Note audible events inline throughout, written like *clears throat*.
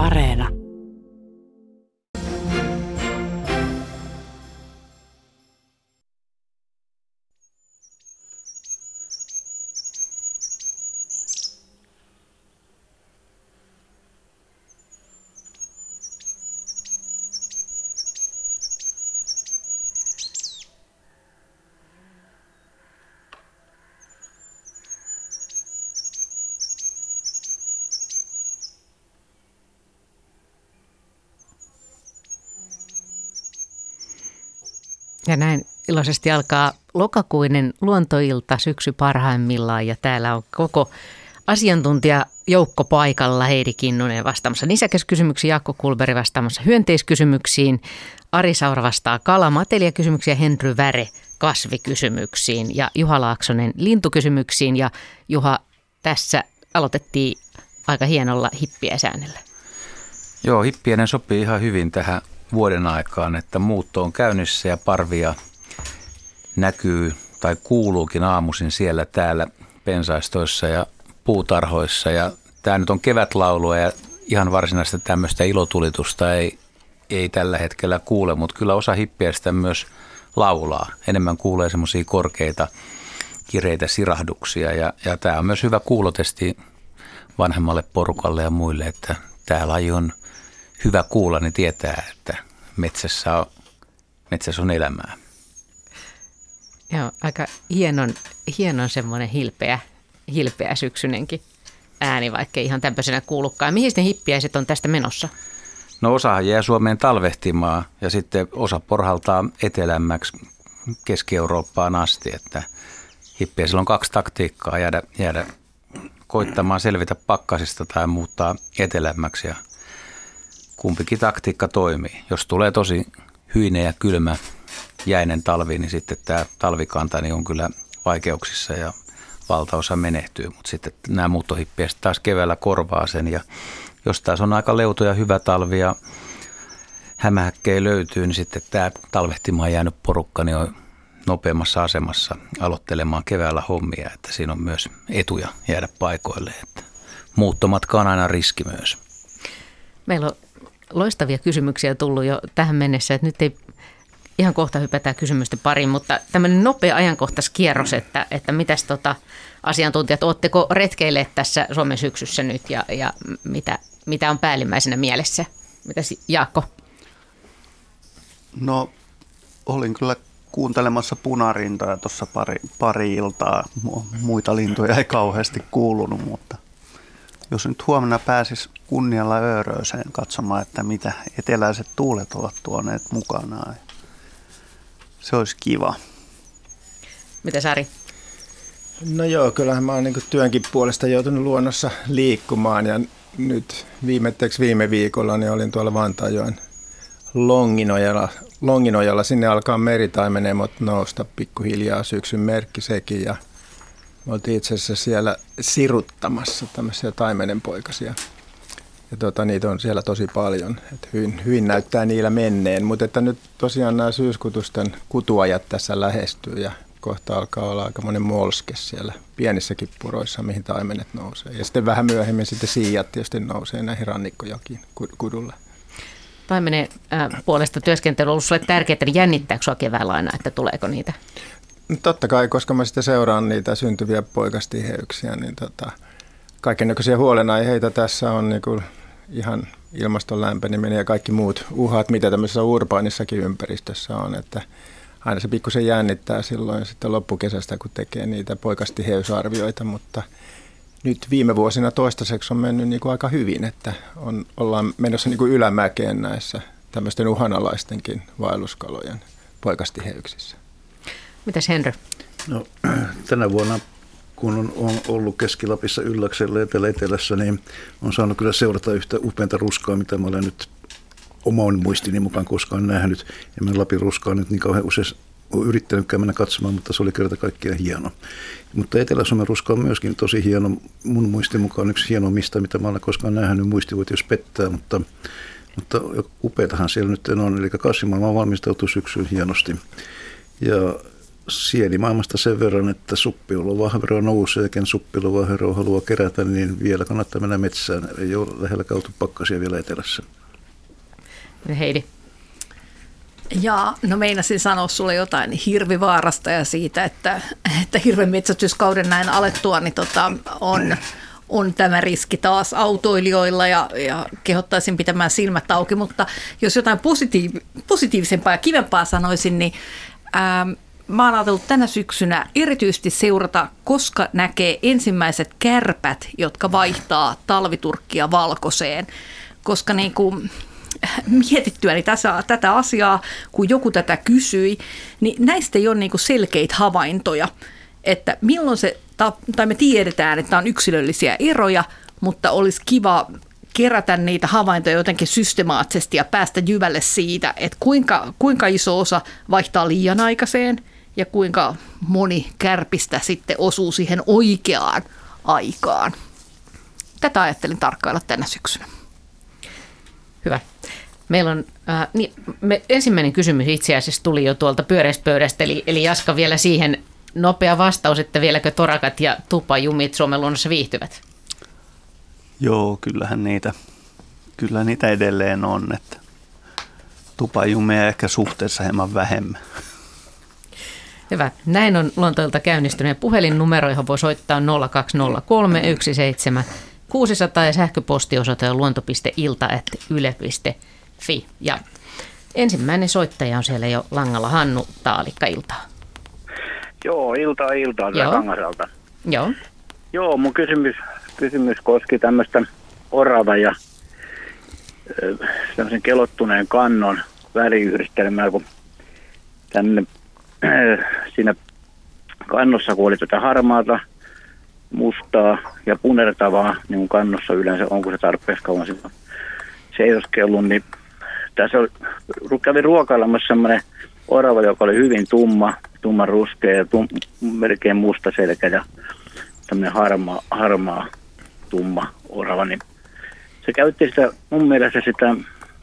Areena. Ja näin iloisesti alkaa lokakuinen luontoilta syksy parhaimmillaan ja täällä on koko asiantuntija joukko paikalla. Heidi Kinnunen vastaamassa nisäkäskysymyksiin, Jaakko Kulberi vastaamassa hyönteiskysymyksiin, Ari Saura vastaa kysymyksiä, Henry Väre kasvikysymyksiin ja Juha Laaksonen lintukysymyksiin. Ja Juha, tässä aloitettiin aika hienolla hippiä. Joo, hippienen sopii ihan hyvin tähän vuoden aikaan, että muutto on käynnissä ja parvia näkyy tai kuuluukin aamuisin siellä täällä pensaistoissa ja puutarhoissa. Ja tämä nyt on kevätlaulua ja ihan varsinaista tämmöistä ilotulitusta ei, ei tällä hetkellä kuule, mutta kyllä osa hippiästä myös laulaa. Enemmän kuulee semmoisia korkeita kireitä sirahduksia ja, ja tämä on myös hyvä kuulotesti vanhemmalle porukalle ja muille, että tämä laji on hyvä kuulla, niin tietää, että metsässä on, metsässä on elämää. Joo, aika hienon, hienon semmoinen hilpeä, hilpeä syksynenkin ääni, vaikka ihan tämmöisenä kuulukaan. Mihin ne hippiäiset on tästä menossa? No osa jää Suomeen talvehtimaan ja sitten osa porhaltaa etelämmäksi Keski-Eurooppaan asti, että hippiäisillä on kaksi taktiikkaa, jäädä, jäädä koittamaan selvitä pakkasista tai muuttaa etelämmäksi ja kumpikin taktiikka toimii. Jos tulee tosi hyinen ja kylmä jäinen talvi, niin sitten tämä talvikanta niin on kyllä vaikeuksissa ja valtaosa menehtyy. Mutta sitten nämä muuttohippiäiset taas keväällä korvaa sen ja jos taas on aika leuto ja hyvä talvi ja hämähäkkejä löytyy, niin sitten tämä talvehtimaan jäänyt porukka niin on nopeammassa asemassa aloittelemaan keväällä hommia, että siinä on myös etuja jäädä paikoille. Että muuttomatka on aina riski myös. Meillä on loistavia kysymyksiä tullut jo tähän mennessä, että nyt ei ihan kohta hypätään kysymysten pariin, mutta tämmöinen nopea ajankohtaiskierros, että, että mitäs tota, asiantuntijat, ootteko retkeilleet tässä Suomen syksyssä nyt ja, ja mitä, mitä on päällimmäisenä mielessä? Mitäs Jaakko? No olin kyllä kuuntelemassa punarintoja tuossa pari, pari iltaa. Muita lintuja ei kauheasti kuulunut, mutta jos nyt huomenna pääsis kunnialla Öörööseen katsomaan, että mitä eteläiset tuulet ovat tuoneet mukanaan. Se olisi kiva. Mitä Sari? No joo, kyllähän mä oon niin työnkin puolesta joutunut luonnossa liikkumaan ja nyt viimetteeksi viime viikolla niin olin tuolla Vantaajoen Longinojalla. Longinojalla sinne alkaa meritaimenemot nousta pikkuhiljaa syksyn merkki sekin ja me oltiin itse asiassa siellä siruttamassa tämmöisiä taimenenpoikasia ja tota, niitä on siellä tosi paljon. Et hyvin, hyvin näyttää niillä menneen, mutta että nyt tosiaan nämä syyskutusten kutuajat tässä lähestyy ja kohta alkaa olla aika monen molske siellä pienissäkin puroissa, mihin taimenet nousee. Ja sitten vähän myöhemmin sitten siijat tietysti nousee näihin rannikkojokiin kudulle. Taimenen äh, puolesta työskentely on ollut sinulle tärkeää, niin jännittääkö sinua keväällä aina, että tuleeko niitä? Totta kai, koska mä sitten seuraan niitä syntyviä poikastiheyksiä, niin tota, kaikenlaisia huolenaiheita tässä on niin kuin ihan ilmaston lämpeneminen ja kaikki muut uhat, mitä tämmöisessä urbaanissakin ympäristössä on, että aina se pikkusen jännittää silloin sitten loppukesästä, kun tekee niitä poikastiheysarvioita, mutta nyt viime vuosina toistaiseksi on mennyt niin kuin aika hyvin, että on, ollaan menossa niin kuin ylämäkeen näissä tämmöisten uhanalaistenkin vaelluskalojen poikastiheyksissä. Mitäs Henry? No, *clears throat* tänä vuonna kun on, ollut Keski-Lapissa Ylläksellä etelä-etelässä, niin on saanut kyllä seurata yhtä upeanta ruskaa, mitä mä olen nyt oman muistini mukaan koskaan nähnyt. En mä Lapin ruskaa nyt niin kauhean usein ole yrittänyt mennä katsomaan, mutta se oli kerta kaikkiaan hieno. Mutta Etelä-Suomen ruska on myöskin tosi hieno. Mun muistin mukaan yksi hieno mistä, mitä mä olen koskaan nähnyt. Muisti voit jos pettää, mutta, mutta upeatahan siellä nyt on. Eli kasvimaailma valmistautuu syksyyn hienosti. Ja sienimaailmasta sen verran, että suppiulovahvero nousee, ken suppiulovahvero haluaa kerätä, niin vielä kannattaa mennä metsään. Ei ole lähellä kautu pakkasia vielä etelässä. Heidi. Ja no meinasin sanoa sulle jotain hirvivaarasta ja siitä, että, että hirven metsästyskauden näin alettua, niin tota, on, on tämä riski taas autoilijoilla ja, ja kehottaisin pitämään silmät auki, mutta jos jotain positiiv- positiivisempaa ja kivempaa sanoisin, niin ää, mä oon ajatellut tänä syksynä erityisesti seurata, koska näkee ensimmäiset kärpät, jotka vaihtaa talviturkkia valkoiseen, koska niin kuin, mietittyäni tässä, tätä asiaa, kun joku tätä kysyi, niin näistä ei ole niin kuin selkeitä havaintoja, että milloin se, tai me tiedetään, että on yksilöllisiä eroja, mutta olisi kiva kerätä niitä havaintoja jotenkin systemaattisesti ja päästä jyvälle siitä, että kuinka, kuinka iso osa vaihtaa liian aikaiseen ja kuinka moni kärpistä sitten osuu siihen oikeaan aikaan. Tätä ajattelin tarkkailla tänä syksynä. Hyvä. Meillä on, äh, niin, me, ensimmäinen kysymys itse asiassa tuli jo tuolta pyöreispöydästä, eli, eli Jaska vielä siihen nopea vastaus, että vieläkö torakat ja tupajumit Suomen luonnossa viihtyvät? Joo, kyllähän niitä, kyllä niitä edelleen on, että tupajumia ehkä suhteessa hieman vähemmän. Hyvä. Näin on luontoilta käynnistyneen puhelinnumero, johon voi soittaa 0203 600 ja sähköpostiosoite on luonto.ilta.yle.fi. Ja ensimmäinen soittaja on siellä jo langalla Hannu Taalikka iltaa. Joo, iltaa iltaa Joo. Kangasalta. Joo. Joo, mun kysymys, kysymys koski tämmöistä orava ja tämmöisen kelottuneen kannon väriyhdistelmää, kun tänne siinä kannossa, kun oli tätä harmaata, mustaa ja punertavaa, niin kuin kannossa yleensä, onko se tarpeeksi kauan siinä seisoskellut, niin tässä oli, kävin ruokailemassa semmoinen orava, joka oli hyvin tumma, tumman ruskea ja tum, melkein musta selkä ja tämmöinen harmaa, harmaa, tumma orava, niin se käytti sitä, mun mielestä sitä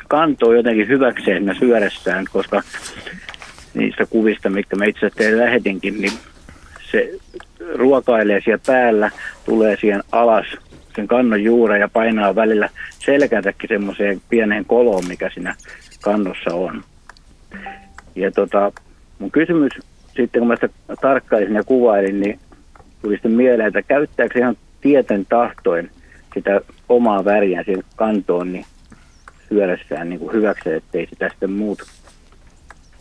kantoa jotenkin hyväkseen siinä syödessään, koska niistä kuvista, mitkä mä itse teille lähetinkin, niin se ruokailee siellä päällä, tulee siihen alas sen kannon juureen ja painaa välillä selkänsäkin semmoiseen pieneen koloon, mikä siinä kannossa on. Ja tota, mun kysymys sitten, kun mä sitä tarkkailin ja kuvailin, niin tuli sitten mieleen, että käyttääkö se ihan tieten tahtoin sitä omaa väriään siihen kantoon, niin syödessään niin kuin hyväksi, ettei sitä sitten muut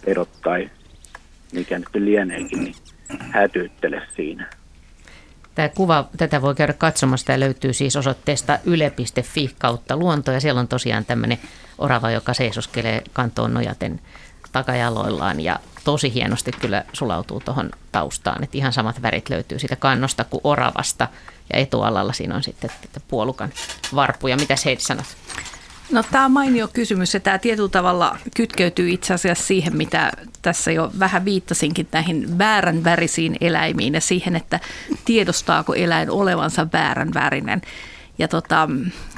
pedot tai mikä nyt lieneekin, niin hätyyttele siinä. Tämä kuva, tätä voi käydä katsomassa. Tämä löytyy siis osoitteesta yle.fi kautta luonto. Ja siellä on tosiaan tämmöinen orava, joka seisoskelee kantoon nojaten takajaloillaan. Ja tosi hienosti kyllä sulautuu tuohon taustaan. Että ihan samat värit löytyy siitä kannosta kuin oravasta. Ja etualalla siinä on sitten puolukan varpuja. Mitä Heidi sanot? No tämä on mainio kysymys ja tämä tietyllä tavalla kytkeytyy itse asiassa siihen, mitä tässä jo vähän viittasinkin näihin väärän värisiin eläimiin ja siihen, että tiedostaako eläin olevansa väärän värinen. Ja tota,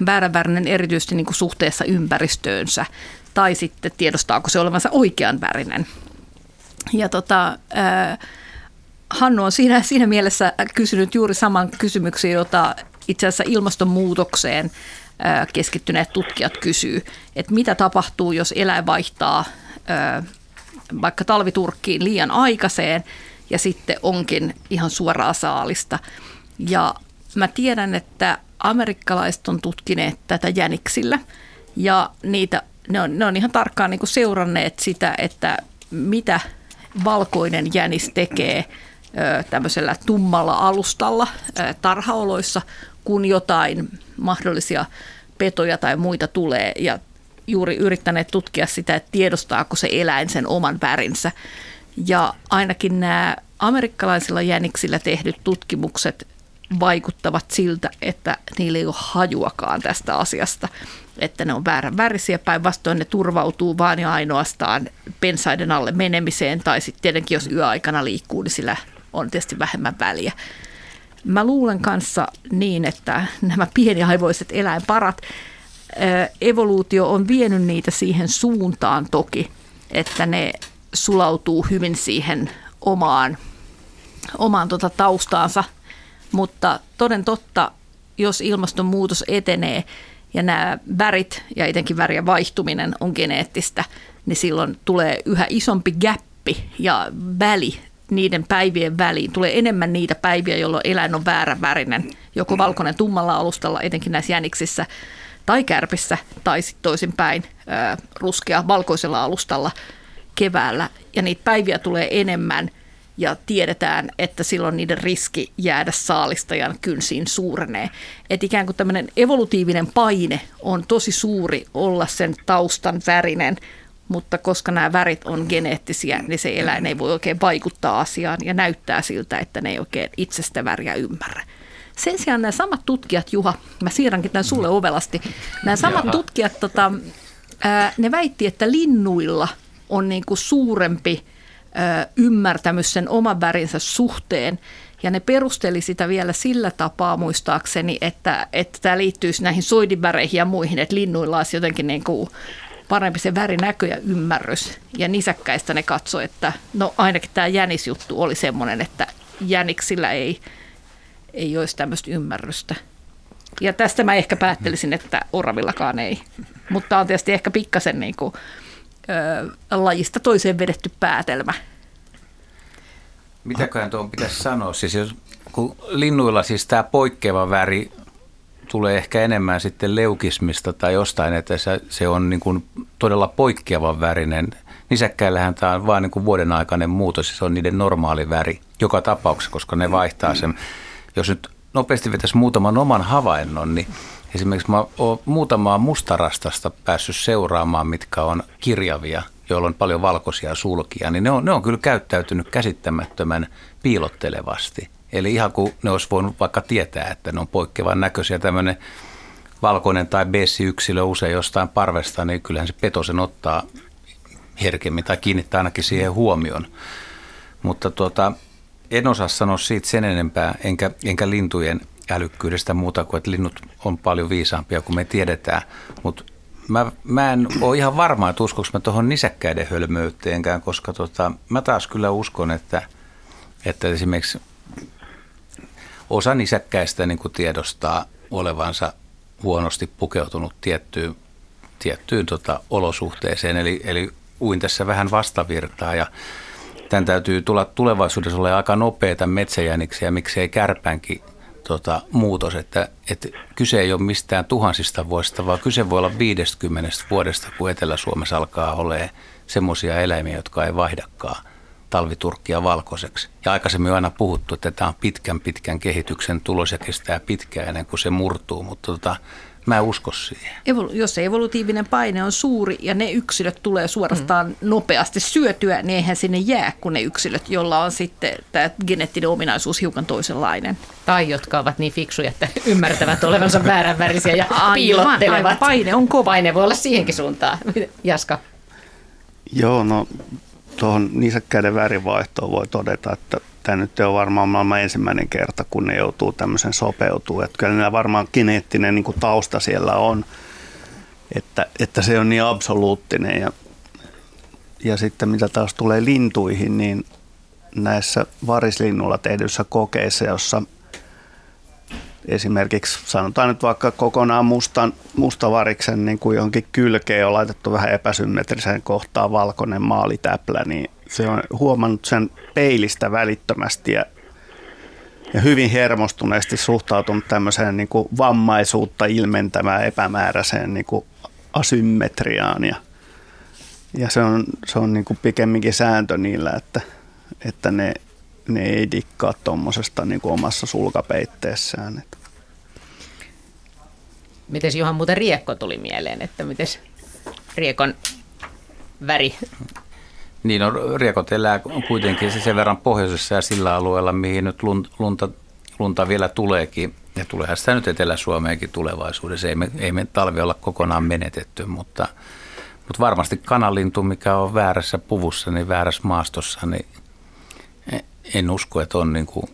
väärän värinen erityisesti niin kuin suhteessa ympäristöönsä tai sitten tiedostaako se olevansa oikean värinen. Ja tota, Hannu on siinä, siinä mielessä kysynyt juuri saman kysymyksen, jota itse asiassa ilmastonmuutokseen keskittyneet tutkijat kysyy, että mitä tapahtuu, jos eläin vaihtaa vaikka talviturkkiin liian aikaiseen ja sitten onkin ihan suoraa saalista. Ja mä tiedän, että amerikkalaiset on tutkineet tätä jäniksillä ja niitä, ne, on, ne on ihan tarkkaan niin seuranneet sitä, että mitä valkoinen jänis tekee tämmöisellä tummalla alustalla tarhaoloissa, kun jotain mahdollisia petoja tai muita tulee ja juuri yrittäneet tutkia sitä, että tiedostaako se eläin sen oman värinsä. Ja ainakin nämä amerikkalaisilla jäniksillä tehdyt tutkimukset vaikuttavat siltä, että niillä ei ole hajuakaan tästä asiasta, että ne on väärän värisiä. Päinvastoin ne turvautuu vain ja ainoastaan pensaiden alle menemiseen tai sitten tietenkin jos yöaikana liikkuu, niin sillä on tietysti vähemmän väliä. Mä luulen kanssa niin, että nämä pieniaivoiset eläinparat, evoluutio on vienyt niitä siihen suuntaan toki, että ne sulautuu hyvin siihen omaan, omaan tota taustaansa. Mutta toden totta, jos ilmastonmuutos etenee ja nämä värit ja etenkin värien vaihtuminen on geneettistä, niin silloin tulee yhä isompi gappi ja väli niiden päivien väliin. Tulee enemmän niitä päiviä, jolloin eläin on väärän värinen, joko valkoinen tummalla alustalla, etenkin näissä jäniksissä, tai kärpissä, tai sitten toisinpäin ruskea valkoisella alustalla keväällä. Ja niitä päiviä tulee enemmän ja tiedetään, että silloin niiden riski jäädä saalistajan kynsiin suurenee. Että ikään kuin tämmöinen evolutiivinen paine on tosi suuri olla sen taustan värinen, mutta koska nämä värit on geneettisiä, niin se eläin ei voi oikein vaikuttaa asiaan ja näyttää siltä, että ne ei oikein itsestä väriä ymmärrä. Sen sijaan nämä samat tutkijat, Juha, mä siirränkin tämän sulle ovelasti, nämä samat Jaha. tutkijat, tota, ää, ne väitti, että linnuilla on niin kuin suurempi ää, ymmärtämys sen oman värinsä suhteen, ja ne perusteli sitä vielä sillä tapaa muistaakseni, että, että tämä liittyisi näihin soidinväreihin ja muihin, että linnuilla olisi jotenkin niin kuin parempi se värinäkö ja ymmärrys. Ja nisäkkäistä ne katsoi, että no ainakin tämä jänisjuttu oli semmoinen, että jäniksillä ei, ei olisi tämmöistä ymmärrystä. Ja tästä mä ehkä päättelisin, että oravillakaan ei. Mutta on tietysti ehkä pikkasen niin kuin, ö, lajista toiseen vedetty päätelmä. Mitäköhän tuon pitäisi sanoa? Siis jos, kun linnuilla siis tämä poikkeava väri tulee ehkä enemmän sitten leukismista tai jostain, että se, se on niin kuin todella poikkeavan värinen. Nisäkkäillähän tämä on vain niin vuoden aikainen muutos, se on niiden normaali väri joka tapauksessa, koska ne vaihtaa sen. Jos nyt nopeasti vetäisi muutaman oman havainnon, niin esimerkiksi mä oon muutamaa mustarastasta päässyt seuraamaan, mitkä on kirjavia, joilla on paljon valkoisia sulkia, niin ne on, ne on kyllä käyttäytynyt käsittämättömän piilottelevasti – Eli ihan kuin ne olisi voinut vaikka tietää, että ne on poikkeavan näköisiä. Tämmöinen valkoinen tai bessi-yksilö usein jostain parvesta, niin kyllähän se peto sen ottaa herkemmin tai kiinnittää ainakin siihen huomioon. Mutta tuota, en osaa sanoa siitä sen enempää, enkä, enkä lintujen älykkyydestä muuta kuin, että linnut on paljon viisaampia kuin me tiedetään. Mutta mä, mä en ole ihan varma, että uskoinko mä tuohon nisäkkäiden hölmöyteenkään, koska tota, mä taas kyllä uskon, että, että esimerkiksi osa nisäkkäistä niin kuin tiedostaa olevansa huonosti pukeutunut tiettyyn, tiettyyn tota, olosuhteeseen, eli, eli uin tässä vähän vastavirtaa ja tämän täytyy tulla tulevaisuudessa olla aika nopeita metsäjäniksiä ja miksei kärpänkin tota, muutos, että, että kyse ei ole mistään tuhansista vuosista, vaan kyse voi olla 50 vuodesta, kun Etelä-Suomessa alkaa olemaan semmoisia eläimiä, jotka ei vaihdakaan talviturkkia valkoiseksi. Ja aikaisemmin on aina puhuttu, että tämä on pitkän pitkän kehityksen tulos ja kestää pitkään ennen kuin se murtuu, mutta tota, mä en usko siihen. Evolu- jos se evolutiivinen paine on suuri ja ne yksilöt tulee suorastaan mm. nopeasti syötyä, niin eihän sinne jää kuin ne yksilöt, joilla on sitten tämä geneettinen ominaisuus hiukan toisenlainen. Tai jotka ovat niin fiksuja, että ymmärtävät olevansa vääränvärisiä ja piilottelevat. Aivan, paine on kova. Paine voi olla siihenkin suuntaan. Jaska. Joo, no tuohon nisäkkäiden värivaihtoon voi todeta, että tämä nyt ole varmaan maailman ensimmäinen kerta, kun ne joutuu tämmöisen sopeutumaan. Että kyllä niillä varmaan geneettinen niin tausta siellä on, että, että se on niin absoluuttinen. Ja, ja sitten mitä taas tulee lintuihin, niin näissä varislinnulla tehdyissä kokeissa, jossa esimerkiksi sanotaan nyt vaikka kokonaan mustan, mustavariksen niin kuin jonkin kylkeen on laitettu vähän epäsymmetriseen kohtaan valkoinen maalitäplä, niin se on huomannut sen peilistä välittömästi ja, ja hyvin hermostuneesti suhtautunut tämmöiseen niin kuin vammaisuutta ilmentämään epämääräiseen niin kuin asymmetriaan ja, ja se on, se on niin kuin pikemminkin sääntö niillä, että, että ne, ne ei dikkaa tuommoisesta niin omassa sulkapeitteessään. Miten Johan muuten riekko tuli mieleen, että miten riekon väri? Niin, no, riekot elää kuitenkin sen verran pohjoisessa ja sillä alueella, mihin nyt lunta, lunta vielä tuleekin. Ja tuleehan sitä nyt Etelä-Suomeenkin tulevaisuudessa. Ei me, ei me talvi olla kokonaan menetetty, mutta, mutta varmasti kanalintu, mikä on väärässä puvussa, niin väärässä maastossa, niin en usko, että on niin kuin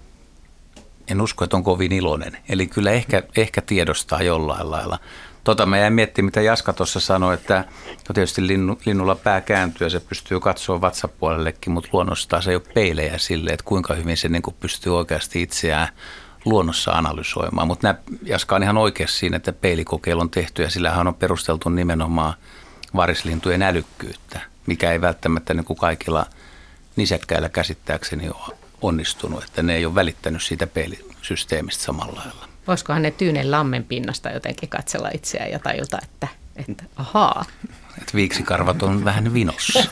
en usko, että on kovin iloinen. Eli kyllä ehkä, ehkä tiedostaa jollain lailla. Tota mä jäin miettimään, mitä Jaska tuossa sanoi, että no tietysti linnu, linnulla pää kääntyy ja se pystyy katsoa vatsapuolellekin, mutta luonnostaan se ei ole peilejä sille, että kuinka hyvin se niin kuin pystyy oikeasti itseään luonnossa analysoimaan. Mutta Jaska on ihan oikeassa siinä, että peilikokeilu on tehty ja sillähän on perusteltu nimenomaan varislintujen älykkyyttä, mikä ei välttämättä niin kuin kaikilla nisäkkäillä käsittääkseni ole onnistunut, että ne ei ole välittänyt siitä peilisysteemistä samalla lailla. Voisikohan ne Tyynen lammen pinnasta jotenkin katsella itseään ja tajuta, että, että ahaa. Että viiksikarvat on vähän vinossa.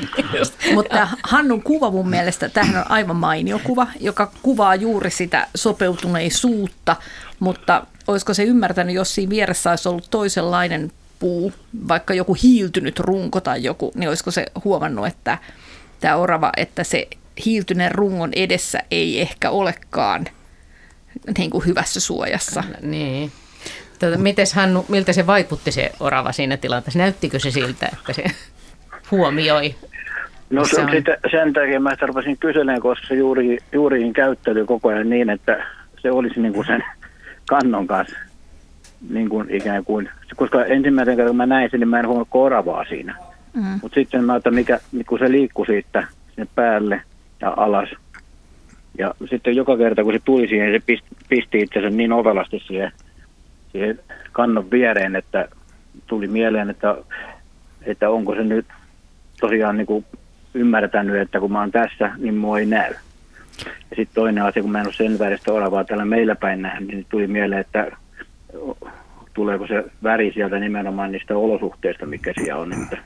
*laughs* Mutta Hannun kuva mun mielestä, tähän on aivan mainio kuva, joka kuvaa juuri sitä sopeutuneisuutta, mutta olisiko se ymmärtänyt, jos siinä vieressä olisi ollut toisenlainen puu, vaikka joku hiiltynyt runko tai joku, niin olisiko se huomannut, että tämä orava, että se hiiltyneen rungon edessä ei ehkä olekaan niin kuin hyvässä suojassa. Niin. Tuota, mites Hannu, miltä se vaikutti se orava siinä tilanteessa? Näyttikö se siltä, että se huomioi? No se, sitä, sen takia mä tarvasin kyselemään, koska se juuri, juuriin käyttäytyi koko ajan niin, että se olisi niin kuin sen kannon kanssa niin kuin ikään kuin, koska ensimmäisen kerran kun mä näin sen, niin mä en huomannut oravaa siinä. Mm. Mutta sitten mä että mikä, kun se liikkui siitä sinne päälle ja alas. Ja sitten joka kerta kun se tuli siihen, se pisti, itsensä niin ovelasti siihen, siihen kannon viereen, että tuli mieleen, että, että onko se nyt tosiaan niin kuin ymmärtänyt, että kun mä oon tässä, niin mua ei näy. Ja sitten toinen asia, kun mä en ole sen väristä oravaa täällä meillä päin nähnyt, niin tuli mieleen, että tuleeko se väri sieltä nimenomaan niistä olosuhteista, mikä siellä on että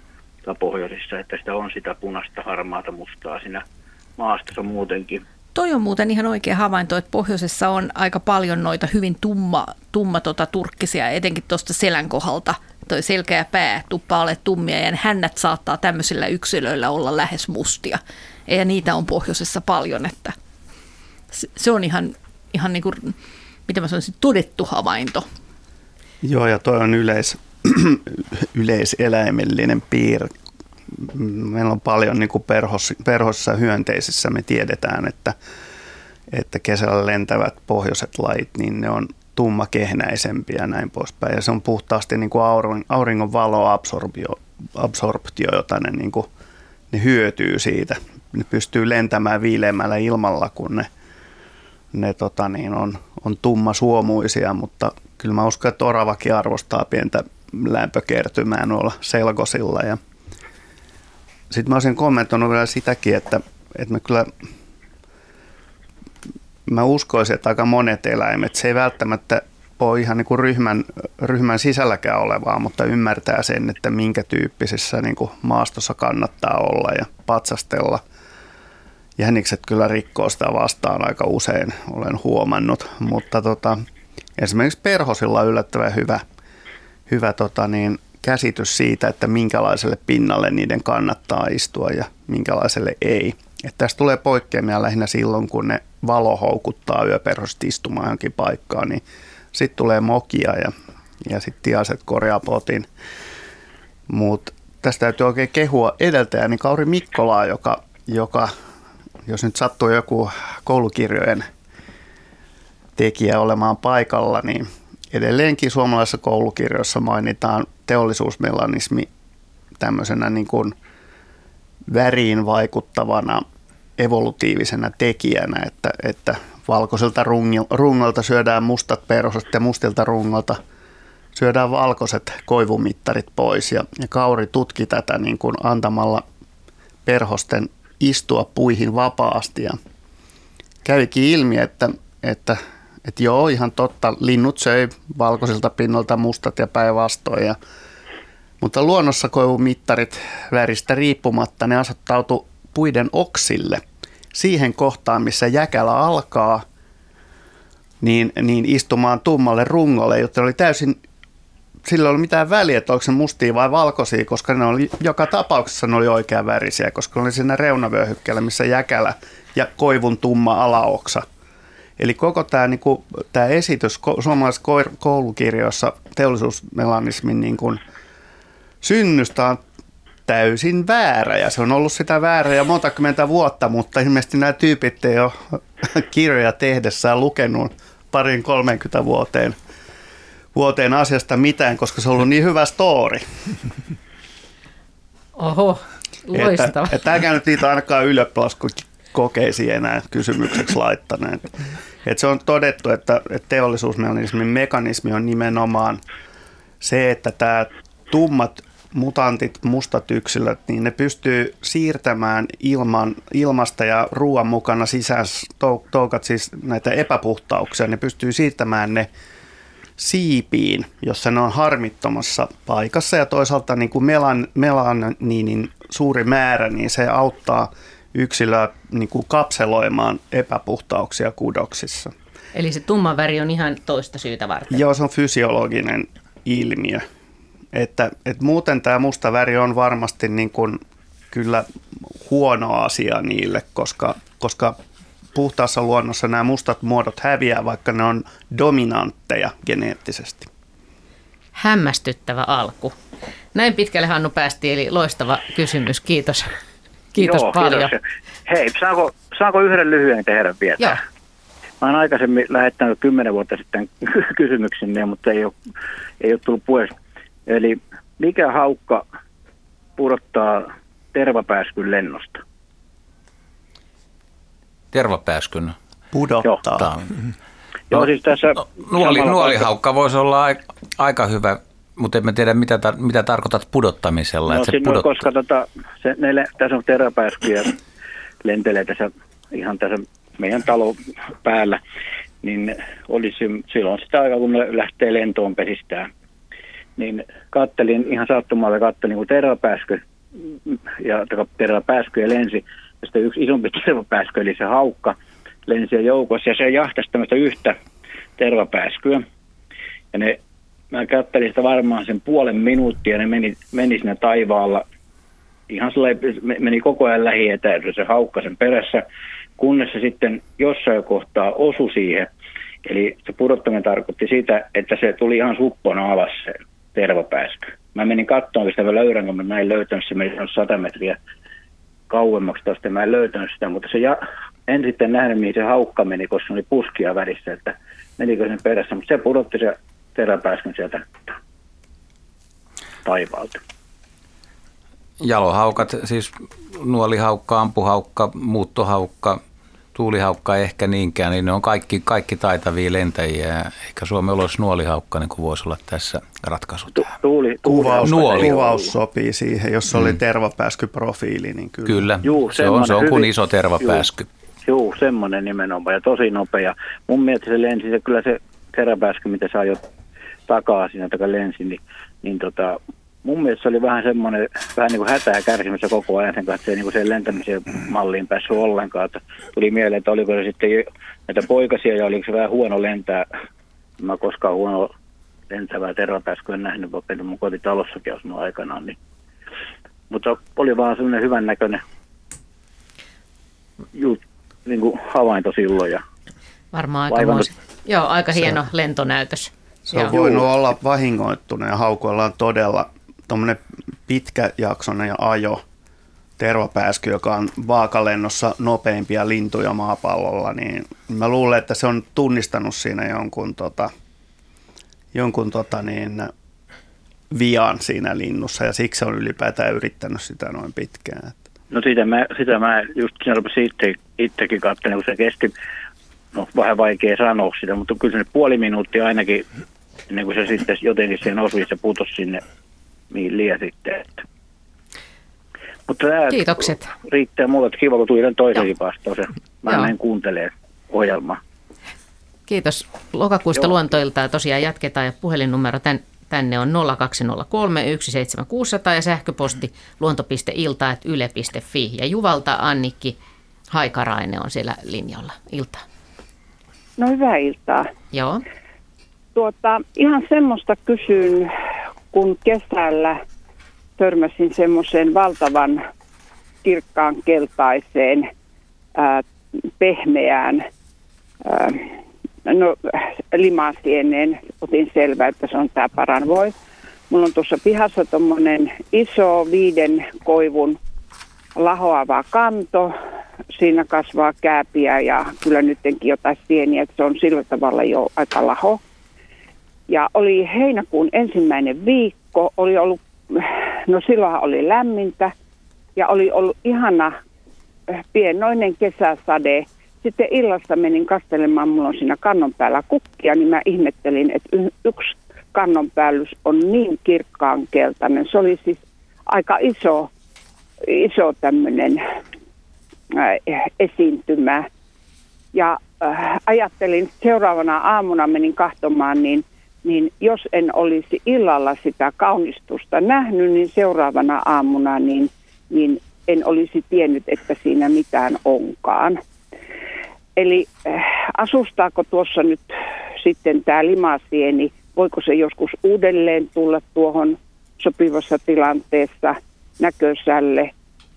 pohjoisissa, että sitä on sitä punaista, harmaata, mustaa siinä maastossa muutenkin. Toi on muuten ihan oikea havainto, että pohjoisessa on aika paljon noita hyvin tumma, tumma tota, turkkisia, etenkin tuosta selän kohdalta. Toi selkä ja pää tuppaa ole tummia ja hännät saattaa tämmöisillä yksilöillä olla lähes mustia. Ja niitä on pohjoisessa paljon, että se on ihan, ihan niin kuin, mitä mä sanoisin, todettu havainto. Joo, ja toi on yleis, *clears throat* yleiseläimellinen piirre. Meillä on paljon niin kuin perhos, perhossa hyönteisissä, me tiedetään, että, että kesällä lentävät pohjoiset lait, niin ne on tummakehnäisempiä ja näin poispäin. Ja se on puhtaasti niin kuin auringon, valoabsorptio, absorptio, jota ne, niin kuin, ne hyötyy siitä. Ne pystyy lentämään viileämmällä ilmalla, kun ne, ne tota niin, on, on tummasuomuisia, mutta kyllä mä uskon, että oravakin arvostaa pientä lämpökertymää noilla selkosilla. Ja sitten mä olisin kommentoinut vielä sitäkin, että, että mä kyllä mä uskoisin, että aika monet eläimet, se ei välttämättä ole ihan niin kuin ryhmän, ryhmän sisälläkään olevaa, mutta ymmärtää sen, että minkä tyyppisessä niin kuin maastossa kannattaa olla ja patsastella. Jänikset kyllä rikkoo sitä vastaan aika usein, olen huomannut, mutta tota, esimerkiksi perhosilla on yllättävän hyvä, hyvä tota niin, käsitys siitä, että minkälaiselle pinnalle niiden kannattaa istua ja minkälaiselle ei. Että tästä tulee poikkeamia lähinnä silloin, kun ne valo houkuttaa yöperhosta istumaan johonkin paikkaan, niin sitten tulee mokia ja, ja sitten tiaset korjaa potin. Mutta tästä täytyy oikein kehua edeltäjäni Kauri Mikkolaa, joka, joka jos nyt sattuu joku koulukirjojen tekijä olemaan paikalla, niin edelleenkin suomalaisessa koulukirjoissa mainitaan teollisuusmelanismi tämmöisenä niin kuin väriin vaikuttavana evolutiivisena tekijänä, että, että valkoiselta rungolta syödään mustat perhoset ja mustilta rungolta syödään valkoiset koivumittarit pois. Ja, ja Kauri tutki tätä niin kuin antamalla perhosten istua puihin vapaasti ja kävikin ilmi, että, että että joo, ihan totta, linnut söi valkoisilta pinnolta mustat ja päinvastoin. Mutta luonnossa koivumittarit väristä riippumatta, ne asettautu puiden oksille siihen kohtaan, missä jäkälä alkaa, niin, niin istumaan tummalle rungolle, jotta oli täysin sillä oli mitään väliä, että onko se mustia vai valkoisia, koska ne oli, joka tapauksessa ne oli oikea värisiä, koska ne oli siinä reunavyöhykkeellä, missä jäkälä ja koivun tumma alaoksa – Eli koko tämä, niin kuin, tämä esitys suomalaisessa koulukirjoissa teollisuusmelanismin niin kuin, synnystä on täysin väärä ja se on ollut sitä väärä jo monta kymmentä vuotta, mutta ilmeisesti nämä tyypit ei ole *laughs* kirjoja tehdessään lukenut parin 30 vuoteen vuoteen asiasta mitään, koska se on ollut niin hyvä story. Oho, loistava. Että, että nyt niitä ainakaan ylioppilaskokeisiin enää kysymykseksi laittaneet. Että se on todettu, että, että teollisuusmekanismin mekanismi on nimenomaan se, että tämä tummat mutantit, mustat yksilöt, niin ne pystyy siirtämään ilman, ilmasta ja ruoan mukana sisään toukat, siis näitä epäpuhtauksia, ne pystyy siirtämään ne siipiin, jossa ne on harmittomassa paikassa ja toisaalta niin kuin melan, melaniinin suuri määrä, niin se auttaa yksilöä niin kuin kapseloimaan epäpuhtauksia kudoksissa. Eli se tumma väri on ihan toista syytä varten? Joo, se on fysiologinen ilmiö. Että, että muuten tämä musta väri on varmasti niin kuin kyllä huono asia niille, koska, koska puhtaassa luonnossa nämä mustat muodot häviää, vaikka ne on dominantteja geneettisesti. Hämmästyttävä alku. Näin pitkälle Hannu päästi, eli loistava kysymys. Kiitos. Kiitos Joo, paljon. Kiitos. Hei, saanko, saanko yhden lyhyen tehdä vielä? Joo. Mä olen aikaisemmin lähettänyt kymmenen vuotta sitten *laughs* kysymyksen, mutta ei ole, ei ole tullut puheeksi. Eli mikä haukka pudottaa tervapääskyn lennosta? Tervapääskyn? Pudottaa. Joo. Joo, siis tässä no, nuoli, nuolihaukka voisi olla aika hyvä, mutta en tiedä, mitä, tar- mitä tarkoitat pudottamisella. No, että se pudottaa. koska tota, se, ne, tässä on tervapääskyjä lentelee tässä ihan tässä meidän talo päällä, niin olisi silloin sitä aikaa, kun ne lähtee lentoon pesistään – niin kattelin ihan sattumalta, kattelin kun tervapääskö ja tervapääskö ja lensi. Ja sitten yksi isompi *laughs* tervapääskö, eli se haukka, lensi joukossa ja se jahtasi tämmöistä yhtä tervapääskyä. Ja ne, mä kattelin sitä varmaan sen puolen minuuttia ja ne meni, meni siinä taivaalla ihan meni koko ajan lähietäisyys se haukka sen perässä, kunnes se sitten jossain kohtaa osu siihen. Eli se pudottaminen tarkoitti sitä, että se tuli ihan suppona alas sen tervapääskö. Mä menin katsomaan sitä mä löydän, kun mä näin löytänyt se, meni 100 metriä kauemmaksi tuosta, mä en löytänyt sitä, mutta se ja, en sitten nähnyt, mihin se haukka meni, koska se oli puskia värissä, että menikö sen perässä, mutta se pudotti se teräpääskön sieltä taivaalta. Jalohaukat, siis nuolihaukka, ampuhaukka, muuttohaukka, tuulihaukka ehkä niinkään, niin ne on kaikki, kaikki taitavia lentäjiä. Ehkä Suomen olisi nuolihaukka niin kuin voisi olla tässä ratkaisu tähän. Tuuli, kuvaus, Nuoli. kuvaus sopii siihen, jos oli mm. tervapääskyprofiili, niin kyllä. Kyllä, Juu, se on, se on kuin iso tervapääsky. Joo, semmoinen nimenomaan ja tosi nopea. Mun mielestä se lensi, se kyllä se teräpääsky, mitä saa jo takaa siinä takaa lensi, niin, niin tota, mun mielestä se oli vähän semmoinen, vähän niin kuin hätää kärsimässä koko ajan sen kanssa, se ei niin sen lentämisen malliin päässyt ollenkaan. Että tuli mieleen, että oliko se sitten näitä poikasia ja oliko se vähän huono lentää. Mä koskaan huono lentävää tervapääskyä nähnyt, vaikka mun kotitalossakin asunut aikanaan. Niin. Mutta oli vaan semmoinen hyvän näköinen jut, niin kuin havainto silloin. Ja Varmaan aika, Joo, aika hieno lentonäytös. Se on Joo. voinut olla vahingoittunut ja haukoilla on todella tuommoinen pitkäjaksoinen ajo, tervapääsky, joka on vaakalennossa nopeimpia lintuja maapallolla, niin mä luulen, että se on tunnistanut siinä jonkun, tota, jonkun tota niin, vian siinä linnussa ja siksi se on ylipäätään yrittänyt sitä noin pitkään. No sitä mä, sitä mä just siinä rupesin itse, itsekin katsoin, kun se kesti, no vähän vaikea sanoa sitä, mutta kyllä se puoli minuuttia ainakin, ennen kuin se sitten jotenkin siihen osui, se putosi sinne mihin liian sitten. Että. Mutta tämä Kiitokset. riittää mulle, että kiva, kun tuli toisenkin vastaus. Mä Joo. menen kuuntelemaan ohjelmaa. Kiitos. Lokakuusta Joo. luontoiltaa tosiaan jatketaan ja puhelinnumero tän, tänne on 0203 17600 ja sähköposti luonto.ilta.yle.fi. Ja Juvalta Annikki Haikarainen on siellä linjalla. Iltaa. No hyvää iltaa. Joo. Tuota, ihan semmoista kysyn kun kesällä törmäsin semmoiseen valtavan kirkkaan keltaiseen ää, pehmeään ää, no, limasieneen. Otin selvää, että se on tämä paranvoi. Mulla on tuossa pihassa tuommoinen iso viiden koivun lahoava kanto. Siinä kasvaa kääpiä ja kyllä nytkin jotain sieniä, että se on sillä tavalla jo aika laho. Ja oli heinäkuun ensimmäinen viikko, oli ollut, no silloinhan oli lämmintä ja oli ollut ihana äh, pienoinen kesäsade. Sitten illassa menin kastelemaan, mulla on siinä kannon päällä kukkia, niin mä ihmettelin, että yksi kannonpäällys on niin kirkkaan keltainen. Se oli siis aika iso, iso tämmöinen äh, esiintymä. Ja äh, ajattelin, seuraavana aamuna menin kahtomaan, niin, niin jos en olisi illalla sitä kaunistusta nähnyt, niin seuraavana aamuna niin, niin en olisi tiennyt, että siinä mitään onkaan. Eli äh, asustaako tuossa nyt sitten tämä limasieni, voiko se joskus uudelleen tulla tuohon sopivassa tilanteessa näkösälle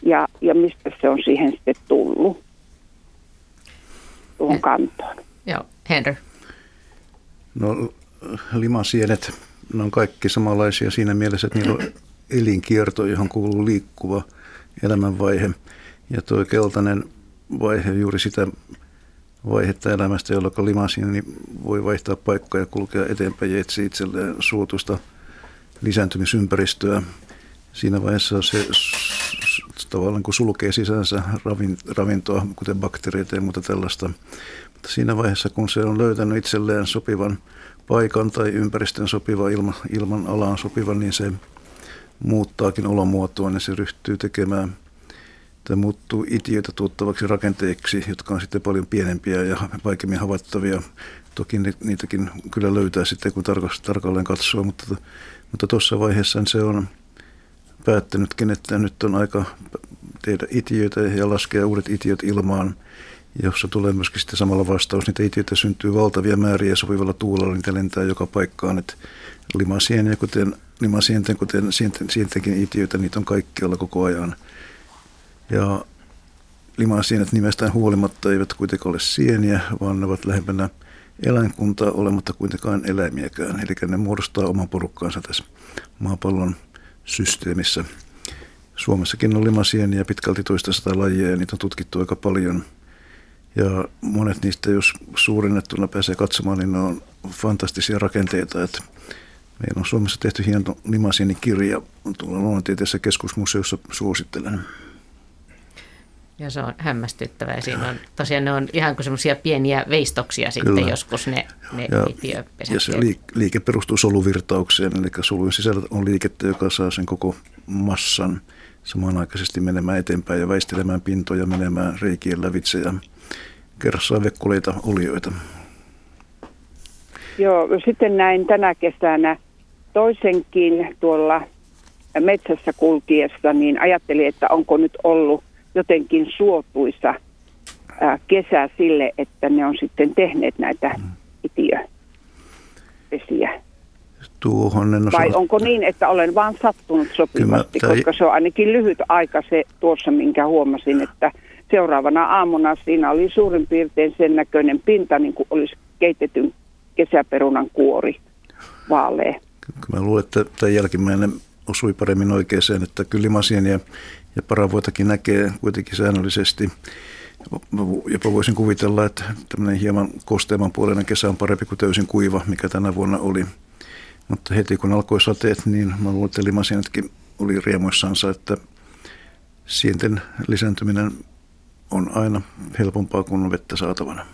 ja, ja mistä se on siihen sitten tullut tuohon kantoon. Joo, Henry. No limasienet, ne on kaikki samanlaisia siinä mielessä, että niillä on elinkierto, johon kuuluu liikkuva elämänvaihe. Ja tuo keltainen vaihe juuri sitä vaihetta elämästä, jolloin limasieni niin voi vaihtaa paikkaa ja kulkea eteenpäin ja etsiä itselleen suotuista lisääntymisympäristöä. Siinä vaiheessa se tavallaan kun sulkee sisänsä ravintoa, kuten bakteereita ja muuta tällaista. Mutta siinä vaiheessa, kun se on löytänyt itselleen sopivan paikan tai ympäristön sopiva, ilma, ilman alaan sopiva, niin se muuttaakin olomuotoa, niin se ryhtyy tekemään tai muuttuu itiöitä tuottavaksi rakenteiksi, jotka on sitten paljon pienempiä ja vaikeammin havaittavia. Toki niitäkin kyllä löytää sitten, kun tarkalleen katsoo, mutta, mutta tuossa vaiheessa se on päättänytkin, että nyt on aika tehdä itiöitä ja laskea uudet itiöt ilmaan, jossa tulee myöskin sitten samalla vastaus. Niitä itiöitä syntyy valtavia määriä sopivalla tuulella, niitä lentää joka paikkaan. Että limasieniä, kuten limasienten, kuten sienten, sientenkin itiöitä, niitä on kaikkialla koko ajan. Ja limasienet nimestään huolimatta eivät kuitenkaan ole sieniä, vaan ne ovat lähempänä eläinkuntaa olematta kuitenkaan eläimiäkään. Eli ne muodostaa oman porukkaansa tässä maapallon systeemissä. Suomessakin on limasieniä pitkälti toista sata lajia ja niitä on tutkittu aika paljon. Ja monet niistä, jos suurennettuna pääsee katsomaan, niin ne on fantastisia rakenteita. Että meillä on Suomessa tehty hieno limasienikirja tuolla Luonnontieteessä keskusmuseossa suosittelen. Ja se on hämmästyttävää. Siinä on, tosiaan ne on ihan kuin semmoisia pieniä veistoksia sitten Kyllä. joskus ne, ne ja, ja se liike perustuu soluvirtaukseen, eli solujen sisällä on liikettä, joka saa sen koko massan samanaikaisesti menemään eteenpäin ja väistelemään pintoja, menemään reikien lävitse ja kerrassaan vekkuleita olioita. Joo, sitten näin tänä kesänä toisenkin tuolla metsässä kulkiessa, niin ajattelin, että onko nyt ollut jotenkin suotuisa kesä sille, että ne on sitten tehneet näitä mm. itiöpesiä. Tuohon en Vai onko niin, että olen vaan sattunut sopivasti, Kyllä, koska se on ainakin lyhyt aika se tuossa, minkä huomasin, että seuraavana aamuna siinä oli suurin piirtein sen näköinen pinta, niin kuin olisi keitetyn kesäperunan kuori vaalea. Mä luulen, että tämä jälkimmäinen osui paremmin oikeaan, että kyllä limasienia ja paravoitakin näkee kuitenkin säännöllisesti. Jopa voisin kuvitella, että tämmöinen hieman kosteamman puolinen kesä on parempi kuin täysin kuiva, mikä tänä vuonna oli. Mutta heti kun alkoi sateet, niin mä luulen, että oli riemuissansa, että sienten lisääntyminen on aina helpompaa kuin on vettä saatavana.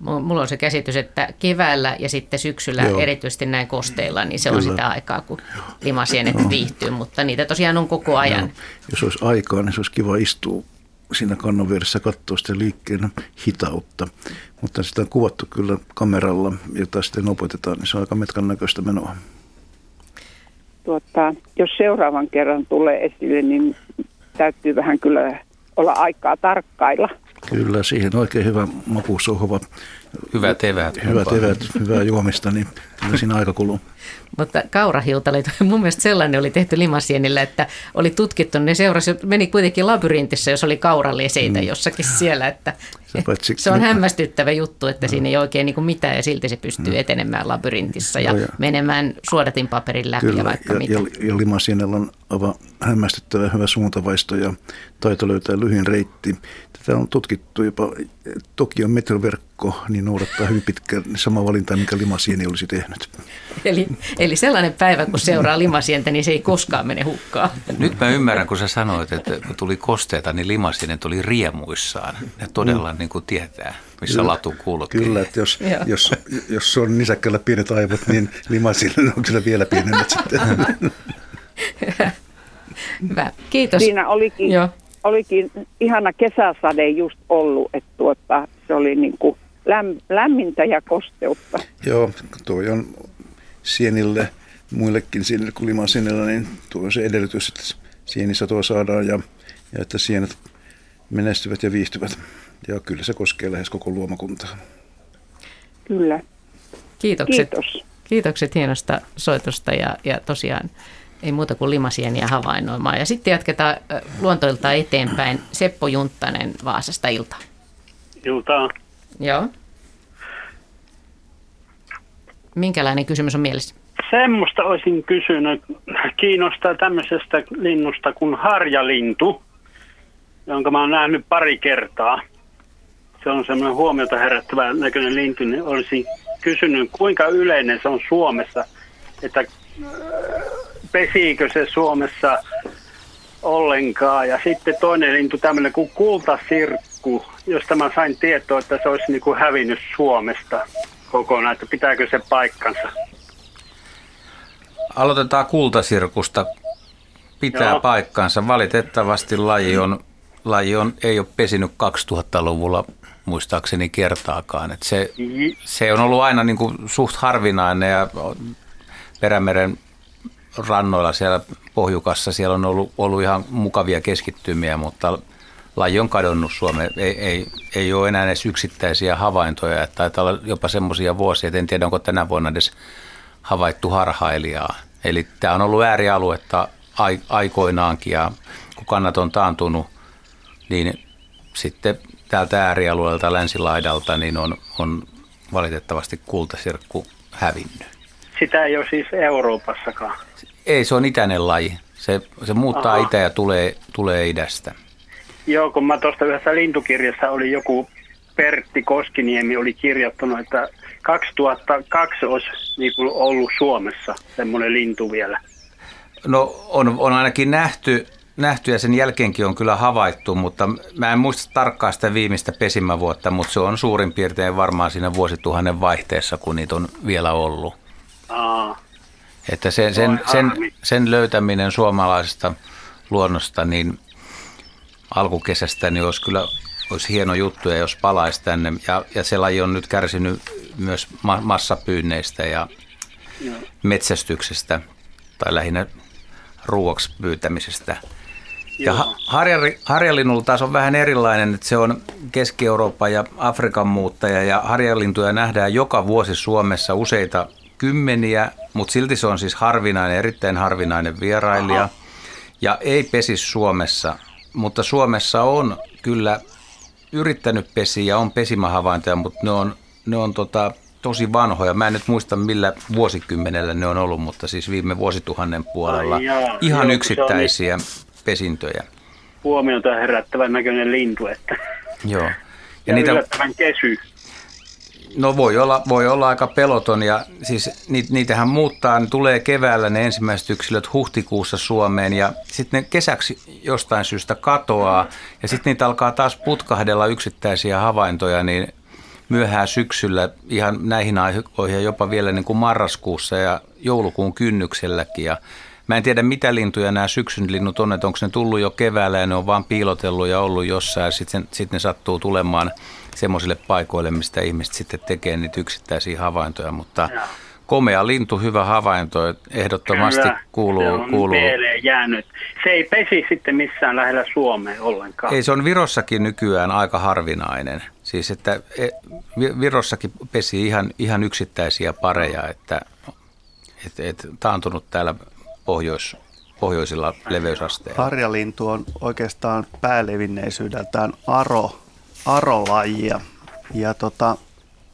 Mulla on se käsitys, että keväällä ja sitten syksyllä Joo. erityisesti näin kosteilla, niin se Kyllä. on sitä aikaa, kun limasienet Joo. viihtyy, mutta niitä tosiaan on koko ajan. Joo. Jos olisi aikaa, niin se olisi kiva istua siinä kannon vieressä katsoa sitä liikkeen hitautta. Mutta sitä on kuvattu kyllä kameralla, jota sitten opetetaan, niin se on aika metkan näköistä menoa. Tuota, jos seuraavan kerran tulee esille, niin täytyy vähän kyllä olla aikaa tarkkailla. Kyllä, siihen oikein hyvä makusohva. Hyvät eväät. Hyvät eväät, hyvää juomista, niin kyllä siinä aika kuluu. Mutta kaurahiutaleet, *laughs* mun mielestä sellainen oli tehty limasienillä, että oli tutkittu, ne seurasi, meni kuitenkin labyrintissä, jos oli kauraleseitä mm. jossakin siellä, että paitsi, se on hämmästyttävä juttu, että no. siinä ei oikein niin kuin mitään ja silti se pystyy no. etenemään labyrintissa ja, no, ja menemään suodatinpaperin läpi kyllä, ja vaikka ja, mitä. Ja, ja limasienellä on aivan hämmästyttävä hyvä suuntavaisto ja taito löytää lyhyin reitti. Tätä on tutkittu jopa Tokion metroverkko niin noudattaa hyvin pitkään sama valinta, mikä Limasieni olisi tehnyt. Eli, eli sellainen päivä, kun seuraa Limasientä, niin se ei koskaan mene hukkaan. Nyt mä ymmärrän, kun sä sanoit, että kun tuli kosteita, niin Limasieni tuli riemuissaan. Ne todella mm. niin kuin tietää, missä kyllä, latu kulkee. Kyllä, että jos, jos, jos on nisäkkällä pienet aivot, niin Limasieni on kyllä vielä pienemmät sitten. *laughs* Hyvä, kiitos. Siinä olikin, Joo. olikin ihana kesäsade just ollut, että tuota, se oli niin kuin läm, lämmintä ja kosteutta. Joo, tuo on sienille, muillekin sienille kuin limansienillä, niin tuo on se edellytys, että sienisatoa saadaan ja, ja että sienet menestyvät ja viihtyvät. Ja kyllä se koskee lähes koko luomakuntaa. Kyllä. Kiitokset. Kiitos. Kiitokset hienosta soitosta ja, ja tosiaan ei muuta kuin limasieniä havainnoimaan. Ja sitten jatketaan luontoilta eteenpäin. Seppo Junttanen Vaasasta ilta. Iltaa. Joo. Minkälainen kysymys on mielessä? Semmoista olisin kysynyt. Kiinnostaa tämmöisestä linnusta kuin harjalintu, jonka mä oon nähnyt pari kertaa. Se on semmoinen huomiota herättävä näköinen lintu, niin olisin kysynyt, kuinka yleinen se on Suomessa, että pesiikö se Suomessa ollenkaan. Ja sitten toinen lintu, tämmöinen kuin kultasirkku, josta mä sain tietoa, että se olisi niin kuin hävinnyt Suomesta kokonaan, että pitääkö se paikkansa. Aloitetaan kultasirkusta. Pitää Joo. paikkansa. Valitettavasti laji, on, laji on, ei ole pesinyt 2000-luvulla muistaakseni kertaakaan. Et se, se on ollut aina niin kuin suht harvinainen ja Perämeren rannoilla siellä pohjukassa. Siellä on ollut, ollut ihan mukavia keskittymiä, mutta laji on kadonnut Suomeen. Ei, ei, ei ole enää edes yksittäisiä havaintoja. Että taitaa olla jopa semmoisia vuosia, että en tiedä onko tänä vuonna edes havaittu harhailijaa. Eli tämä on ollut äärialuetta aikoinaankin ja kun kannat on taantunut, niin sitten täältä äärialueelta länsilaidalta niin on, on valitettavasti kultasirkku hävinnyt. Sitä ei ole siis Euroopassakaan. Ei, se on itäinen laji. Se, se muuttaa Aha. itä ja tulee, tulee idästä. Joo, kun mä tuosta yhdessä lintukirjassa oli joku Pertti Koskiniemi oli kirjoittanut, että 2002 olisi niin kuin ollut Suomessa semmoinen lintu vielä. No on, on ainakin nähty, nähty ja sen jälkeenkin on kyllä havaittu, mutta mä en muista tarkkaan sitä viimeistä pesimävuotta, mutta se on suurin piirtein varmaan siinä vuosituhannen vaihteessa, kun niitä on vielä ollut. Aa. Että sen, sen, sen, sen löytäminen suomalaisesta luonnosta niin alkukesästä niin olisi kyllä olisi hieno juttu, ja jos palaisi tänne. Ja, ja se laji on nyt kärsinyt myös ma- massapyynneistä ja Joo. metsästyksestä, tai lähinnä ruuaksi pyytämisestä. Ja harjali, harjalinnulla taas on vähän erilainen, että se on Keski-Euroopan ja Afrikan muuttaja, ja harjalintuja nähdään joka vuosi Suomessa useita kymmeniä, mutta silti se on siis harvinainen, erittäin harvinainen vierailija. Aha. Ja ei pesi Suomessa, mutta Suomessa on kyllä yrittänyt pesiä ja on pesimähavaintoja, mutta ne on, ne on tota, tosi vanhoja. Mä en nyt muista millä vuosikymmenellä ne on ollut, mutta siis viime vuosituhannen puolella. Ai jaa, ihan joo, yksittäisiä niin pesintöjä. Huomiota herättävän näköinen lintu, että Joo. Ja, ja niitä, yllättävän kesy. No voi olla, voi olla aika peloton ja siis niitähän muuttaa, ne tulee keväällä ne ensimmäiset yksilöt huhtikuussa Suomeen ja sitten ne kesäksi jostain syystä katoaa ja sitten niitä alkaa taas putkahdella yksittäisiä havaintoja niin myöhään syksyllä ihan näihin aikoihin jopa vielä niin kuin marraskuussa ja joulukuun kynnykselläkin ja Mä en tiedä, mitä lintuja nämä syksyn linnut on, että onko ne tullut jo keväällä ja ne on vaan piilotellut ja ollut jossain sitten sit ne sattuu tulemaan – semmoisille paikoille, mistä ihmiset sitten tekee niitä yksittäisiä havaintoja, mutta ja. komea lintu, hyvä havainto, ehdottomasti Kyllä, kuuluu. Se on kuuluu. jäänyt. Se ei pesi sitten missään lähellä Suomea ollenkaan. Ei, se on Virossakin nykyään aika harvinainen. Siis että e, Virossakin pesi ihan, ihan yksittäisiä pareja, että et, et, taantunut täällä pohjois, pohjoisilla leveysasteilla. Harjalintu on oikeastaan päälevinneisyydeltään aro arolajia. Ja tota,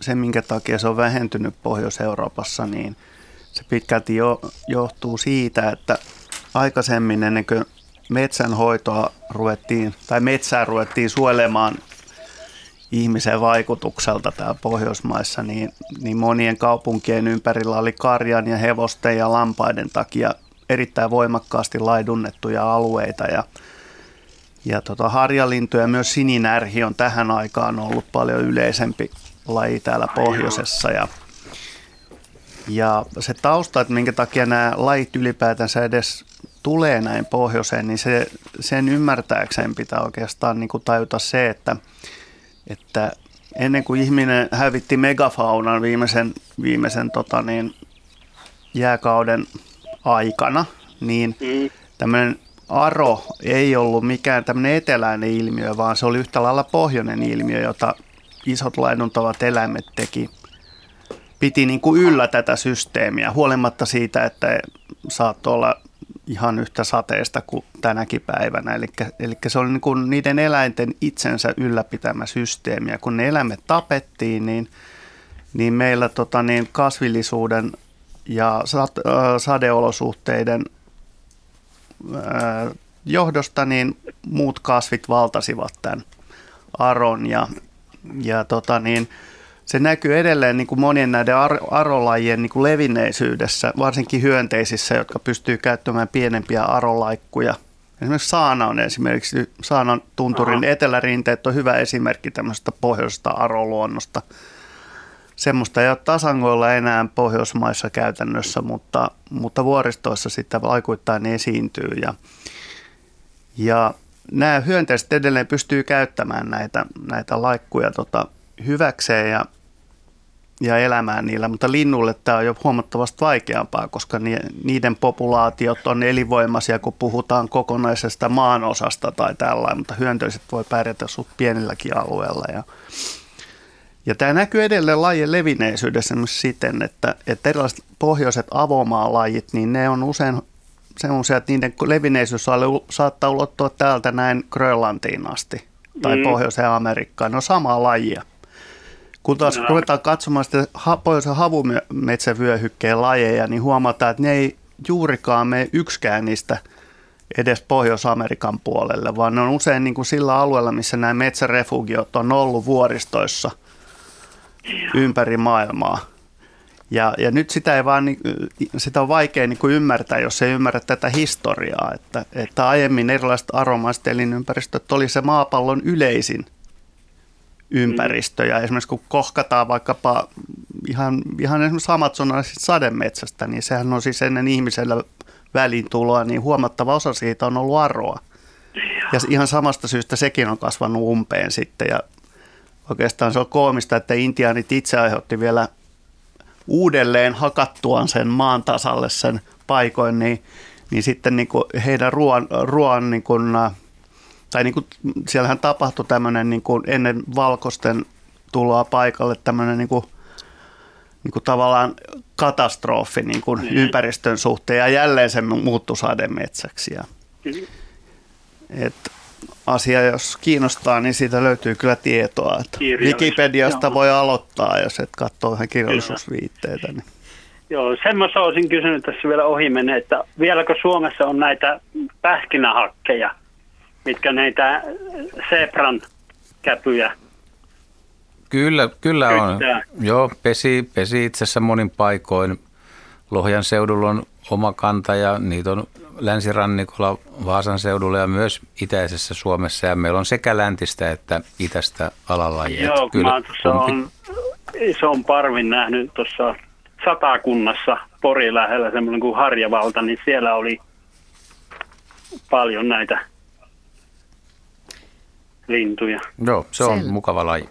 se, minkä takia se on vähentynyt Pohjois-Euroopassa, niin se pitkälti jo, johtuu siitä, että aikaisemmin ennen kuin metsänhoitoa ruvettiin, tai metsää ruvettiin suojelemaan ihmisen vaikutukselta täällä Pohjoismaissa, niin, niin monien kaupunkien ympärillä oli karjan ja hevosten ja lampaiden takia erittäin voimakkaasti laidunnettuja alueita ja ja tota, harjalintu ja myös sininärhi on tähän aikaan ollut paljon yleisempi laji täällä pohjoisessa. Ja, ja se tausta, että minkä takia nämä lajit ylipäätänsä edes tulee näin pohjoiseen, niin se, sen ymmärtääkseen pitää oikeastaan niin kuin tajuta se, että, että ennen kuin ihminen hävitti megafaunan viimeisen, viimeisen tota niin, jääkauden aikana, niin mm. tämmöinen aro ei ollut mikään tämmöinen eteläinen ilmiö, vaan se oli yhtä lailla pohjoinen ilmiö, jota isot laiduntavat eläimet teki. Piti niin kuin yllä tätä systeemiä, huolimatta siitä, että saattoi olla ihan yhtä sateesta kuin tänäkin päivänä. Eli, eli se oli niin kuin niiden eläinten itsensä ylläpitämä systeemi. Ja kun ne eläimet tapettiin, niin, niin meillä tota niin, kasvillisuuden ja sadeolosuhteiden johdosta niin muut kasvit valtasivat tämän aron ja, ja tota niin, se näkyy edelleen niin kuin monien näiden ar- arolajien niin kuin levinneisyydessä, varsinkin hyönteisissä, jotka pystyy käyttämään pienempiä arolaikkuja. Esimerkiksi saana on esimerkiksi, saanan tunturin Aha. etelärinteet on hyvä esimerkki tämmöisestä pohjoisesta aroluonnosta. Semmoista ei ole tasangoilla enää Pohjoismaissa käytännössä, mutta, mutta vuoristoissa sitä aikuittain esiintyy. Ja, ja nämä hyönteiset edelleen pystyy käyttämään näitä, näitä laikkuja tota, hyväkseen ja, ja elämään niillä, mutta linnulle tämä on jo huomattavasti vaikeampaa, koska niiden populaatiot on elinvoimaisia, kun puhutaan kokonaisesta maanosasta tai tällainen, mutta hyönteiset voi pärjätä suht pienilläkin alueella. Ja, ja tämä näkyy edelleen lajien levinneisyydessä myös siten, että, että erilaiset pohjoiset avomaalajit, niin ne on usein semmoisia, että niiden levinneisyys saattaa ulottua täältä näin Grönlantiin asti tai mm. Pohjoiseen Amerikkaan. Ne on samaa lajia. Kun taas no. ruvetaan katsomaan sitä pohjoisen havumetsävyöhykkeen lajeja, niin huomataan, että ne ei juurikaan mene yksikään niistä edes Pohjois-Amerikan puolelle, vaan ne on usein niin kuin sillä alueella, missä nämä metsärefugiot on ollut vuoristoissa – ympäri maailmaa. Ja, ja nyt sitä, ei vaan, sitä on vaikea niin kuin ymmärtää, jos ei ymmärrä tätä historiaa, että, että aiemmin erilaiset aromaiset elinympäristöt oli se maapallon yleisin ympäristö. Ja esimerkiksi kun kohkataan vaikkapa ihan, ihan esimerkiksi amazonalaisista sademetsästä, niin sehän on siis ennen ihmisellä välintuloa, niin huomattava osa siitä on ollut aroa. Ja ihan samasta syystä sekin on kasvanut umpeen sitten ja Oikeastaan se on koomista, että intiaanit itse aiheutti vielä uudelleen hakattuaan sen maan tasalle sen paikoin, niin, niin sitten niin kuin heidän ruoan, ruoan niin kuin, tai niin kuin, siellähän tapahtui tämmöinen niin kuin ennen valkoisten tuloa paikalle tämmöinen niin kuin, niin kuin tavallaan katastrofi niin kuin mm. ympäristön suhteen ja jälleen se muuttui sademetsäksi. Ja, et, asia, jos kiinnostaa, niin siitä löytyy kyllä tietoa. Että Wikipediasta Joo. voi aloittaa, jos et katsoo ihan kirjallisuusviitteitä. Niin. Joo, semmoista olisin kysynyt tässä vielä ohi menne, että vieläkö Suomessa on näitä pähkinähakkeja, mitkä näitä Sebran käpyjä Kyllä, kyllä on. Joo, pesi, pesi itse asiassa monin paikoin. Lohjan seudulla on oma kanta ja niitä on länsirannikolla Vaasan seudulla ja myös itäisessä Suomessa. Ja meillä on sekä läntistä että itästä alalajia. Joo, kyllä, mä tuossa on ison parvin nähnyt tuossa satakunnassa Pori lähellä semmoinen kuin Harjavalta, niin siellä oli paljon näitä lintuja. Joo, se on Sel- mukava laji.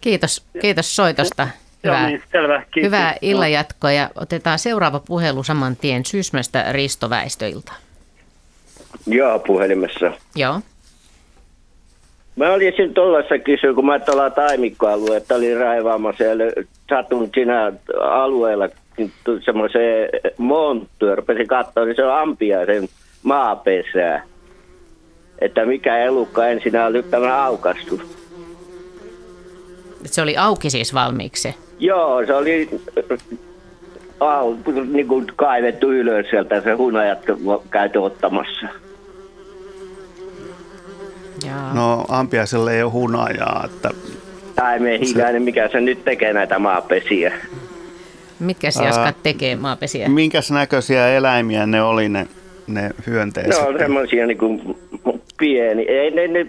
Kiitos, kiitos soitosta. Hyvää, Joo, niin, selvä. Kiitos. hyvää illanjatkoa ja otetaan seuraava puhelu saman tien Syysmästä Risto Väistöiltä. Joo, puhelimessa. Joo. Mä olisin tuollaista kysyä, kun mä tuolla taimikkoalueella olin raivaamassa ja sattunut siinä alueella semmoiseen monttuun, rupesin katsoa, niin se on ampiaisen maapesää. Että mikä elukka ensin oli tämä aukastus. Se oli auki siis valmiiksi Joo, se oli au, niin kuin kaivettu ylös sieltä se hunajat käyty ottamassa. Jaa. No ampiaiselle ei ole hunajaa, että Tai mehiläinen, mikä se nyt tekee näitä maapesiä. Mitkä Ää, jaskat tekee maapesiä? Minkäs näköisiä eläimiä ne oli ne, ne hyönteiset? Ne on semmoisia niinku pieni. Ei ne, ne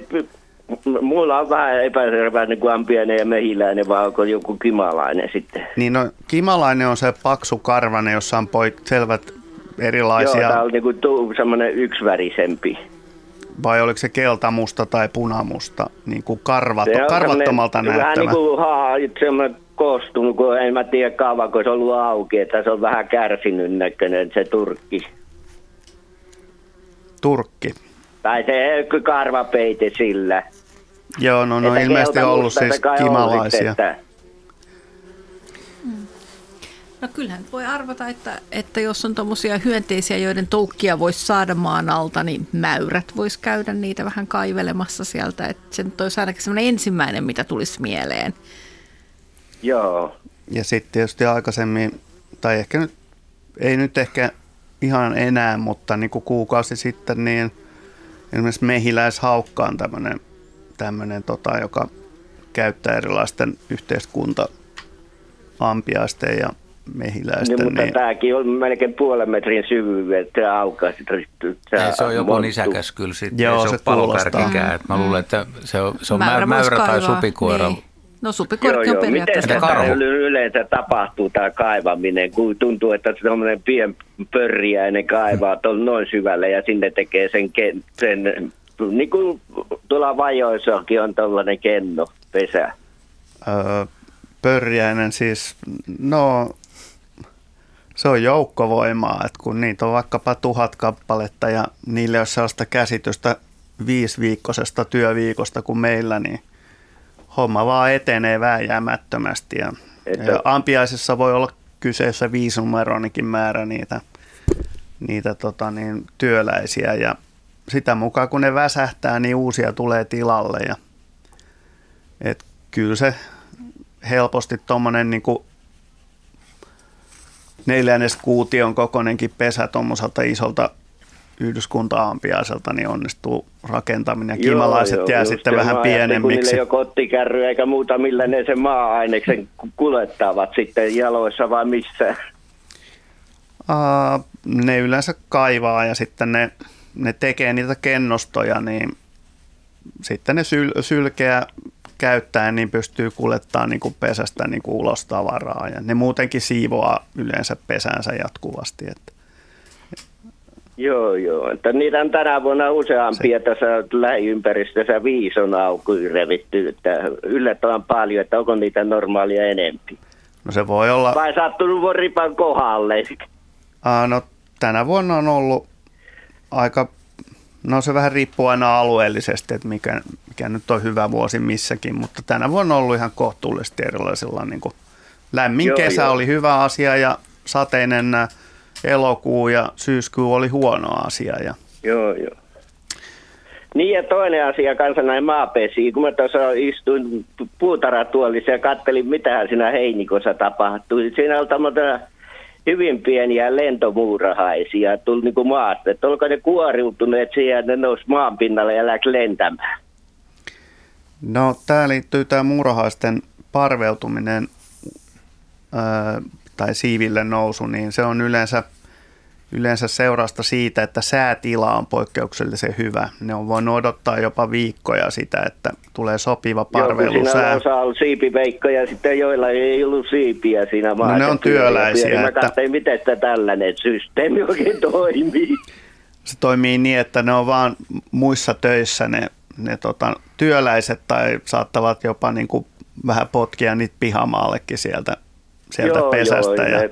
Mulla on vähän epäselvää, kuin pieni ja mehiläinen, vai onko joku kimalainen sitten? Niin no, kimalainen on se paksu karvane, jossa on poik- selvät erilaisia... Joo, tää on niinku tu- semmoinen yksivärisempi. Vai oliko se keltamusta tai punamusta, niin kuin karvato, Se on karvattomalta semmonen- Vähän näyttävä? niin kuin haa, semmoinen koostunut, kun en mä tiedä kauanko se on ollut auki, että se on vähän kärsinyt näköinen se turkki. Turkki. Tai se karvapeite sillä. Joo, no, no ilmeisesti keltamusta ollut siis on kimalaisia. sitten, että- No kyllähän voi arvata, että, että jos on tuommoisia hyönteisiä, joiden toukkia voisi saada maan alta, niin mäyrät voisi käydä niitä vähän kaivelemassa sieltä. Että se nyt olisi ainakin semmoinen ensimmäinen, mitä tulisi mieleen. Joo. Ja sitten tietysti aikaisemmin, tai ehkä nyt, ei nyt ehkä ihan enää, mutta niin kuin kuukausi sitten, niin esimerkiksi mehiläishaukka on tämmöinen, tämmöinen tota, joka käyttää erilaisten yhteiskunta ampiaisten ja mehiläisten. Niin, mutta tämäkin on melkein puolen metrin syvyyden, että se aukaa sitten. Ei, se on joku nisäkäs kyllä sitten. Joo, se, se se on kuulostaa. että Mä luulen, että se on, se on Mäyrä mäyrä, tai kaivaa, supikoira. Niin. No supikoirakin on. Miten periaatteessa. se Entä karhu? yleensä tapahtuu tämä kaivaminen, kun tuntuu, että semmoinen pien pörriäinen kaivaa tuolla noin syvälle ja sinne tekee sen, sen niin kuin tuolla vajoissakin on tuollainen kenno, pesä. Öö, pörjäinen siis, no se on joukkovoimaa, että kun niitä on vaikkapa tuhat kappaletta ja niille on sellaista käsitystä viisiviikkoisesta työviikosta kuin meillä, niin homma vaan etenee vääjäämättömästi. Ja, Että- ja ampiaisessa voi olla kyseessä viisinumeronikin määrä niitä, niitä tota niin, työläisiä ja sitä mukaan kun ne väsähtää, niin uusia tulee tilalle ja et kyllä se helposti tuommoinen niin neljännes kuution kokoinenkin pesä tuommoiselta isolta yhdyskunta-ampiaiselta niin onnistuu rakentaminen. Kimalaiset Joo, jää just sitten vähän Kun pienemmiksi. niillä ei ole kottikärryä eikä muuta, millä ne sen maa-aineksen kuljettavat sitten jaloissa vai missä. Aa, ne yleensä kaivaa ja sitten ne, ne tekee niitä kennostoja, niin sitten ne syl, sylkeä käyttäen niin pystyy kuljettamaan niin kuin pesästä niin kuin ulos tavaraa. Ja ne muutenkin siivoaa yleensä pesänsä jatkuvasti. Että. Joo, joo. Että niitä on tänä vuonna useampia se. tässä lähiympäristössä viisi on auki revitty. Että yllättävän paljon, että onko niitä normaalia enempi. No se voi olla, Vai sattunut ripan kohdalle. aa, no tänä vuonna on ollut aika, no se vähän riippuu aina alueellisesti, että mikä, mikä nyt on hyvä vuosi missäkin, mutta tänä vuonna on ollut ihan kohtuullisesti erilaisilla niin kuin lämmin Joo, kesä joo. oli hyvä asia ja sateinen elokuu ja syyskuu oli huono asia. Ja, Joo, joo. Niin ja toinen asia kanssa näin maapesiin. Kun mä tuossa istuin puutaratuolissa ja kattelin, mitä siinä heinikossa tapahtui. Siinä oli tämmöitä hyvin pieniä lentomuurahaisia tuli niin kuin maasta. Että olko ne kuoriutuneet siihen, että ne nousi maan pinnalle ja läks lentämään. no tämä liittyy tämä muurahaisten parveutuminen ää, tai siiville nousu, niin se on yleensä, yleensä seurasta siitä, että säätila on poikkeuksellisen hyvä. Ne on voinut odottaa jopa viikkoja sitä, että tulee sopiva Joo, siinä parveilusää. osa oli siipiveikko ja sitten joilla ei ollut siipiä siinä maassa. No ne on työläisiä, Mä että- katsoin, miten tämä tällainen systeemi oikein toimii. Se toimii niin, että ne on vaan muissa töissä ne, ne tota, työläiset tai saattavat jopa niin kuin vähän potkia niitä pihamaallekin sieltä, sieltä joo, pesästä. Joo, ja, ne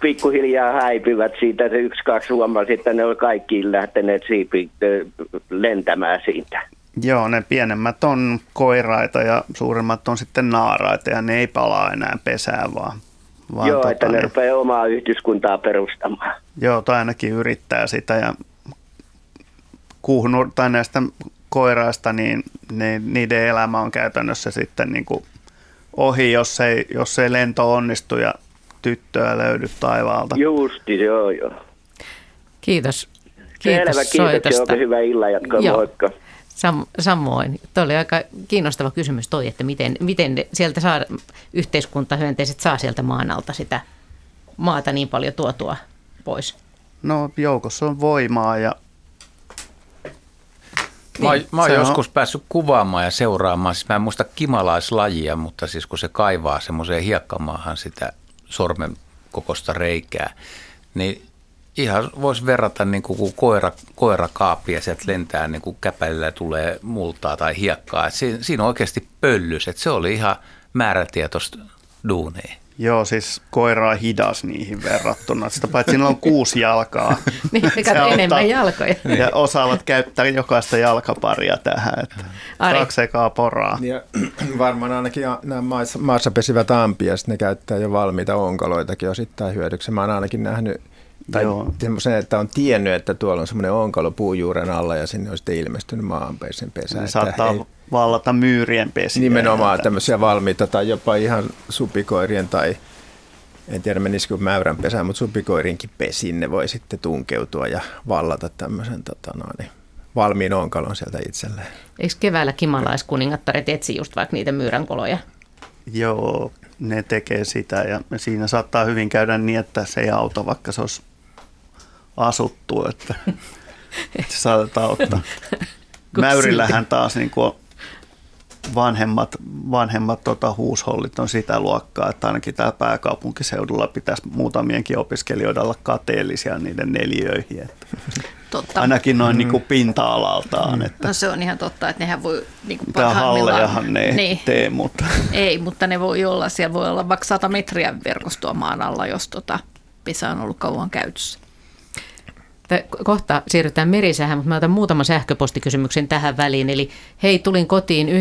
pikkuhiljaa häipyvät siitä, se yksi, kaksi huomasi, että ne oli kaikki lähteneet siipi lentämään siitä. Joo, ne pienemmät on koiraita ja suuremmat on sitten naaraita ja ne ei palaa enää pesään vaan. vaan joo, että ne ne, rupeaa omaa yhteiskuntaa perustamaan. joo, tai ainakin yrittää sitä ja kuhnur, tai näistä koiraista, niin ne, niiden elämä on käytännössä sitten niin kuin ohi, jos ei, jos ei lento onnistu ja tyttöä löydy taivaalta. Justi, joo, joo. Kiitos. Kiitos Selvä, kiitoksia, soitosta. oikein hyvä illan jatkoa, Joo. moikka. Sam, samoin. Tuo oli aika kiinnostava kysymys toi, että miten, miten sieltä saa, yhteiskuntahyönteiset saa sieltä maan alta sitä maata niin paljon tuotua pois. No joukossa on voimaa ja Mä, oon- mä oon se on- joskus päässyt kuvaamaan ja seuraamaan, siis mä en muista kimalaislajia, mutta siis kun se kaivaa semmoiseen hiekkamaahan sitä sormen kokosta reikää, niin ihan voisi verrata niin kuin kun koira, ja sieltä lentää niin kuin käpäillä tulee multaa tai hiekkaa. Siinä, siinä on oikeasti pöllys, että se oli ihan määrätietoista duunia. Joo, siis koira on hidas niihin verrattuna. Sitä paitsi sillä on kuusi jalkaa. *laughs* Niin, ne auttaa. enemmän jalkoja. Ja osaavat käyttää jokaista jalkaparia tähän, että Ari. kaksi ekaa poraa. Ja *clears throat* varmaan ainakin nämä maassa, maassa pesivät ampiaiset, ne käyttää jo valmiita onkaloitakin osittain hyödyksi. Mä oon ainakin nähnyt, tai Joo. semmoisen, että on tiennyt, että tuolla on semmoinen onkalo puujuuren alla ja sinne on sitten ilmestynyt maanpeisen pesä. Ne Että saattaa vallata myyrien pesiä. Nimenomaan Että- tämmöisiä valmiita tai jopa ihan supikoirien tai en tiedä menisikö mäyrän pesään, mutta supikoirienkin pesiin ne voi sitten tunkeutua ja vallata tämmöisen tota noin, niin valmiin onkalon sieltä itselleen. Eikö keväällä kimalaiskuningattaret etsi just vaikka niitä myyränkoloja? Joo, ne tekee sitä ja siinä saattaa hyvin käydä niin, että se ei auta, vaikka se olisi asuttu, että se *laughs* saatetaan ottaa. Mäyrillähän taas niin kuin vanhemmat, vanhemmat tota, huushollit on sitä luokkaa, että ainakin täällä pääkaupunkiseudulla pitäisi muutamienkin opiskelijoiden olla kateellisia niiden neliöihin. Että Totta. ainakin noin niin kuin pinta-alaltaan, että No se on ihan totta, että nehän voi niin kuin hallejahan ne ei niin, tee, mutta ei, mutta ne voi olla, siellä voi olla vaikka 100 metriä verkostoa maan alla, jos tota pesä on ollut kauan käytössä. Kohta siirrytään merisähän, mutta mä otan muutaman sähköpostikysymyksen tähän väliin. Eli hei, tulin kotiin 9.10.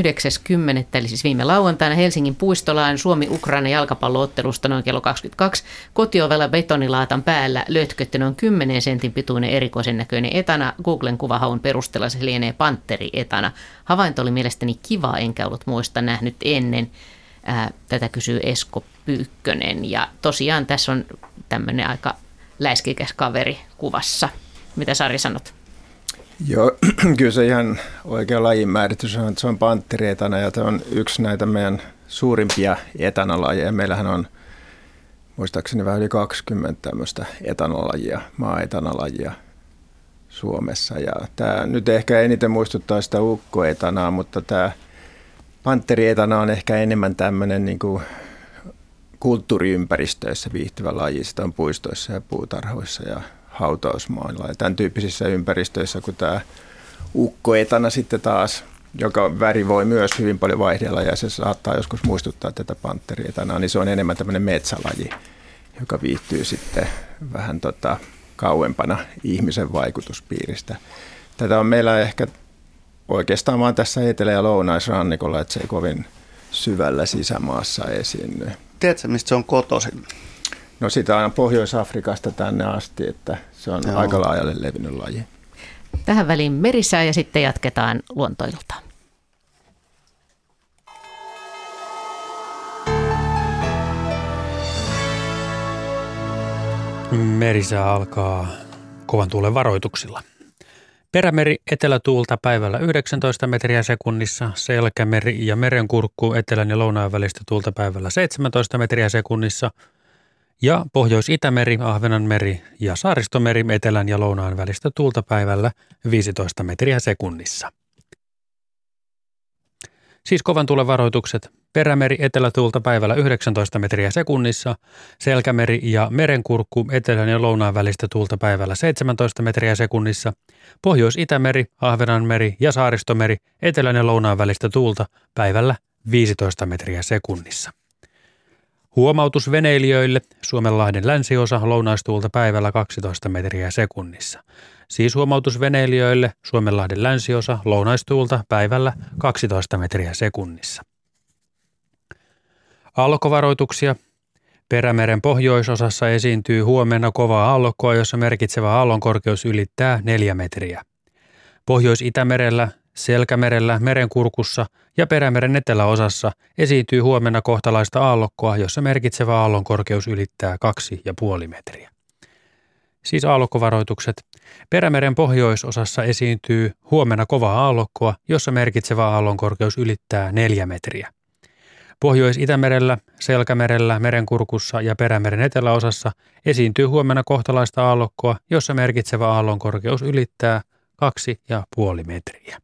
eli siis viime lauantaina Helsingin puistolaan Suomi-Ukraina jalkapalloottelusta noin kello 22. Kotiovella betonilaatan päällä lötkötti noin 10 sentin pituinen erikoisen näköinen etana. Googlen kuvahaun perusteella se lienee panteri etana. Havainto oli mielestäni kiva, enkä ollut muista nähnyt ennen. Ää, tätä kysyy Esko Pyykkönen ja tosiaan tässä on tämmöinen aika läiskikäs kaveri kuvassa. Mitä Sari sanot? Joo, *clears throat* kyllä se ihan oikea lajin määritys on, että se on pantterietana ja tämä on yksi näitä meidän suurimpia etanalajeja. Meillähän on muistaakseni vähän yli 20 tämmöistä etanalajia, maa-etanalajia Suomessa. Ja tämä nyt ehkä eniten muistuttaa sitä ukkoetanaa, mutta tämä pantterietana on ehkä enemmän tämmöinen niin kuin kulttuuriympäristöissä viihtyvä laji. Sitä on puistoissa ja puutarhoissa ja hautausmailla ja tämän tyyppisissä ympäristöissä, kun tämä ukkoetana sitten taas, joka väri voi myös hyvin paljon vaihdella ja se saattaa joskus muistuttaa tätä pantterietana, niin se on enemmän tämmöinen metsälaji, joka viihtyy sitten vähän tota kauempana ihmisen vaikutuspiiristä. Tätä on meillä ehkä oikeastaan vaan tässä etelä- ja lounaisrannikolla, että se ei kovin syvällä sisämaassa esiinny. Tiedätkö, mistä se on kotoisin? No sitä aina Pohjois-Afrikasta tänne asti, että se on Joo. aika laajalle levinnyt laji. Tähän väliin merisää ja sitten jatketaan luontoilta. Merisää alkaa kovan tuulen varoituksilla. Perämeri etelätuulta päivällä 19 metriä sekunnissa, Selkämeri ja Merenkurkku etelän ja lounaan välistä tuulta päivällä 17 metriä sekunnissa ja Pohjois-Itämeri, Ahvenanmeri ja Saaristomeri etelän ja lounaan välistä tuulta päivällä 15 metriä sekunnissa. Siis kovan tuulen varoitukset. Perämeri etelätuulta päivällä 19 metriä sekunnissa, Selkämeri ja Merenkurkku etelän ja lounaan välistä tuulta päivällä 17 metriä sekunnissa, Pohjois-Itämeri, Ahvenanmeri ja Saaristomeri etelän ja lounaan välistä tuulta päivällä 15 metriä sekunnissa. Huomautus veneilijöille Suomenlahden länsiosa lounaistuulta päivällä 12 metriä sekunnissa. Siis huomautus veneilijöille Suomenlahden länsiosa lounaistuulta päivällä 12 metriä sekunnissa. Aallokkovaroituksia. Perämeren pohjoisosassa esiintyy huomenna kovaa aallokkoa, jossa merkitsevä aallonkorkeus ylittää 4 metriä. Pohjois-Itämerellä, Selkämerellä, Merenkurkussa ja Perämeren eteläosassa esiintyy huomenna kohtalaista aallokkoa, jossa merkitsevä aallonkorkeus ylittää 2,5 metriä. Siis aallokkovaroitukset. Perämeren pohjoisosassa esiintyy huomenna kovaa aallokkoa, jossa merkitsevä aallonkorkeus ylittää neljä metriä. Pohjois-Itämerellä, Selkämerellä, Merenkurkussa ja Perämeren eteläosassa esiintyy huomenna kohtalaista aallokkoa, jossa merkitsevä aallonkorkeus ylittää 2,5 metriä.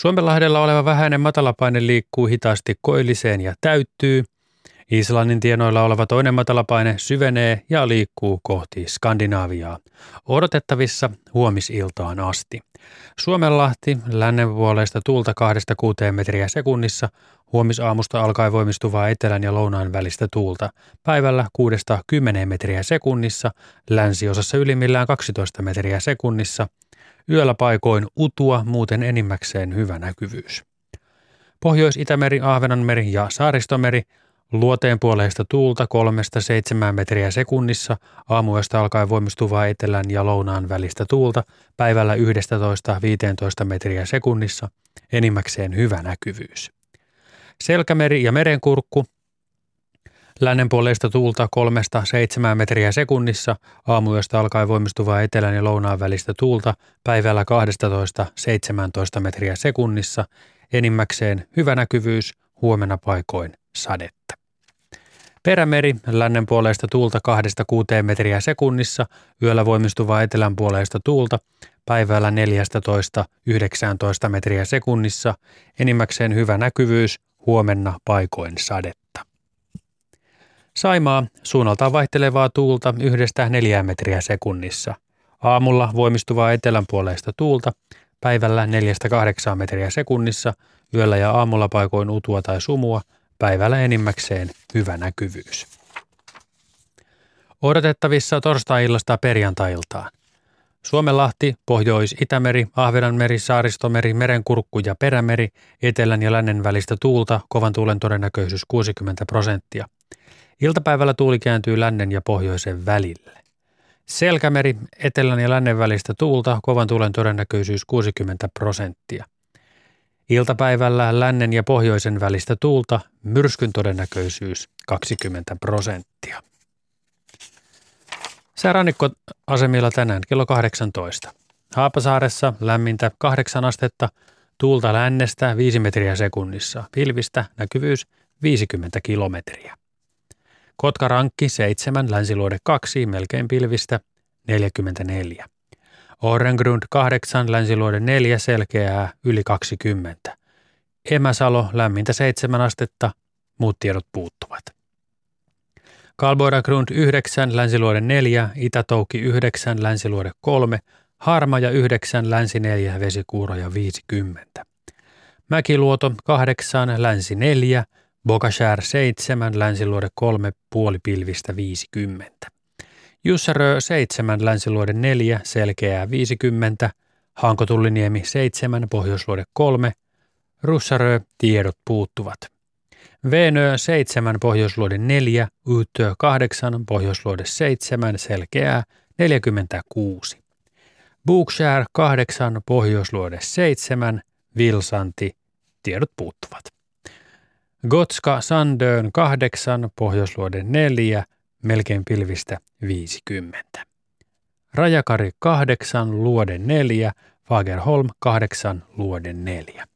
Suomenlahdella oleva vähäinen matalapaine liikkuu hitaasti koilliseen ja täyttyy. Islannin tienoilla oleva toinen matalapaine syvenee ja liikkuu kohti Skandinaaviaa. Odotettavissa huomisiltaan asti. Suomenlahti lännen puolesta tuulta 2-6 metriä sekunnissa, huomisaamusta alkaen voimistuvaa etelän ja lounaan välistä tuulta. Päivällä 6-10 metriä sekunnissa, länsiosassa ylimmillään 12 metriä sekunnissa – Yöllä paikoin utua, muuten enimmäkseen hyvä näkyvyys. Pohjois-Itämeri, Ahvenanmeri ja Saaristomeri luoteen puoleista tuulta 3-7 metriä sekunnissa, aamuista alkaen voimistuvaa etelän ja lounaan välistä tuulta, päivällä 11-15 metriä sekunnissa, enimmäkseen hyvä näkyvyys. Selkämeri ja merenkurkku Lännenpuoleista tuulta kolmesta seitsemään metriä sekunnissa, aamuyöstä alkaen voimistuvaa etelän ja lounaan välistä tuulta, päivällä 12-17 metriä sekunnissa, enimmäkseen hyvä näkyvyys, huomenna paikoin sadetta. Perämeri lännen puoleista tuulta 2-6 metriä sekunnissa, yöllä voimistuvaa etelän puoleista tuulta, päivällä 14-19 metriä sekunnissa, enimmäkseen hyvä näkyvyys, huomenna paikoin sadetta. Saimaa suunnaltaan vaihtelevaa tuulta yhdestä neljää metriä sekunnissa. Aamulla voimistuvaa etelänpuoleista tuulta, päivällä 4-8 metriä sekunnissa, yöllä ja aamulla paikoin utua tai sumua, päivällä enimmäkseen hyvä näkyvyys. Odotettavissa torstai-illasta perjantailtaan. Suomenlahti, Pohjois-Itämeri, Ahvenanmeri, Saaristomeri, Merenkurkku ja Perämeri, etelän ja lännen välistä tuulta, kovan tuulen todennäköisyys 60 prosenttia – Iltapäivällä tuuli kääntyy lännen ja pohjoisen välille. Selkämeri, etelän ja lännen välistä tuulta, kovan tuulen todennäköisyys 60 prosenttia. Iltapäivällä lännen ja pohjoisen välistä tuulta, myrskyn todennäköisyys 20 prosenttia. Säärannikkoasemilla tänään kello 18. Haapasaaressa lämmintä 8 astetta, tuulta lännestä 5 metriä sekunnissa, pilvistä näkyvyys 50 kilometriä. Kotkarankki 7, länsiluode 2, melkein pilvistä 44. Orengrund 8, länsiluode 4, selkeää yli 20. Emäsalo lämmintä 7 astetta, muut tiedot puuttuvat. Kalboidagrund 9, länsiluode 4, Itätoukki 9, länsiluode 3, Harmaja 9, länsi 4, vesikuuroja 50. Mäkiluoto 8, länsi 4, Bogashär 7, länsiluode 3, puolipilvistä 50. Jussarö 7, länsiluode 4, selkeää 50. Hankotulliniemi 7, pohjoisluode 3. Russarö, tiedot puuttuvat. Venö 7, pohjoisluode 4, Yttö 8, pohjoisluode 7, selkeää 46. Bookshare 8, pohjoisluode 7, Vilsanti, tiedot puuttuvat. Gotska Sandön 8, Pohjoisluode 4, melkein pilvistä 50. Rajakari 8, Luode 4, Fagerholm 8, Luode 4.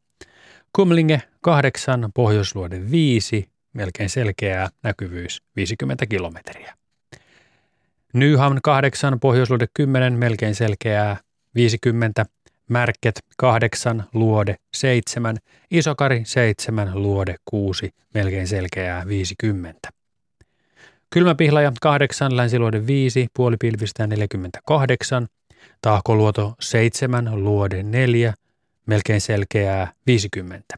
Kumlinge 8, Pohjoisluode 5, melkein selkeää näkyvyys 50 kilometriä. Nyhamn 8, Pohjoisluode 10, melkein selkeää 50 Märket 8, luode 7, Isokari 7, luode 6, melkein selkeää 50. Kylmäpihlaja 8, länsiluode 5, puolipilvistä 48, Tahkoluoto 7, luode 4, melkein selkeää 50.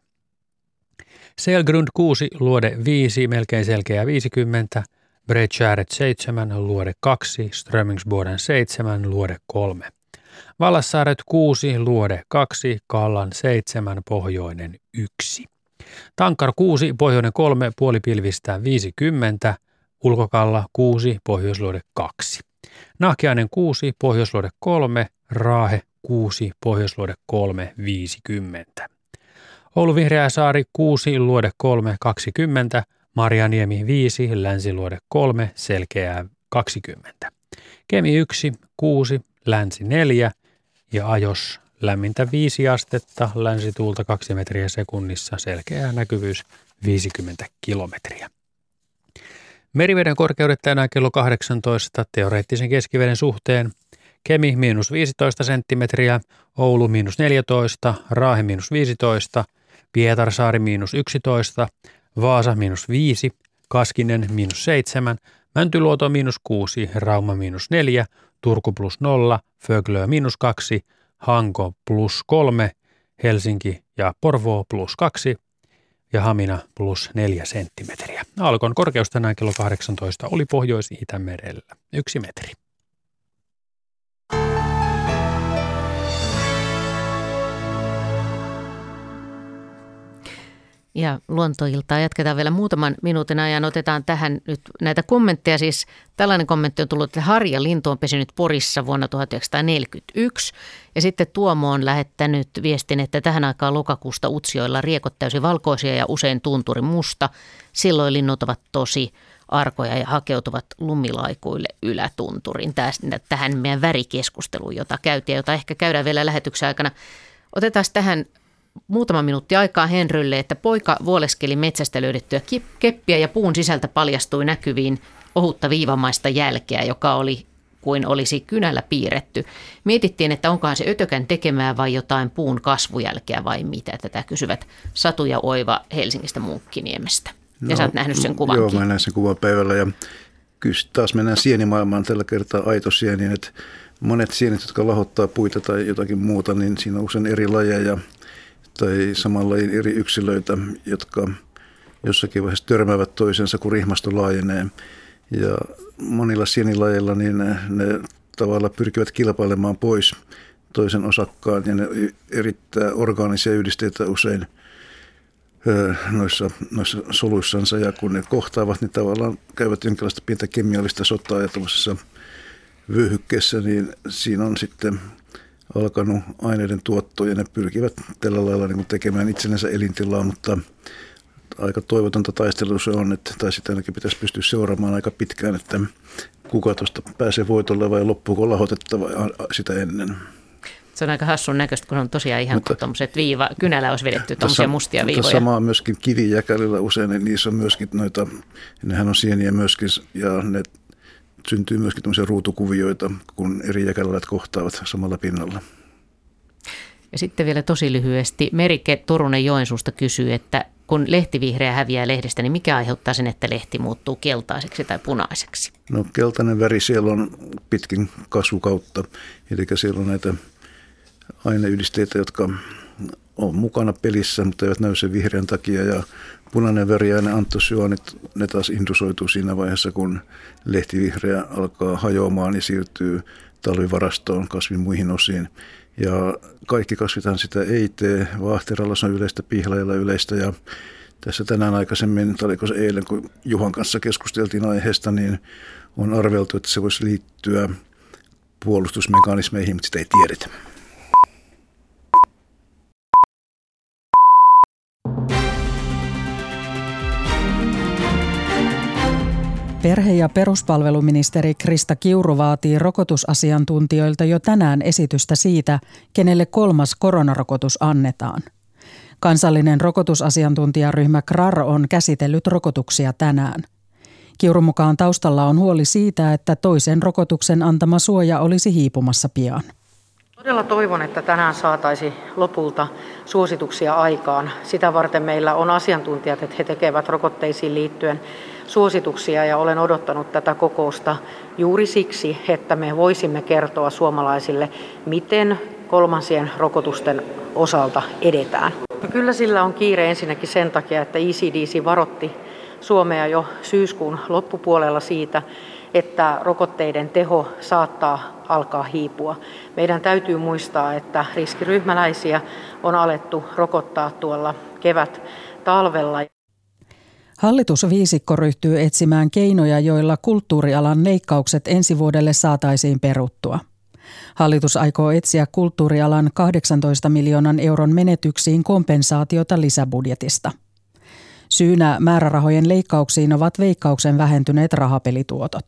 Selgrund 6, luode 5, melkein selkeää 50, Bredskäret 7, luode 2, Strömingsboden 7, luode 3. Vallassaaret 6, Luode 2, Kallan 7, Pohjoinen 1. Tankar 6, Pohjoinen 3, puolipilvistä 50, Ulkokalla 6, Pohjoisluode 2. Nahkiainen 6, Pohjoisluode 3, Raahe 6, Pohjoisluode 3, 50. Oulu Vihreä saari 6, Luode 3, 20, Marjaniemi 5, Länsiluode 3, Selkeää 20. Kemi 1, 6, länsi 4 ja ajos lämmintä 5 astetta, länsituulta 2 metriä sekunnissa, selkeä näkyvyys 50 kilometriä. Meriveden korkeudet tänään kello 18 teoreettisen keskiveden suhteen. Kemi miinus 15 senttimetriä, Oulu miinus 14, Raahe miinus 15, Pietarsaari miinus 11, Vaasa miinus 5, Kaskinen miinus 7, Mäntyluoto miinus 6, Rauma miinus 4, Turku plus 0, Föglö miinus 2, Hanko plus 3, Helsinki ja Porvoo plus 2 ja Hamina plus 4 senttimetriä. Alkon korkeus tänään kello 18 oli Pohjois-Itämerellä 1 metri. Ja luontoiltaa jatketaan vielä muutaman minuutin ajan. Otetaan tähän nyt näitä kommentteja. Siis tällainen kommentti on tullut, että Harja Lintu on pesinyt Porissa vuonna 1941. Ja sitten Tuomo on lähettänyt viestin, että tähän aikaan lokakuusta Utsioilla riekot täysin valkoisia ja usein tunturi musta. Silloin linnut ovat tosi arkoja ja hakeutuvat lumilaikuille ylätunturin. Tähän meidän värikeskusteluun, jota käytiin, jota ehkä käydään vielä lähetyksen aikana. Otetaan tähän muutama minuutti aikaa Henrylle, että poika vuoleskeli metsästä löydettyä keppiä ja puun sisältä paljastui näkyviin ohutta viivamaista jälkeä, joka oli kuin olisi kynällä piirretty. Mietittiin, että onkohan se ötökän tekemää vai jotain puun kasvujälkeä vai mitä. Tätä kysyvät Satu ja Oiva Helsingistä Munkkiniemestä. Ja no, sä oot nähnyt sen kuvan. Joo, mä näin sen kuvan päivällä ja kyllä taas mennään sienimaailmaan tällä kertaa aito sieni, että monet sienit, jotka lahottaa puita tai jotakin muuta, niin siinä on usein eri lajeja tai samalla eri yksilöitä, jotka jossakin vaiheessa törmäävät toisensa, kun rihmasto laajenee. Ja monilla sienilajeilla niin ne, ne tavalla pyrkivät kilpailemaan pois toisen osakkaan ja ne erittää orgaanisia yhdisteitä usein noissa, noissa soluissansa ja kun ne kohtaavat, niin tavallaan käyvät jonkinlaista pientä kemiallista sotaa ja tuollaisessa vyöhykkeessä, niin siinä on sitten alkanut aineiden tuotto ja ne pyrkivät tällä lailla niin tekemään itsenänsä elintilaa, mutta aika toivotonta taistelua se on, että, tai sitä ainakin pitäisi pystyä seuraamaan aika pitkään, että kuka tuosta pääsee voitolle vai loppuuko lahotettava sitä ennen. Se on aika hassun näköistä, kun on tosiaan ihan mutta, tuommoiset viiva, kynällä olisi vedetty tuommoisia mustia viivoja. Mutta samaa myöskin kivijäkälillä usein, niin niissä on myöskin noita, nehän on sieniä myöskin, ja ne syntyy myöskin tämmöisiä ruutukuvioita, kun eri jäkäläät kohtaavat samalla pinnalla. Ja sitten vielä tosi lyhyesti, Merike Turunen Joensuusta kysyy, että kun lehtivihreä häviää lehdestä, niin mikä aiheuttaa sen, että lehti muuttuu keltaiseksi tai punaiseksi? No keltainen väri siellä on pitkin kasvukautta, eli siellä on näitä aineyhdisteitä, jotka on mukana pelissä, mutta eivät näy sen vihreän takia. Ja punainen väri ja ne taas indusoituu siinä vaiheessa, kun lehtivihreä alkaa hajoamaan ja siirtyy talvivarastoon kasvin muihin osiin. Ja kaikki kasvithan sitä ei tee. Vaahteralla se on yleistä, pihlajalla yleistä ja tässä tänään aikaisemmin, tai oliko se eilen, kun Juhan kanssa keskusteltiin aiheesta, niin on arveltu, että se voisi liittyä puolustusmekanismeihin, mutta sitä ei tiedetä. Perhe- ja peruspalveluministeri Krista Kiuru vaatii rokotusasiantuntijoilta jo tänään esitystä siitä, kenelle kolmas koronarokotus annetaan. Kansallinen rokotusasiantuntijaryhmä KRAR on käsitellyt rokotuksia tänään. Kiurun mukaan taustalla on huoli siitä, että toisen rokotuksen antama suoja olisi hiipumassa pian. Todella toivon, että tänään saataisiin lopulta suosituksia aikaan. Sitä varten meillä on asiantuntijat, että he tekevät rokotteisiin liittyen suosituksia ja olen odottanut tätä kokousta juuri siksi, että me voisimme kertoa suomalaisille, miten kolmansien rokotusten osalta edetään. Kyllä sillä on kiire ensinnäkin sen takia, että ECDC varotti Suomea jo syyskuun loppupuolella siitä, että rokotteiden teho saattaa alkaa hiipua. Meidän täytyy muistaa, että riskiryhmäläisiä on alettu rokottaa tuolla kevät talvella. Hallitus viisikko ryhtyy etsimään keinoja, joilla kulttuurialan leikkaukset ensi vuodelle saataisiin peruttua. Hallitus aikoo etsiä kulttuurialan 18 miljoonan euron menetyksiin kompensaatiota lisäbudjetista. Syynä määrärahojen leikkauksiin ovat veikkauksen vähentyneet rahapelituotot.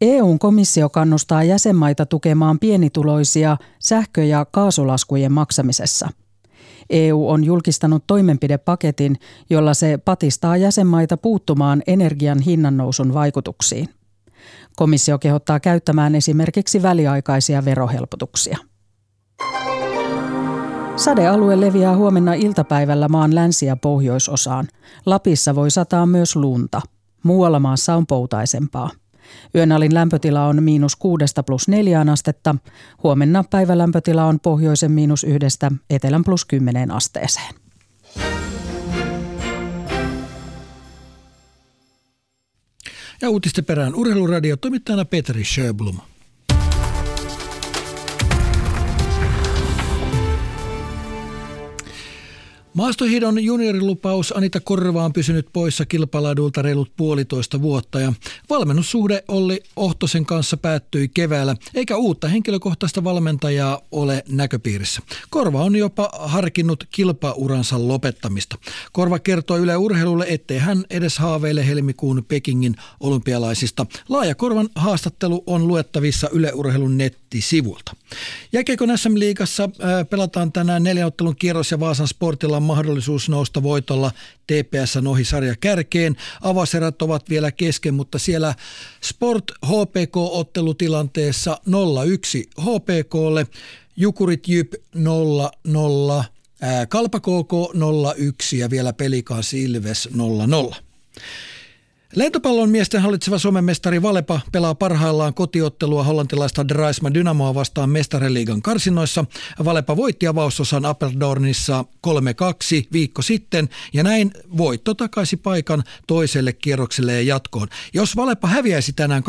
EUn komissio kannustaa jäsenmaita tukemaan pienituloisia sähkö- ja kaasulaskujen maksamisessa. EU on julkistanut toimenpidepaketin, jolla se patistaa jäsenmaita puuttumaan energian hinnannousun vaikutuksiin. Komissio kehottaa käyttämään esimerkiksi väliaikaisia verohelpotuksia. Sadealue leviää huomenna iltapäivällä maan länsi- ja pohjoisosaan. Lapissa voi sataa myös lunta. Muualla maassa on poutaisempaa. Yönalin lämpötila on miinus kuudesta plus neljään astetta. Huomenna päivälämpötila on pohjoisen miinus yhdestä, etelän plus kymmeneen asteeseen. Ja uutisten perään urheiluradio toimittajana Petri Sjöblom. Maastohidon juniorilupaus Anita Korva on pysynyt poissa kilpailadulta reilut puolitoista vuotta ja valmennussuhde Olli Ohtosen kanssa päättyi keväällä, eikä uutta henkilökohtaista valmentajaa ole näköpiirissä. Korva on jopa harkinnut kilpauransa lopettamista. Korva kertoi Yle Urheilulle, ettei hän edes haaveile helmikuun Pekingin olympialaisista. Laaja Korvan haastattelu on luettavissa Yle Urheilun nettisivulta. Jääkiekon SM-liigassa pelataan tänään neljänottelun kierros ja Vaasan sportilla mahdollisuus nousta voitolla TPS ohi sarja kärkeen. Avaserät ovat vielä kesken, mutta siellä Sport HPK-ottelutilanteessa 0-1 HPKlle, Jukurit Jyp 0-0, Kalpa KK 0-1 ja vielä Pelikaan Silves 0-0. Lentopallon miesten hallitseva Suomen mestari Valepa pelaa parhaillaan kotiottelua hollantilaista Draisma Dynamoa vastaan mestariliigan karsinoissa. Valepa voitti avausosan Appeldornissa 3-2 viikko sitten ja näin voitto takaisi paikan toiselle kierrokselle ja jatkoon. Jos Valepa häviäisi tänään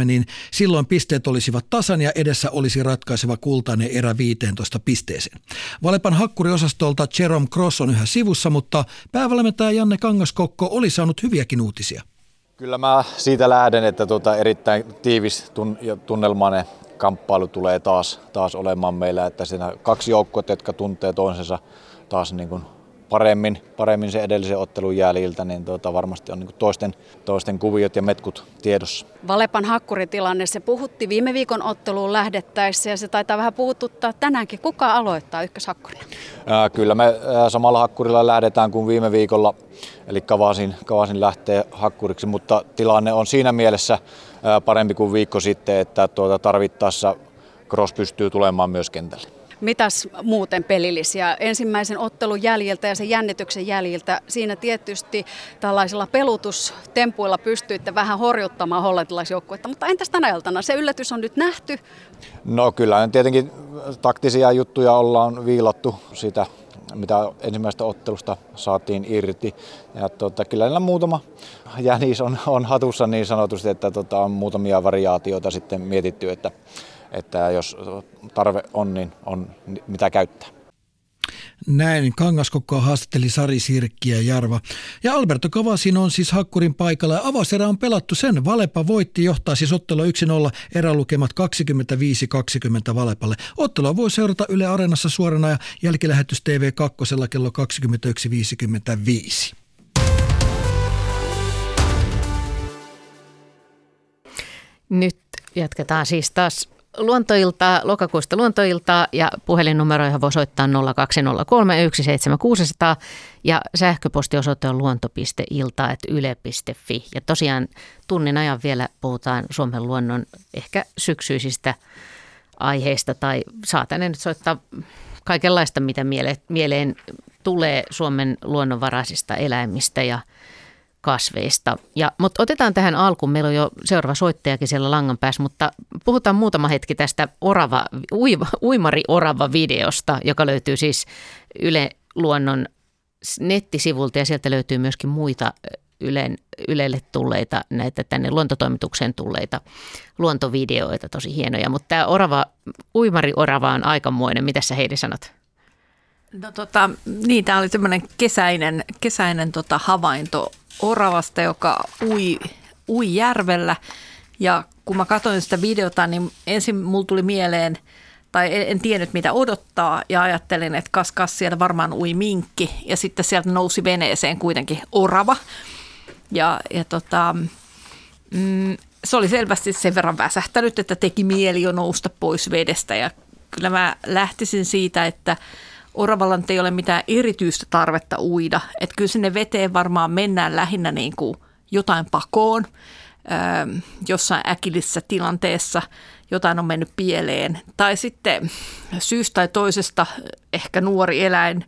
2-3, niin silloin pisteet olisivat tasan ja edessä olisi ratkaiseva kultainen erä 15 pisteeseen. Valepan hakkuriosastolta Jerome Cross on yhä sivussa, mutta päävalmentaja Janne Kangaskokko oli saanut hyviäkin uutisia. Kyllä mä siitä lähden, että tuota erittäin tiivis ja tunnelmainen kamppailu tulee taas, taas olemaan meillä, että siinä kaksi joukkuetta, jotka tuntee toisensa taas niin kuin paremmin, paremmin sen edellisen ottelun jäljiltä, niin tuota, varmasti on niin toisten, toisten kuviot ja metkut tiedossa. Valepan hakkuritilanne, se puhutti viime viikon otteluun lähdettäessä ja se taitaa vähän puhututtaa tänäänkin. Kuka aloittaa ykköshakkurina? Ää, kyllä me ää, samalla hakkurilla lähdetään kuin viime viikolla, eli Kavasin, Kavasin lähtee hakkuriksi, mutta tilanne on siinä mielessä ää, parempi kuin viikko sitten, että tuota, tarvittaessa Cross pystyy tulemaan myös kentälle. Mitäs muuten pelillisiä? Ensimmäisen ottelun jäljiltä ja sen jännityksen jäljiltä siinä tietysti tällaisilla pelutustempuilla pystyitte vähän horjuttamaan hollantilaisjoukkuetta, mutta entäs tänä iltana? Se yllätys on nyt nähty. No kyllä, tietenkin taktisia juttuja ollaan viilattu sitä mitä ensimmäisestä ottelusta saatiin irti. Ja tuota, kyllä niillä muutama jänis on, on hatussa niin sanotusti, että tuota, on muutamia variaatioita sitten mietitty, että että jos tarve on, niin on mitä käyttää. Näin Kangaskokkoa haastatteli Sari Sirkki ja Jarva. Ja Alberto Kavasin on siis Hakkurin paikalla ja avauserä on pelattu sen. Valepa voitti, johtaa siis ottelua 1-0, erälukemat 25-20 Valepalle. Ottelua voi seurata Yle Areenassa suorana ja jälkilähetys TV2 kello 21.55. Nyt jatketaan siis taas luontoiltaa, lokakuusta luontoiltaa ja puhelinnumeroihin voi soittaa 020317600 ja sähköpostiosoite on luonto.ilta.yle.fi. Ja tosiaan tunnin ajan vielä puhutaan Suomen luonnon ehkä syksyisistä aiheista tai saatan nyt soittaa kaikenlaista, mitä mieleen tulee Suomen luonnonvaraisista eläimistä ja – kasveista. Ja, mutta otetaan tähän alkuun, meillä on jo seuraava soittajakin siellä langan päässä, mutta puhutaan muutama hetki tästä orava, uiva, uimari-orava-videosta, joka löytyy siis Yle Luonnon nettisivulta ja sieltä löytyy myöskin muita Ylen, Ylelle tulleita, näitä tänne luontotoimitukseen tulleita luontovideoita, tosi hienoja. Mutta tämä orava, uimari-orava on aikamoinen. Mitä sä Heidi sanot? No tota, niin, tämä oli semmoinen kesäinen, kesäinen tota, havainto oravasta, joka ui, ui järvellä. Ja kun mä katsoin sitä videota, niin ensin mulla tuli mieleen, tai en, en tiennyt mitä odottaa, ja ajattelin, että kas kas siellä varmaan ui minkki, ja sitten sieltä nousi veneeseen kuitenkin orava. Ja, ja tota, mm, se oli selvästi sen verran väsähtänyt, että teki mieli jo nousta pois vedestä ja kyllä mä lähtisin siitä, että Oravallan ei ole mitään erityistä tarvetta uida. Että kyllä sinne veteen varmaan mennään lähinnä niin kuin jotain pakoon jossain äkillisessä tilanteessa jotain on mennyt pieleen. Tai sitten syystä tai toisesta ehkä nuori eläin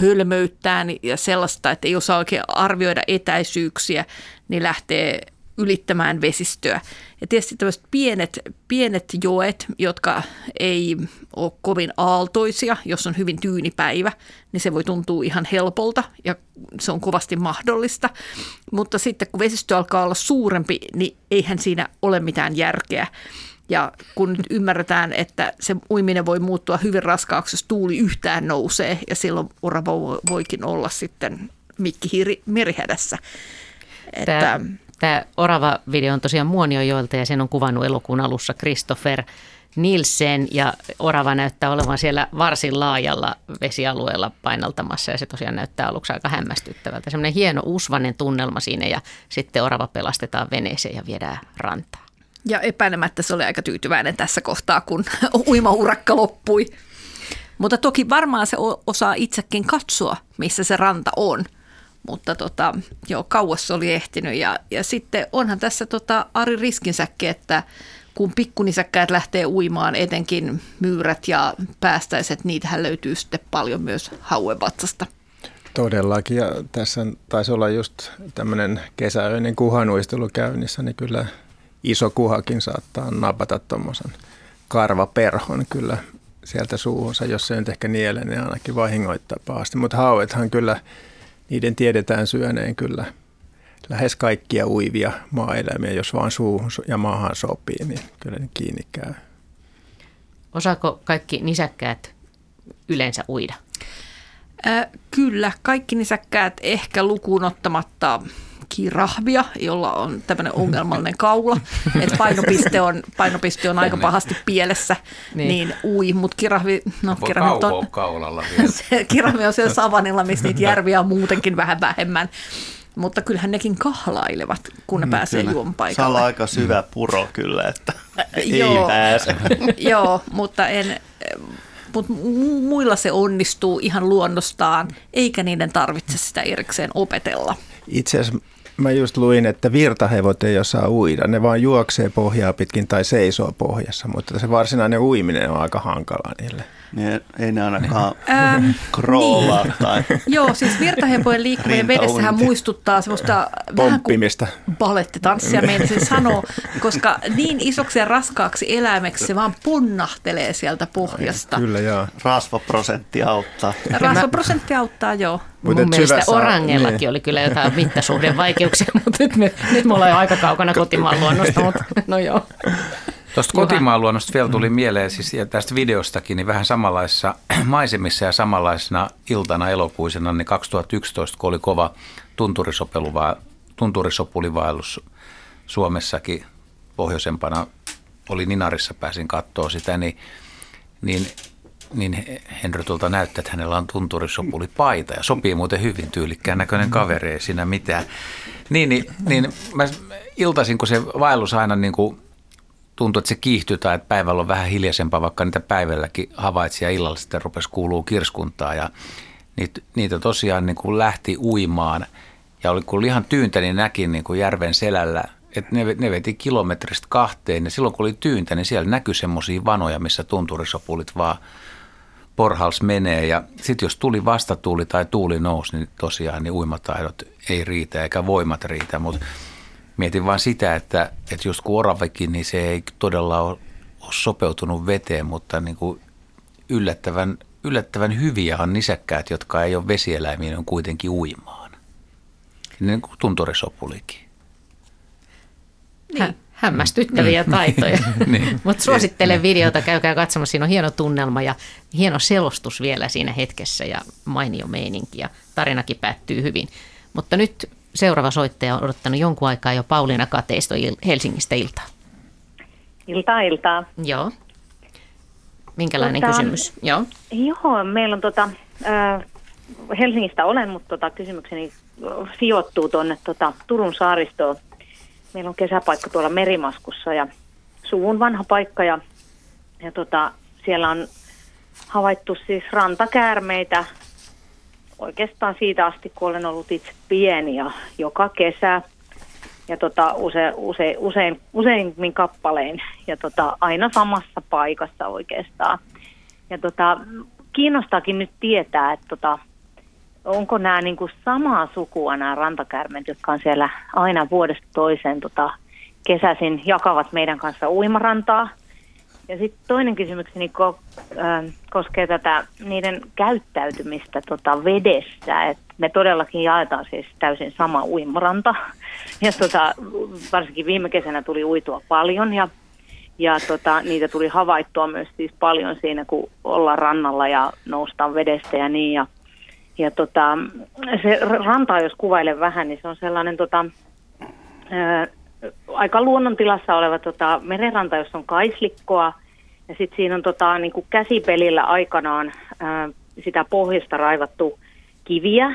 hölmöyttää ja sellaista, että ei osaa oikein arvioida etäisyyksiä, niin lähtee ylittämään vesistöä. Ja tietysti tämmöiset pienet, pienet joet, jotka ei ole kovin aaltoisia, jos on hyvin tyyni päivä, niin se voi tuntua ihan helpolta ja se on kovasti mahdollista. Mutta sitten kun vesistö alkaa olla suurempi, niin eihän siinä ole mitään järkeä. Ja kun nyt ymmärretään, että se uiminen voi muuttua hyvin raskaaksi, jos tuuli yhtään nousee ja silloin orava voikin olla sitten mikkihiiri merihädässä. Että, Tämä Orava-video on tosiaan Muoniojoilta ja sen on kuvannut elokuun alussa Christopher Nielsen ja Orava näyttää olevan siellä varsin laajalla vesialueella painaltamassa ja se tosiaan näyttää aluksi aika hämmästyttävältä. Semmoinen hieno usvanen tunnelma siinä ja sitten Orava pelastetaan veneeseen ja viedään rantaa. Ja epäilemättä se oli aika tyytyväinen tässä kohtaa, kun *laughs* uimaurakka loppui. Mutta toki varmaan se osaa itsekin katsoa, missä se ranta on – mutta tota, joo, kauas oli ehtinyt. Ja, ja sitten onhan tässä tota Ari riskinsäkin, että kun pikkunisäkkäät lähtee uimaan, etenkin myyrät ja päästäiset, niitähän löytyy sitten paljon myös hauevatsasta. Todellakin, ja tässä taisi olla just tämmöinen kesäöinen kuhanuistelu käynnissä, niin kyllä iso kuhakin saattaa napata tuommoisen karvaperhon kyllä sieltä suuhunsa, jos se nyt ehkä nielee, niin ainakin vahingoittaa pahasti. Mutta hauethan kyllä niiden tiedetään syöneen kyllä lähes kaikkia uivia maaeläimiä, jos vaan suuhun ja maahan sopii, niin kyllä ne kiinni käy. Osaako kaikki nisäkkäät yleensä uida? Äh, kyllä, kaikki nisäkkäät ehkä lukuun ottamatta kirahvia, jolla on tämmöinen ongelmallinen kaula, että painopiste on, painopiste on aika pahasti pielessä, niin, niin ui, mutta kirahvi, no kirahvi on, kaulalla *laughs* se, kirahvi on siellä savanilla, missä niitä järviä on muutenkin vähän vähemmän. Mutta kyllähän nekin kahlailevat, kun ne mm, pääsee juon paikalle. Se on aika syvä puro kyllä, että ei joo, pääse. *laughs* joo, mutta en, mutta muilla se onnistuu ihan luonnostaan, eikä niiden tarvitse sitä erikseen opetella. Itse asiassa Mä just luin, että virtahevot ei osaa uida. Ne vaan juoksee pohjaa pitkin tai seisoo pohjassa, mutta se varsinainen uiminen on aika hankala niille. Niin, ei ne ainakaan ähm, kroolaa niin. tai... Joo, siis virtahepojen liikkuminen vedessähän muistuttaa semmoista Pomppimista. vähän ballettitanssia, meinasin sanoa, koska niin isoksi ja raskaaksi eläimeksi se vaan punnahtelee sieltä pohjasta. Kyllä, joo. Rasvaprosentti auttaa. Rasvaprosentti auttaa, joo. Mun mielestä orangellakin niin. oli kyllä jotain mittasuhdevaikeuksia, *laughs* mutta nyt me, nyt me ollaan jo aika kaukana kotimaan luonnosta, mutta no joo. Tuosta kotimaan luonnosta vielä tuli mieleen, siis ja tästä videostakin, niin vähän samanlaisissa *clears throat* maisemissa ja samanlaisena iltana elokuisena, niin 2011, kun oli kova tunturisopulivaellus Suomessakin pohjoisempana, oli Ninarissa, pääsin katsoa sitä, niin, niin niin Henry tuolta näyttää, että hänellä on tunturisopuli paita ja sopii muuten hyvin tyylikkään näköinen kaveri, ei siinä mitään. Niin, niin, niin mä iltaisin, kun se vaellus aina niin kuin tuntuu, että se kiihtyy tai että päivällä on vähän hiljaisempaa, vaikka niitä päivälläkin havaitsi ja illalla sitten rupesi kuuluu kirskuntaa ja niitä, niitä tosiaan niin kuin lähti uimaan. Ja oli, kun lihan tyyntä, niin näki niin kuin järven selällä, että ne, ne veti kilometristä kahteen. Ja silloin kun oli tyyntä, niin siellä näkyi semmoisia vanoja, missä tunturisopulit vaan porhals menee. Ja sitten jos tuli vastatuuli tai tuuli nousi, niin tosiaan niin uimataidot ei riitä eikä voimat riitä, mutta Mietin vain sitä, että, että just kun oravekin, niin se ei todella ole, ole sopeutunut veteen, mutta niin kuin yllättävän, yllättävän hyviä on nisäkkäät, jotka ei ole vesieläimiä, on kuitenkin uimaan. Niin kuin tunturisopulikin. Niin. Hämmästyttäviä mm. *laughs* taitoja. *laughs* niin. Mutta suosittelen videota, käykää katsomassa. Siinä on hieno tunnelma ja hieno selostus vielä siinä hetkessä ja mainio meininki ja tarinakin päättyy hyvin. Mutta nyt seuraava soittaja on odottanut jonkun aikaa jo Pauliina Kateisto Helsingistä iltaa. Iltaa, iltaa. Joo. Minkälainen tota, kysymys? Joo. Joo, meillä on tota, äh, Helsingistä olen, mutta tota, kysymykseni sijoittuu tuonne tota, Turun saaristoon. meillä on kesäpaikka tuolla Merimaskussa ja suvun vanha paikka ja, ja tota, siellä on havaittu siis rantakäärmeitä oikeastaan siitä asti, kun olen ollut itse pieni ja joka kesä ja tota, use, use, usein, useimmin kappalein ja tota, aina samassa paikassa oikeastaan. Ja tota, kiinnostaakin nyt tietää, että tota, onko nämä niin kuin samaa sukua nämä rantakärmet, jotka on siellä aina vuodesta toiseen tota, kesäisin jakavat meidän kanssa uimarantaa. Ja sitten toinen kysymykseni ko, äh, koskee tätä niiden käyttäytymistä tota, vedessä. Et me todellakin jaetaan siis täysin sama uimaranta. Ja tota, varsinkin viime kesänä tuli uitua paljon ja, ja tota, niitä tuli havaittua myös siis paljon siinä, kun ollaan rannalla ja noustaan vedestä ja niin. Ja, ja tota, se rantaa, jos kuvailen vähän, niin se on sellainen tota, aika luonnontilassa oleva tota, merenranta, jossa on kaislikkoa. Ja sitten siinä on tota, niin kuin käsipelillä aikanaan ää, sitä pohjasta raivattu kiviä,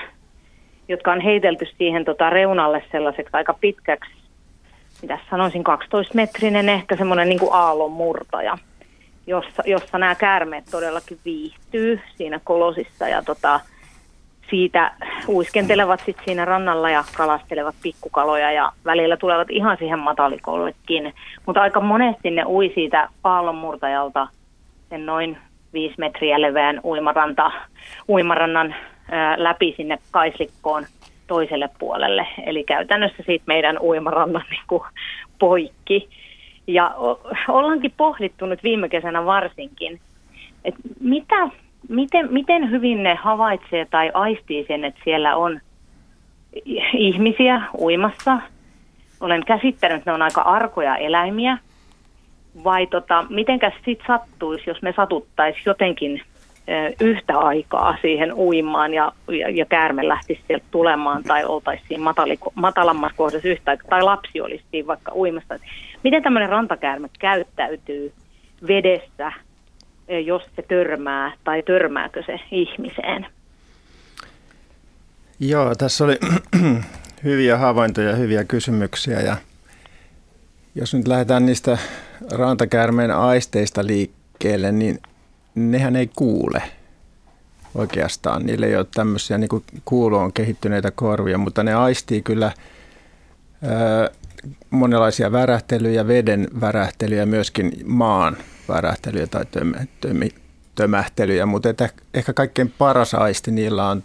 jotka on heitelty siihen tota, reunalle sellaiseksi aika pitkäksi, mitä sanoisin, 12-metrinen ehkä semmoinen niin aallonmurtaja, jossa, jossa nämä käärmeet todellakin viihtyy siinä kolosissa ja tota, siitä uiskentelevat sit siinä rannalla ja kalastelevat pikkukaloja ja välillä tulevat ihan siihen matalikollekin. Mutta aika monesti ne ui siitä aallonmurtajalta sen noin viisi metriä leveän uimaranta, uimarannan ää, läpi sinne kaislikkoon toiselle puolelle. Eli käytännössä siitä meidän uimarannan *laughs* niin kuin, poikki. Ja ollaankin pohdittu nyt viime kesänä varsinkin, että mitä miten, miten hyvin ne havaitsee tai aistii sen, että siellä on ihmisiä uimassa? Olen käsittänyt, että ne on aika arkoja eläimiä. Vai tota, mitenkäs sitten sattuisi, jos me satuttaisiin jotenkin yhtä aikaa siihen uimaan ja, ja, ja käärme lähtisi sieltä tulemaan tai oltaisiin matalammassa kohdassa yhtä aikaa tai lapsi olisi vaikka uimassa. Miten tämmöinen rantakäärme käyttäytyy vedessä jos se törmää tai törmääkö se ihmiseen. Joo, tässä oli *clears throat* hyviä havaintoja ja hyviä kysymyksiä ja jos nyt lähdetään niistä rantakäärmeen aisteista liikkeelle, niin nehän ei kuule oikeastaan. Niille ei ole tämmöisiä niin kuuloon kehittyneitä korvia, mutta ne aistii kyllä monenlaisia värähtelyjä, veden värähtelyjä, myöskin maan värähtelyjä tai tömähtelyjä, mutta että ehkä kaikkein paras aisti niillä on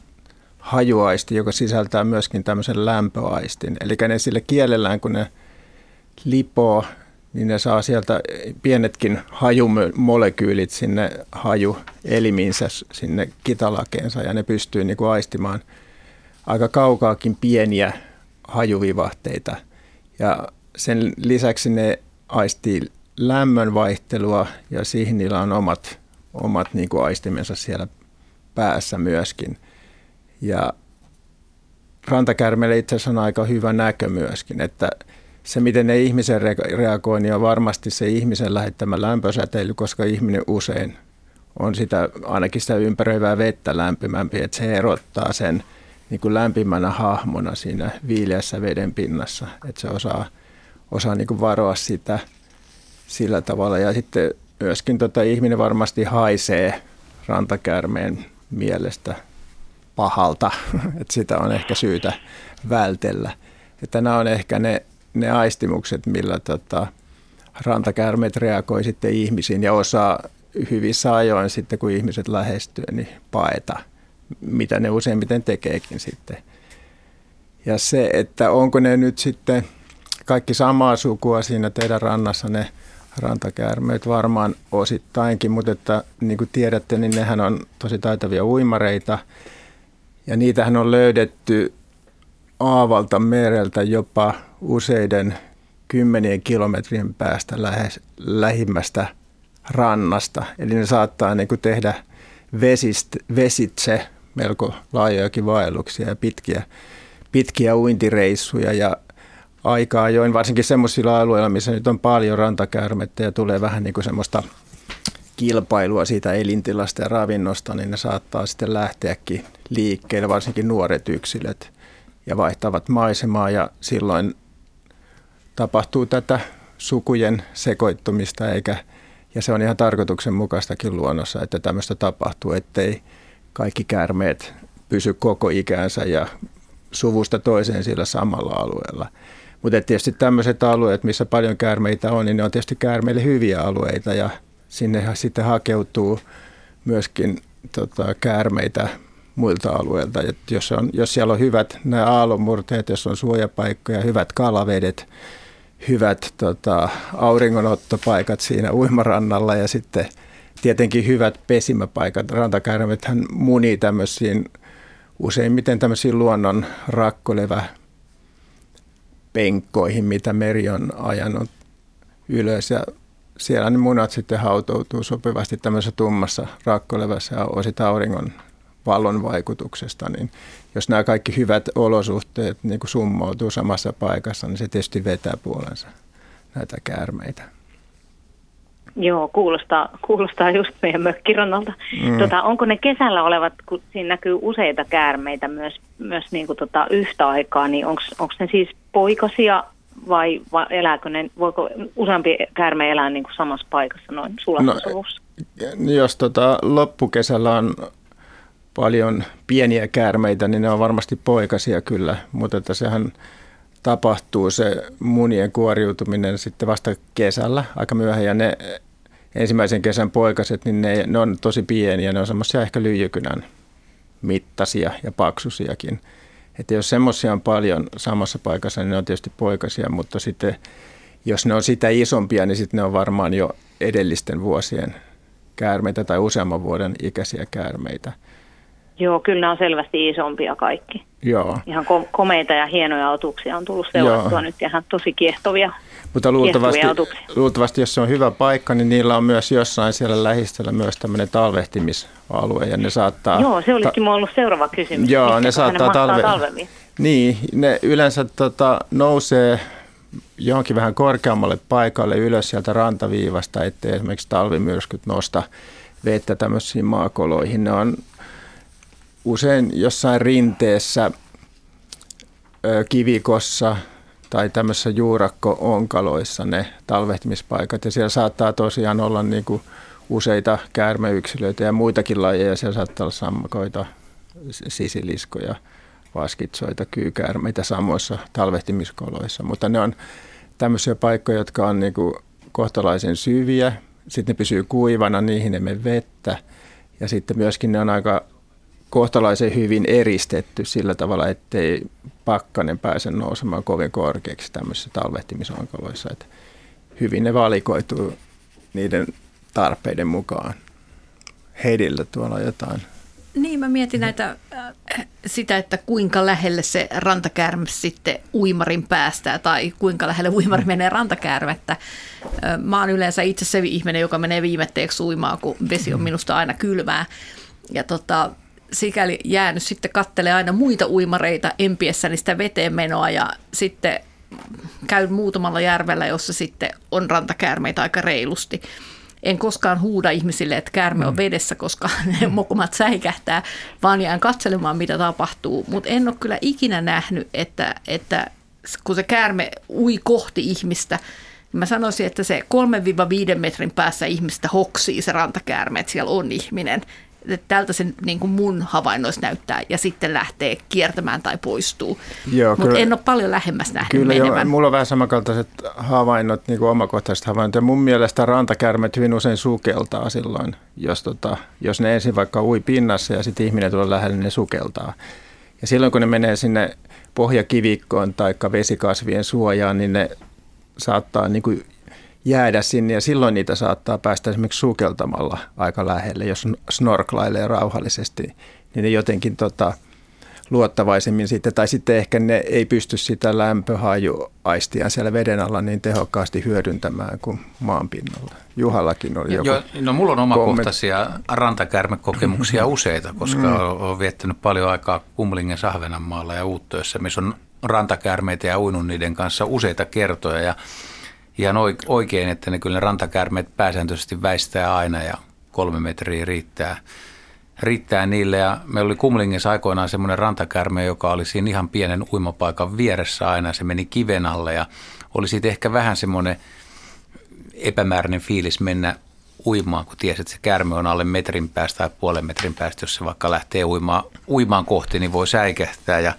hajuaisti, joka sisältää myöskin tämmöisen lämpöaistin. Eli ne sille kielellään, kun ne lipoo, niin ne saa sieltä pienetkin hajumolekyylit sinne hajuelimiinsä, sinne kitalakeensa, ja ne pystyy niin kuin aistimaan aika kaukaakin pieniä hajuvivahteita. Ja sen lisäksi ne aistii lämmönvaihtelua ja siihen niillä on omat, omat niin kuin aistimensa siellä päässä myöskin. Ja rantakärmeille itse asiassa on aika hyvä näkö myöskin, että se miten ne ihmisen reagoi, niin on varmasti se ihmisen lähettämä lämpösäteily, koska ihminen usein on sitä, ainakin sitä ympäröivää vettä lämpimämpi, että se erottaa sen niin kuin lämpimänä hahmona siinä viileässä veden pinnassa, että se osaa, osaa niin kuin varoa sitä – sillä tavalla. Ja sitten myöskin tota, ihminen varmasti haisee rantakäärmeen mielestä pahalta, *laughs* että sitä on ehkä syytä vältellä. Että nämä on ehkä ne, ne aistimukset, millä tota, rantakäärmeet reagoi sitten ihmisiin ja osaa hyvissä ajoin sitten, kun ihmiset lähestyy, niin paeta, mitä ne useimmiten tekeekin sitten. Ja se, että onko ne nyt sitten kaikki samaa sukua siinä teidän rannassa, ne rantakäärmeet varmaan osittainkin, mutta että, niin kuin tiedätte, niin nehän on tosi taitavia uimareita ja niitähän on löydetty aavalta mereltä jopa useiden kymmenien kilometrien päästä lähes, lähimmästä rannasta. Eli ne saattaa niin kuin tehdä vesist, vesitse melko laajojakin vaelluksia ja pitkiä, pitkiä uintireissuja ja aikaa ajoin, varsinkin semmoisilla alueilla, missä nyt on paljon rantakäärmettä ja tulee vähän niin kuin semmoista kilpailua siitä elintilasta ja ravinnosta, niin ne saattaa sitten lähteäkin liikkeelle, varsinkin nuoret yksilöt, ja vaihtavat maisemaa ja silloin tapahtuu tätä sukujen sekoittumista eikä, ja se on ihan tarkoituksenmukaistakin luonnossa, että tämmöistä tapahtuu, ettei kaikki käärmeet pysy koko ikänsä ja suvusta toiseen sillä samalla alueella. Mutta tietysti tämmöiset alueet, missä paljon käärmeitä on, niin ne on tietysti käärmeille hyviä alueita ja sinne sitten hakeutuu myöskin tota, käärmeitä muilta alueilta. Et jos, on, jos siellä on hyvät nämä aallonmurteet, jos on suojapaikkoja, hyvät kalavedet, hyvät tota, auringonottopaikat siinä uimarannalla ja sitten tietenkin hyvät pesimäpaikat. Rantakäärmethän munii tämmöisiin useimmiten tämmöisiin luonnon rakkolevä penkkoihin, mitä meri on ajanut ylös ja siellä ne munat sitten hautoutuu sopivasti tämmöisessä tummassa rakkolevässä ja osita auringon vallon vaikutuksesta, niin jos nämä kaikki hyvät olosuhteet niin kuin samassa paikassa, niin se tietysti vetää puolensa näitä käärmeitä. Joo, kuulostaa, kuulostaa just meidän mökkirannalta. Mm. Tota, onko ne kesällä olevat, kun siinä näkyy useita käärmeitä myös, myös niin kuin tota yhtä aikaa, niin onko ne siis poikasia vai, vai elääkö ne, voiko useampi käärme elää niin kuin samassa paikassa noin sulassa no, Jos tota, loppukesällä on paljon pieniä käärmeitä, niin ne on varmasti poikasia kyllä, mutta että sehän tapahtuu se munien kuoriutuminen sitten vasta kesällä aika myöhään ja ne ensimmäisen kesän poikaset, niin ne, ne on tosi pieniä, ne on semmoisia ehkä lyijykynän mittaisia ja paksusiakin. Että jos semmoisia on paljon samassa paikassa, niin ne on tietysti poikasia, mutta sitten jos ne on sitä isompia, niin sitten ne on varmaan jo edellisten vuosien käärmeitä tai useamman vuoden ikäisiä käärmeitä. Joo, kyllä ne on selvästi isompia kaikki. Joo. Ihan ko- komeita ja hienoja otuksia on tullut seurattua nyt ihan tosi kiehtovia. Mutta luultavasti, luultavasti, jos se on hyvä paikka, niin niillä on myös jossain siellä lähistöllä myös tämmöinen talvehtimisalue ja ne saattaa... Joo, se olisikin ta- ollut seuraava kysymys. Joo, ne saattaa talve... talvemmin. Niin, ne yleensä tota, nousee johonkin vähän korkeammalle paikalle ylös sieltä rantaviivasta, ettei esimerkiksi talvimyrskyt nosta vettä tämmöisiin maakoloihin. Ne on usein jossain rinteessä, kivikossa tai tämmöisissä juurakko-onkaloissa ne talvehtimispaikat. Ja siellä saattaa tosiaan olla niin kuin useita käärmeyksilöitä ja muitakin lajeja. Siellä saattaa olla sammakoita, sisiliskoja, vaskitsoita, kyykäärmeitä samoissa talvehtimiskoloissa. Mutta ne on tämmöisiä paikkoja, jotka on niin kuin kohtalaisen syviä. Sitten ne pysyy kuivana, niihin emme vettä. Ja sitten myöskin ne on aika kohtalaisen hyvin eristetty sillä tavalla, ettei pakkanen pääse nousemaan kovin korkeaksi tämmöisissä talvehtimisonkaloissa. Että hyvin ne valikoituu niiden tarpeiden mukaan. Heidillä tuolla jotain. Niin, mä mietin näitä, äh, sitä, että kuinka lähelle se rantakäärme sitten uimarin päästää tai kuinka lähelle uimari menee rantakäärmettä. Äh, mä oon yleensä itse se ihminen, joka menee viimetteeksi uimaan, kun vesi on minusta aina kylmää. Ja tota, sikäli jäänyt sitten kattele aina muita uimareita empiessäni sitä veteen menoa ja sitten käyn muutamalla järvellä, jossa sitten on rantakäärmeitä aika reilusti. En koskaan huuda ihmisille, että käärme on mm. vedessä, koska *laughs* ne mokomat säikähtää, vaan jään katselemaan, mitä tapahtuu. Mutta en ole kyllä ikinä nähnyt, että, että kun se käärme ui kohti ihmistä, niin mä sanoisin, että se 3-5 metrin päässä ihmistä hoksii se rantakäärme, että siellä on ihminen tältä se niin kuin mun havainnoissa näyttää ja sitten lähtee kiertämään tai poistuu. Mutta en ole paljon lähemmäs nähnyt Kyllä menevän. joo, mulla on vähän samankaltaiset havainnot, niin kuin omakohtaiset havainnot. Ja mun mielestä rantakärmet hyvin usein sukeltaa silloin, jos, tota, jos ne ensin vaikka ui pinnassa ja sitten ihminen tulee lähelle, niin ne sukeltaa. Ja silloin kun ne menee sinne pohjakivikkoon tai vesikasvien suojaan, niin ne saattaa niin kuin jäädä sinne ja silloin niitä saattaa päästä esimerkiksi sukeltamalla aika lähelle, jos snorklailee rauhallisesti, niin ne jotenkin tota, luottavaisemmin sitten, tai sitten ehkä ne ei pysty sitä lämpöhajuaistia siellä veden alla niin tehokkaasti hyödyntämään kuin maan pinnalla. Juhallakin oli joku jo, No mulla on omakohtaisia rantakärmekokemuksia useita, koska mm. olen viettänyt paljon aikaa Kumlingen Sahvenanmaalla ja Uuttöössä, missä on rantakärmeitä ja uinut niiden kanssa useita kertoja ja ihan oikein, että ne kyllä ne rantakärmeet pääsääntöisesti väistää aina ja kolme metriä riittää, riittää niille. Ja meillä oli Kumlingissa aikoinaan semmoinen rantakärme, joka oli siinä ihan pienen uimapaikan vieressä aina. Se meni kiven alle ja oli siitä ehkä vähän semmoinen epämääräinen fiilis mennä uimaan, kun tiesi, että se käärme on alle metrin päästä tai puolen metrin päästä, jos se vaikka lähtee uimaan, uimaan kohti, niin voi säikähtää ja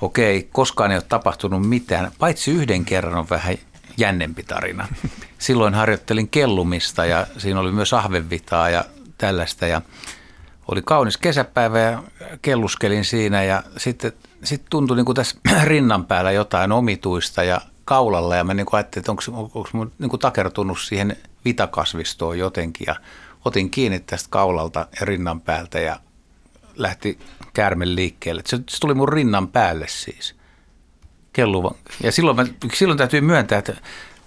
okei, koskaan ei ole tapahtunut mitään, paitsi yhden kerran on vähän jännempi tarina. Silloin harjoittelin kellumista ja siinä oli myös ahvenvitaa ja tällaista ja oli kaunis kesäpäivä ja kelluskelin siinä ja sitten sit tuntui niin kuin tässä *clears throat* rinnan päällä jotain omituista ja kaulalla ja mä niin kuin ajattelin, että onko, onko mun niin kuin takertunut siihen vitakasvistoon jotenkin ja otin kiinni tästä kaulalta ja rinnan päältä ja lähti käärme liikkeelle. Se, se tuli mun rinnan päälle siis. Kelluva. Ja silloin, mä, silloin täytyy myöntää, että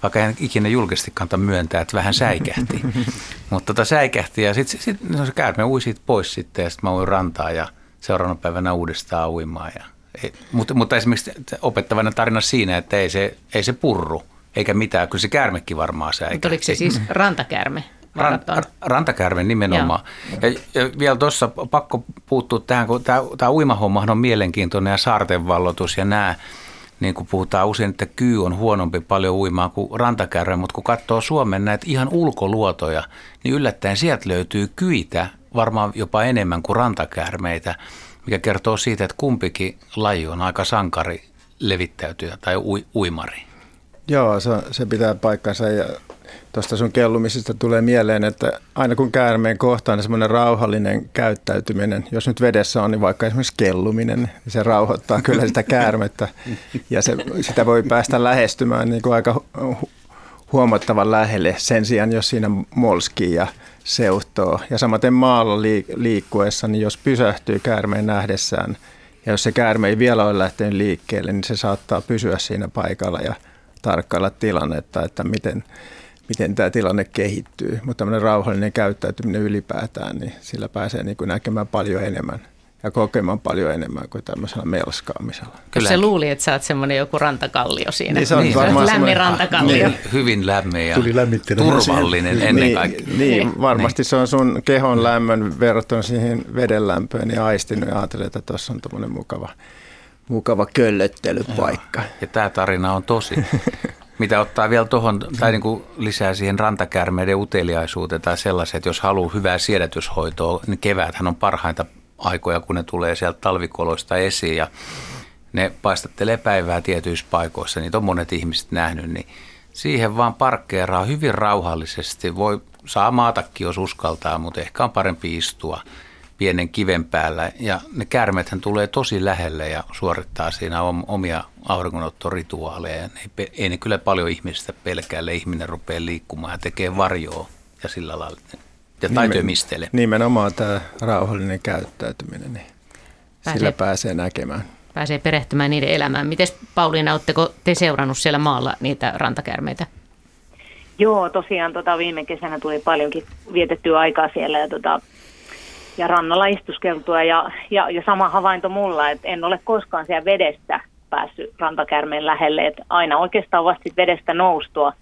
vaikka en ikinä julkisesti kanta myöntää, että vähän säikähti. *laughs* Mutta tota säikähti ja sitten sit, no se käärme ui siitä pois sitten ja sitten mä uin rantaa ja seuraavana päivänä uudestaan uimaan. Ja, ei, mutta, mutta esimerkiksi opettavana tarina siinä, että ei se, ei se purru eikä mitään. Kyllä se käärmekin varmaan säikähti. Mutta oliko se siis rantakäärme? Ran, rantakärven nimenomaan. Ja, ja vielä tuossa pakko puuttua tähän, kun tämä, tämä uimahommahan on mielenkiintoinen ja saartenvallotus ja nämä, niin kuin puhutaan usein, että kyy on huonompi paljon uimaan kuin rantakärve, mutta kun katsoo Suomen näitä ihan ulkoluotoja, niin yllättäen sieltä löytyy kyitä varmaan jopa enemmän kuin rantakärmeitä, mikä kertoo siitä, että kumpikin laji on aika sankari levittäytyä tai uimari. Joo, se, se pitää paikkansa ja tuosta sun kellumisesta tulee mieleen, että aina kun käärmeen kohtaan niin semmoinen rauhallinen käyttäytyminen, jos nyt vedessä on, niin vaikka esimerkiksi kelluminen, niin se rauhoittaa kyllä sitä käärmettä ja se, sitä voi päästä lähestymään niin kuin aika huomattavan lähelle sen sijaan, jos siinä molskii ja seuhtoo. Ja samaten maalla liikkuessa, niin jos pysähtyy käärmeen nähdessään ja jos se käärme ei vielä ole lähtenyt liikkeelle, niin se saattaa pysyä siinä paikalla ja tarkkailla tilannetta, että miten, miten tämä tilanne kehittyy. Mutta tämmöinen rauhallinen käyttäytyminen ylipäätään, niin sillä pääsee niin kuin näkemään paljon enemmän ja kokemaan paljon enemmän kuin tämmöisellä melskaamisella. Kyllä se luuli, että sä oot semmoinen joku rantakallio siinä. Niin, se on niin, varmaan lämmin rantakallio. Niin, hyvin lämmin ja Tuli turvallinen ennen niin, kaikkea. Niin, niin, varmasti niin. se on sun kehon lämmön verrattuna siihen veden lämpöön niin aistinut ja ajattelee, että tuossa on tämmöinen mukava, mukava köllöttelypaikka. Ja tämä tarina on tosi. *laughs* Mitä ottaa vielä tuohon, tai niin kuin lisää siihen rantakärmeiden uteliaisuuteen tai sellaiset, jos haluaa hyvää siedätyshoitoa, niin keväthän on parhainta aikoja, kun ne tulee sieltä talvikoloista esiin ja ne paistattelee päivää tietyissä paikoissa, niitä on monet ihmiset nähnyt, niin siihen vaan parkkeeraa hyvin rauhallisesti. Voi saa maatakin, jos uskaltaa, mutta ehkä on parempi istua pienen kiven päällä. Ja ne käärmethän tulee tosi lähelle ja suorittaa siinä omia auringonottorituaaleja. Ei, ei ne kyllä paljon ihmistä pelkäälle. Ihminen rupeaa liikkumaan ja tekee varjoa ja sillä lailla. Ja taitoimistele. Nimenomaan tämä rauhallinen käyttäytyminen, niin pääsee, sillä pääsee näkemään. Pääsee perehtymään niiden elämään. Miten Pauliina, oletteko te seurannut siellä maalla niitä rantakärmeitä? Joo, tosiaan tota, viime kesänä tuli paljonkin vietettyä aikaa siellä ja tota, ja rannalla istuskeltua ja, ja, ja sama havainto mulla, että en ole koskaan siellä vedestä päässyt rantakärmeen lähelle, että aina oikeastaan vasta vedestä noustua,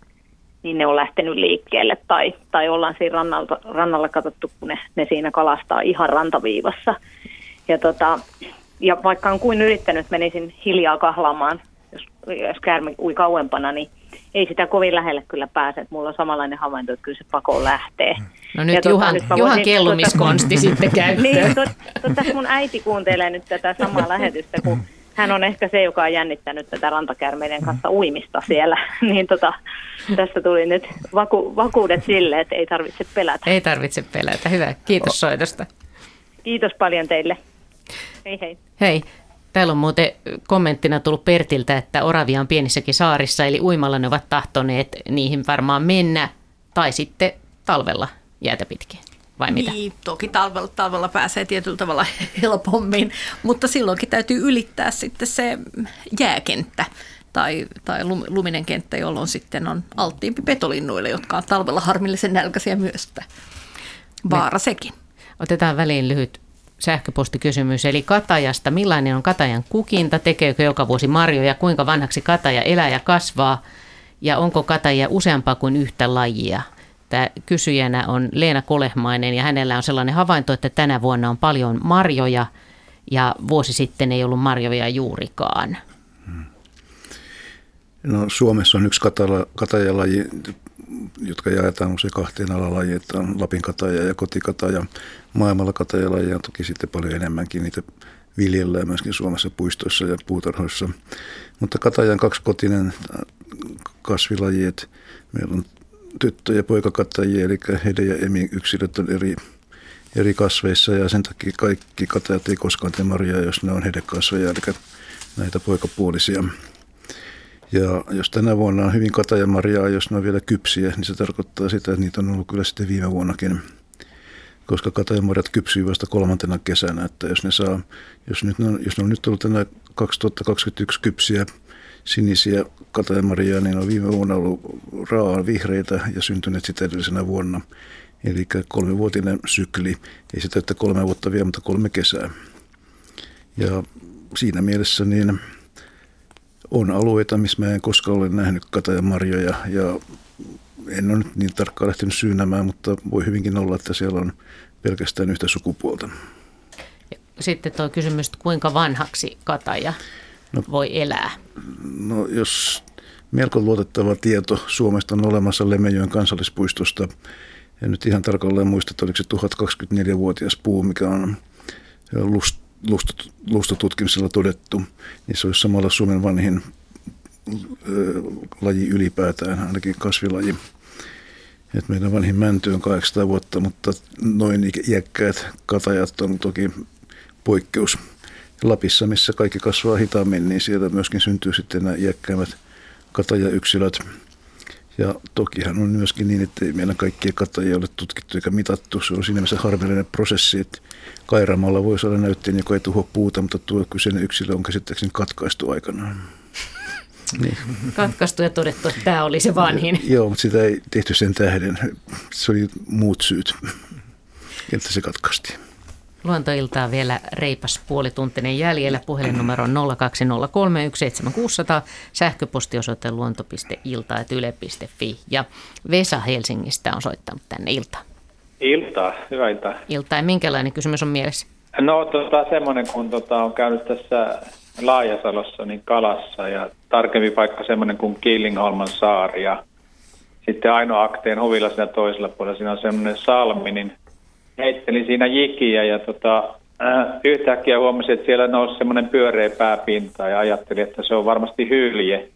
niin ne on lähtenyt liikkeelle tai, tai ollaan siinä rannalla, rannalla katsottu, kun ne, ne siinä kalastaa ihan rantaviivassa. Ja, tota, ja vaikka on kuin yrittänyt, menisin hiljaa kahlaamaan, jos, jos käärme ui kauempana, niin ei sitä kovin lähelle kyllä pääse. Että mulla on samanlainen havainto, että kyllä se pakoon lähtee. No nyt ja Juhan, tuota, Juhan kellumiskonsti tuota, sitten käyttöön. *laughs* Niin, tot, mun äiti kuuntelee nyt tätä samaa lähetystä, kun hän on ehkä se, joka on jännittänyt tätä rantakärmeiden kanssa uimista siellä. *laughs* niin tota, tästä tuli nyt vaku, vakuudet sille, että ei tarvitse pelätä. Ei tarvitse pelätä. Hyvä. Kiitos soitosta. Kiitos paljon teille. Hei hei. Hei. Täällä on muuten kommenttina tullut Pertiltä, että Oravia on pienissäkin saarissa, eli uimalla ne ovat tahtoneet niihin varmaan mennä, tai sitten talvella jäätä pitkin. Vai mitä? Niin, toki talvella, talvella pääsee tietyllä tavalla *laughs* helpommin, mutta silloinkin täytyy ylittää sitten se jääkenttä tai, tai luminen kenttä, jolloin sitten on alttiimpi petolinnuille, jotka on talvella harmillisen nälkäisiä myös. Vaara Me sekin. Otetaan väliin lyhyt sähköpostikysymys. Eli katajasta, millainen on katajan kukinta, tekeekö joka vuosi marjoja, kuinka vanhaksi kataja elää ja kasvaa ja onko katajia useampaa kuin yhtä lajia? Tämä kysyjänä on Leena Kolehmainen ja hänellä on sellainen havainto, että tänä vuonna on paljon marjoja ja vuosi sitten ei ollut marjoja juurikaan. No, Suomessa on yksi katala, katajalaji, jotka jaetaan usein kahteen alalajiin, että on Lapin kataja ja kotikataja. Maailmalla katajalajia on toki sitten paljon enemmänkin, niitä viljellään myöskin Suomessa puistoissa ja puutarhoissa. Mutta katajan kaksikotinen kasvilaji, että meillä on tyttö- ja poikakattajia, eli heidän ja emi yksilöt on eri, eri kasveissa ja sen takia kaikki katajat ei koskaan tee marjaa, jos ne on heidekasveja, eli näitä poikapuolisia. Ja jos tänä vuonna on hyvin katajamarjaa, jos ne on vielä kypsiä, niin se tarkoittaa sitä, että niitä on ollut kyllä sitten viime vuonnakin. Koska katajamarjat kypsyy vasta kolmantena kesänä, että jos ne saa, jos, nyt, jos ne on nyt ollut tänä 2021 kypsiä sinisiä katajamaria, niin on viime vuonna ollut raaa vihreitä ja syntyneet sitä edellisenä vuonna. Eli kolmivuotinen sykli, ei sitä että kolme vuotta vielä, mutta kolme kesää. Ja siinä mielessä niin on alueita, missä mä en koskaan ole nähnyt katajamarjoja ja en ole nyt niin tarkkaan lähtenyt syynämään, mutta voi hyvinkin olla, että siellä on pelkästään yhtä sukupuolta. Sitten tuo kysymys, kuinka vanhaksi kataja no, voi elää? No jos melko luotettava tieto Suomesta on olemassa Lemmenjoen kansallispuistosta. En nyt ihan tarkalleen muista, että oliko se 1024-vuotias puu, mikä on lust, lustotutkimuksella todettu, niin se olisi samalla Suomen vanhin laji ylipäätään, ainakin kasvilaji. Et meidän vanhin mänty on 800 vuotta, mutta noin iäkkäät katajat on toki poikkeus. Lapissa, missä kaikki kasvaa hitaammin, niin siellä myöskin syntyy sitten nämä iäkkäimmät katajayksilöt. Ja tokihan on myöskin niin, että ei meillä kaikkia katajia ole tutkittu eikä mitattu. Se on siinä mielessä harvinainen prosessi, että Kairamalla voi saada näytteen, joka ei tuho puuta, mutta tuo kyseinen yksilö on käsittääkseni katkaistu aikanaan. *laughs* Niin. Katkaistu ja todettu, että tämä oli se vanhin. Joo, mutta sitä ei tehty sen tähden. Se oli muut syyt, että se katkaistiin. Luontoiltaa vielä reipas puolituntinen jäljellä. Puhelinnumero on 020317600, sähköpostiosoite luonto.ilta.yle.fi ja Vesa Helsingistä on soittanut tänne iltaan. Iltaa, hyvää iltaa. Iltaa, ja minkälainen kysymys on mielessä? No tota, semmoinen, kun tota, on käynyt tässä Laajasalossa niin Kalassa ja tarkempi paikka semmoinen kuin Killingholman saari ja sitten ainoa akteen hovilla siinä toisella puolella, siinä on semmoinen salmi, niin heittelin siinä jikiä ja tota, äh, yhtäkkiä huomasin, että siellä nousi semmoinen pyöreä pääpinta ja ajattelin, että se on varmasti hylje.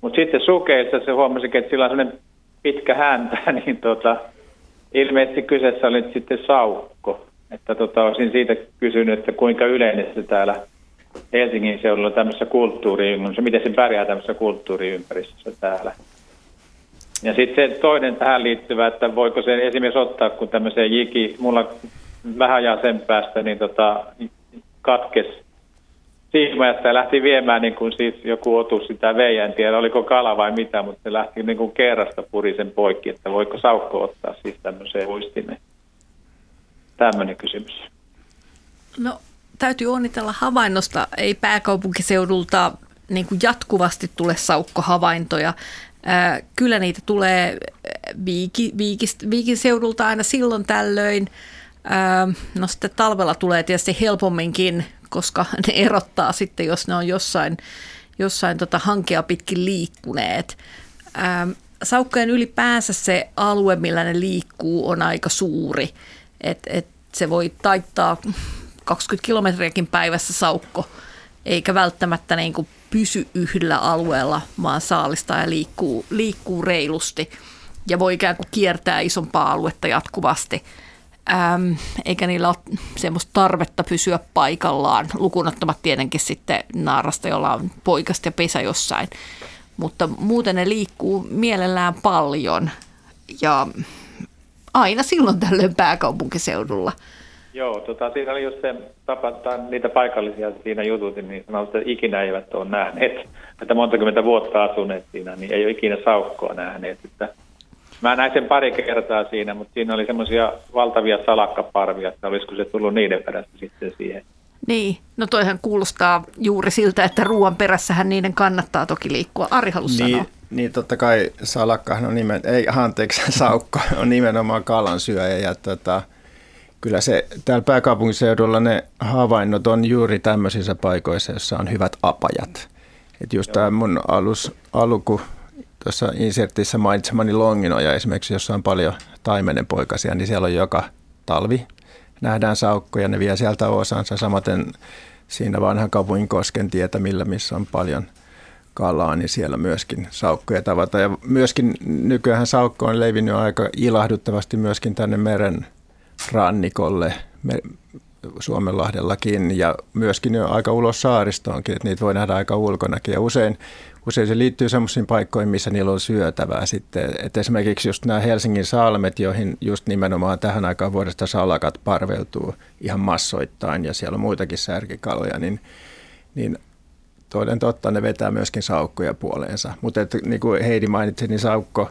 Mutta sitten sukeissa se huomasi, että sillä on semmoinen pitkä häntä, *laughs* niin tota, ilmeisesti kyseessä oli sitten saukko. Että tota, olisin siitä kysynyt, että kuinka yleinen se täällä Helsingin seudulla tämmöisessä kulttuuriympäristössä, miten se pärjää tämmöisessä kulttuuriympäristössä täällä. Ja sitten se toinen tähän liittyvä, että voiko se esimerkiksi ottaa, kun tämmöiseen jiki, mulla vähän ajan sen päästä, niin tota, katkes siimajasta ja lähti viemään niin kuin siis joku otus sitä vei, en tiedä oliko kala vai mitä, mutta se lähti niin kuin kerrasta purisen poikki, että voiko saukko ottaa siis tämmöiseen uistimeen. Tämmöinen kysymys. No täytyy onnitella havainnosta, ei pääkaupunkiseudulta niin kuin jatkuvasti tule saukkohavaintoja. Kyllä niitä tulee viiki, viikist, viikin seudulta aina silloin tällöin. No sitten talvella tulee tietysti helpomminkin, koska *laughs* ne erottaa sitten, jos ne on jossain, jossain tota hankea pitkin liikkuneet. Saukkojen ylipäänsä se alue, millä ne liikkuu, on aika suuri. Et, et se voi taittaa 20 kilometriäkin päivässä saukko, eikä välttämättä niin kuin pysy yhdellä alueella, vaan saalistaa ja liikkuu, liikkuu reilusti ja voi ikään kuin kiertää isompaa aluetta jatkuvasti. Ähm, eikä niillä ole semmoista tarvetta pysyä paikallaan, lukunottamat tietenkin sitten naarasta, jolla on poikasta ja pesä jossain. Mutta muuten ne liikkuu mielellään paljon ja aina silloin tällöin pääkaupunkiseudulla – Joo, tota, siinä oli just se tapa, niitä paikallisia siinä jututin, niin sanoin, että ikinä eivät ole nähneet, että monta kymmentä vuotta asuneet siinä, niin ei ole ikinä saukkoa nähneet. Että mä näin sen pari kertaa siinä, mutta siinä oli semmoisia valtavia salakkaparvia, että olisiko se tullut niiden perästä sitten siihen. Niin, no toihan kuulostaa juuri siltä, että ruoan perässähän niiden kannattaa toki liikkua. Ari halusi niin, sanoa. Niin, totta kai salakkahan on nimen, ei anteeksi, *laughs* saukko on nimenomaan kalansyöjä ja tota, Kyllä se täällä pääkaupunkiseudulla ne havainnot on juuri tämmöisissä paikoissa, joissa on hyvät apajat. Että just tämä mun alus, alku tuossa insertissä mainitsemani Longinoja esimerkiksi, jossa on paljon taimenenpoikasia, niin siellä on joka talvi nähdään saukkoja, ne vie sieltä osansa. Samaten siinä vanhan kaupungin kosken tietä, millä missä on paljon kalaa, niin siellä myöskin saukkoja tavata. Ja myöskin nykyään saukko on levinnyt aika ilahduttavasti myöskin tänne meren rannikolle. Suomenlahdellakin ja myöskin jo aika ulos saaristoonkin, että niitä voi nähdä aika ulkonakin. Ja usein, usein se liittyy semmoisiin paikkoihin, missä niillä on syötävää sitten. Että esimerkiksi just nämä Helsingin salmet, joihin just nimenomaan tähän aikaan vuodesta salakat parveltuu ihan massoittain ja siellä on muitakin särkikaloja, niin, niin toden totta ne vetää myöskin saukkoja puoleensa. Mutta niin kuin Heidi mainitsi, niin saukko,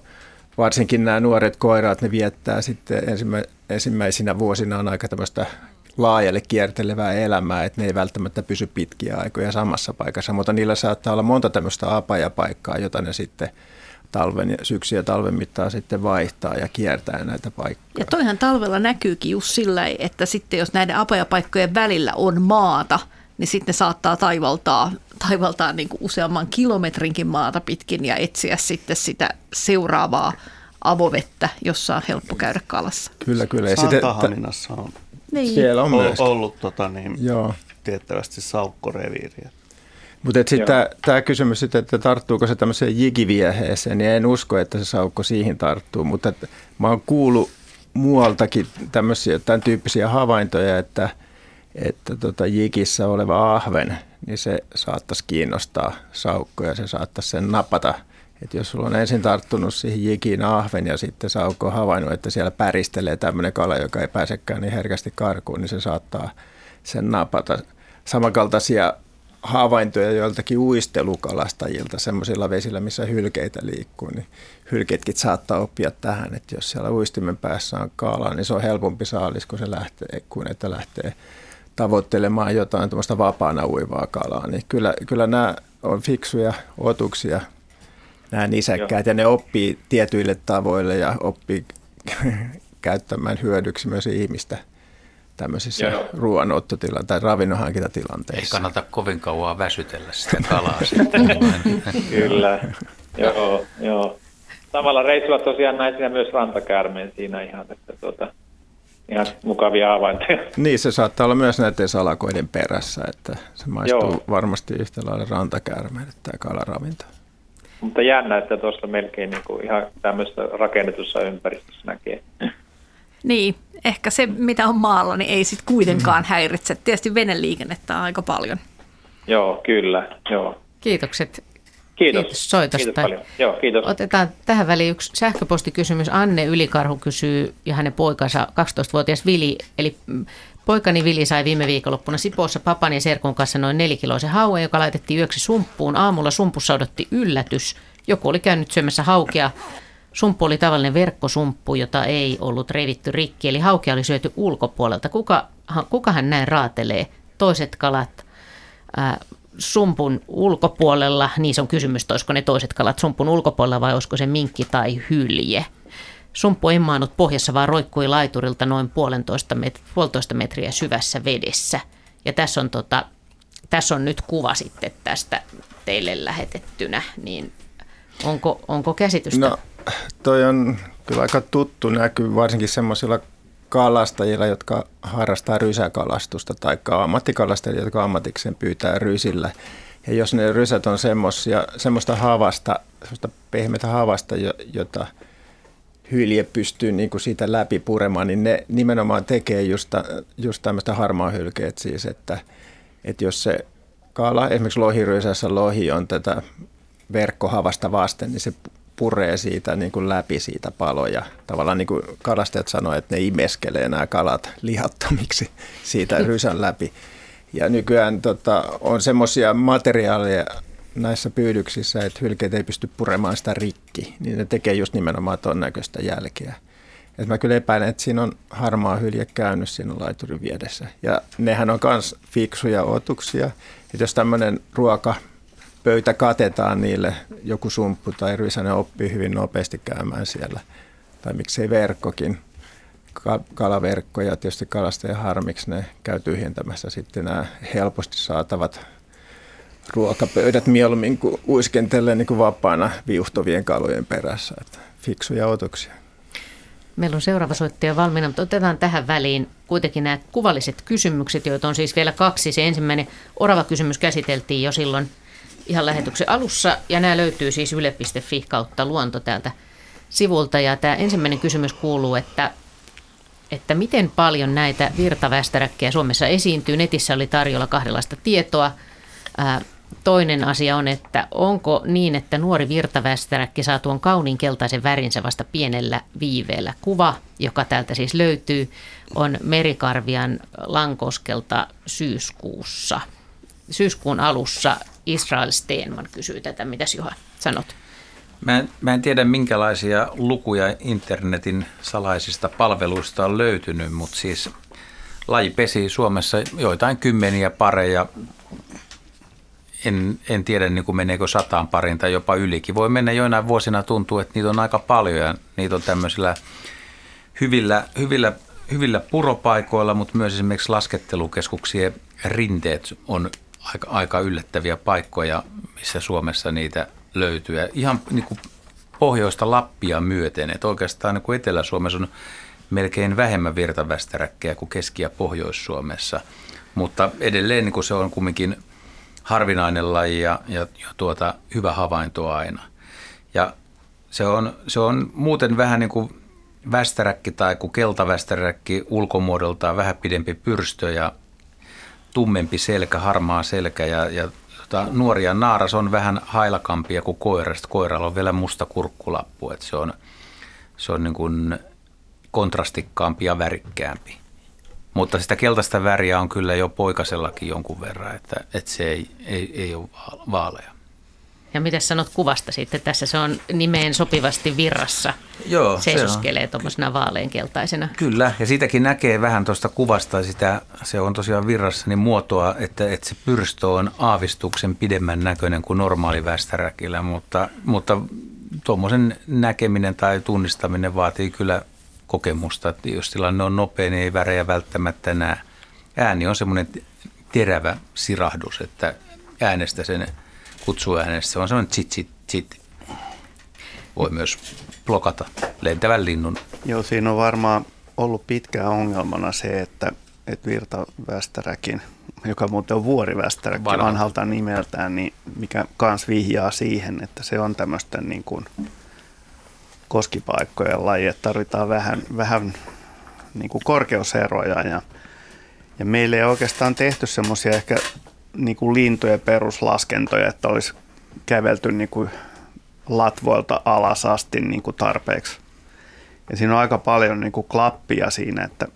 varsinkin nämä nuoret koiraat, ne viettää sitten ensimmäisinä vuosina on aika tämmöistä laajalle kiertelevää elämää, että ne ei välttämättä pysy pitkiä aikoja samassa paikassa, mutta niillä saattaa olla monta tämmöistä apajapaikkaa, jota ne sitten talven, syksy- ja talven mittaan sitten vaihtaa ja kiertää näitä paikkoja. Ja toihan talvella näkyykin just sillä, että sitten jos näiden apajapaikkojen välillä on maata, niin sitten saattaa taivaltaa, taivaltaa niin kuin useamman kilometrinkin maata pitkin ja etsiä sitten sitä seuraavaa avovettä, jossa on helppo käydä kalassa. Kyllä, kyllä. Ja Santahaminassa on niin. Siellä on myös. ollut tota, niin, Joo. tiettävästi saukkoreviiriä. Mutta sitten tämä kysymys, sit, että tarttuuko se tämmöiseen jigivieheeseen, niin en usko, että se saukko siihen tarttuu. Mutta et, mä oon kuullut muualtakin tämmöisiä, tämän tyyppisiä havaintoja, että, että tota jigissä oleva ahven, niin se saattaisi kiinnostaa saukkoja, se saattaisi sen napata – että jos sulla on ensin tarttunut siihen jikiin ahven ja sitten saukko on havainnut, että siellä päristelee tämmöinen kala, joka ei pääsekään niin herkästi karkuun, niin se saattaa sen napata. Samankaltaisia havaintoja joiltakin uistelukalastajilta semmoisilla vesillä, missä hylkeitä liikkuu, niin hylkeetkin saattaa oppia tähän, että jos siellä uistimen päässä on kala, niin se on helpompi saalis, kun se lähtee, kuin että lähtee tavoittelemaan jotain tuommoista vapaana uivaa kalaa. Niin kyllä, kyllä nämä on fiksuja otuksia nämä nisäkkäät, ja ne oppii tietyille tavoille ja oppii *laughs* käyttämään hyödyksi myös ihmistä tämmöisissä Joo. ruoanottotilanteissa tai ravinnonhankintatilanteissa. Ei kannata kovin kauan väsytellä sitä *laughs* kalaa Kyllä, joo, joo. Samalla reissulla tosiaan näin siinä myös rantakäärmeen siinä ihan, että tuota, ihan mukavia havaintoja. Niin, se saattaa olla myös näiden salakoiden perässä, että se maistuu Joo. varmasti yhtä lailla rantakäärmeelle tämä kalaravinto. Mutta jännä, että tuossa melkein niin kuin ihan tämmöistä rakennetussa ympäristössä näkee. Niin, ehkä se mitä on maalla, niin ei sitten kuitenkaan mm. häiritse. Tietysti veneliikennettä on aika paljon. Joo, kyllä, joo. Kiitokset. Kiitos. Kiitos soitosta. Kiitos paljon. Joo, kiitos. Otetaan tähän väliin yksi sähköpostikysymys. Anne Ylikarhu kysyy ja hänen poikansa 12-vuotias Vili, eli Poikani Vili sai viime viikonloppuna Sipoossa papan ja serkun kanssa noin nelikiloisen hauen, joka laitettiin yöksi sumppuun. Aamulla sumpussa odotti yllätys. Joku oli käynyt syömässä haukea. Sumppu oli tavallinen verkkosumppu, jota ei ollut revitty rikki, eli haukea oli syöty ulkopuolelta. Kuka, kukahan näin raatelee? Toiset kalat ää, sumpun ulkopuolella, niin se on kysymys, olisiko ne toiset kalat sumpun ulkopuolella vai olisiko se minkki tai hylje. Sumppu ei pohjassa, vaan roikkui laiturilta noin puolentoista, met- puolitoista metriä syvässä vedessä. Ja tässä on, tota, tässä on nyt kuva sitten tästä teille lähetettynä, niin onko, onko käsitystä? No, toi on kyllä aika tuttu näky, varsinkin semmoisilla kalastajilla, jotka harrastaa rysäkalastusta, tai ammattikalastajilla, jotka ammatikseen pyytää rysillä. Ja jos ne rysät on semmoista havasta, semmoista pehmeitä havasta, jota hylje pystyy niin kuin siitä läpi puremaan, niin ne nimenomaan tekee just, just tämmöistä harmaa hylkeet siis, että, että jos se kala, esimerkiksi lohirysässä lohi on tätä verkkohavasta vasten, niin se puree siitä niin kuin läpi siitä paloja. Tavallaan niin kuin kalastajat sanoivat, että ne imeskelee nämä kalat lihattomiksi siitä *laughs* rysän läpi. Ja nykyään tota, on semmoisia materiaaleja, näissä pyydyksissä, että hylkeet ei pysty puremaan sitä rikki, niin ne tekee just nimenomaan ton näköistä jälkeä. Et mä kyllä epäilen, että siinä on harmaa hylje käynyt siinä laiturin viedessä. Ja nehän on myös fiksuja otuksia. Että jos tämmöinen ruoka pöytä katetaan niille, joku sumppu tai rysänen oppii hyvin nopeasti käymään siellä. Tai miksei verkkokin, kalaverkkoja, tietysti kalastajan harmiksi ne käy tyhjentämässä sitten nämä helposti saatavat ruokapöydät mieluummin kuin uiskentelee niin kuin vapaana viuhtovien kalojen perässä. Että fiksuja otoksia. Meillä on seuraava soittaja valmiina, mutta otetaan tähän väliin kuitenkin nämä kuvalliset kysymykset, joita on siis vielä kaksi. Se ensimmäinen orava kysymys käsiteltiin jo silloin ihan lähetyksen alussa, ja nämä löytyy siis yle.fi kautta luonto täältä sivulta. Ja tämä ensimmäinen kysymys kuuluu, että, että miten paljon näitä virtavästäräkkejä Suomessa esiintyy. Netissä oli tarjolla kahdenlaista tietoa. Toinen asia on, että onko niin, että nuori virtavästäräkki saa tuon kauniin keltaisen värinsä vasta pienellä viiveellä. Kuva, joka täältä siis löytyy, on Merikarvian Lankoskelta syyskuussa. Syyskuun alussa Israel Steenman kysyy tätä. Mitäs Juha sanot? Mä en, mä en tiedä, minkälaisia lukuja internetin salaisista palveluista on löytynyt, mutta siis laji pesi Suomessa joitain kymmeniä pareja en, en tiedä niin kuin meneekö sataan parin tai jopa ylikin. Voi mennä joinain vuosina tuntuu, että niitä on aika paljon ja niitä on tämmöisillä hyvillä, hyvillä, hyvillä puropaikoilla, mutta myös esimerkiksi laskettelukeskuksien rinteet on aika, aika yllättäviä paikkoja, missä Suomessa niitä löytyy. Ja ihan niin kuin pohjoista Lappia myöten, että oikeastaan niin kuin Etelä-Suomessa on melkein vähemmän virtavästäräkkejä kuin Keski- ja Pohjois-Suomessa, mutta edelleen niin kuin se on kumminkin – harvinainen laji ja, ja, ja tuota, hyvä havainto aina. Ja se on, se on muuten vähän niin kuin västäräkki tai kuin keltavästäräkki ulkomuodoltaan vähän pidempi pyrstö ja tummempi selkä, harmaa selkä ja, ja tota, nuoria naaras on vähän hailakampia kuin koirasta. Koiralla on vielä musta kurkkulappu, että se on, se on niin kuin kontrastikkaampi ja värikkäämpi. Mutta sitä keltaista väriä on kyllä jo poikasellakin jonkun verran, että, että se ei, ei, ei ole vaalea. Ja mitä sanot kuvasta sitten? Tässä se on nimeen sopivasti virrassa. Joo, Seisoskelee tuommoisena vaaleankeltaisena. Kyllä, ja siitäkin näkee vähän tuosta kuvasta sitä, se on tosiaan virrassa, niin muotoa, että, että se pyrstö on aavistuksen pidemmän näköinen kuin normaali västäräkillä, mutta, mutta tuommoisen näkeminen tai tunnistaminen vaatii kyllä kokemusta, että jos tilanne on nopea, niin ei värejä välttämättä näe. Ääni on semmoinen terävä sirahdus, että äänestä sen kutsuäänestä, se on semmoinen tsit, tsit, tsit. Voi myös blokata lentävän linnun. Joo, siinä on varmaan ollut pitkään ongelmana se, että, että virtavästäräkin, joka muuten on vuorivästäräkin Vanha. vanhalta nimeltään, niin mikä kans vihjaa siihen, että se on tämmöistä niin kuin koskipaikkojen laji, että tarvitaan vähän, vähän niin kuin korkeuseroja ja, ja meille ei oikeastaan tehty semmoisia ehkä niin kuin lintujen peruslaskentoja, että olisi kävelty niin kuin latvoilta alas asti niin kuin tarpeeksi. Ja siinä on aika paljon niin kuin klappia siinä, että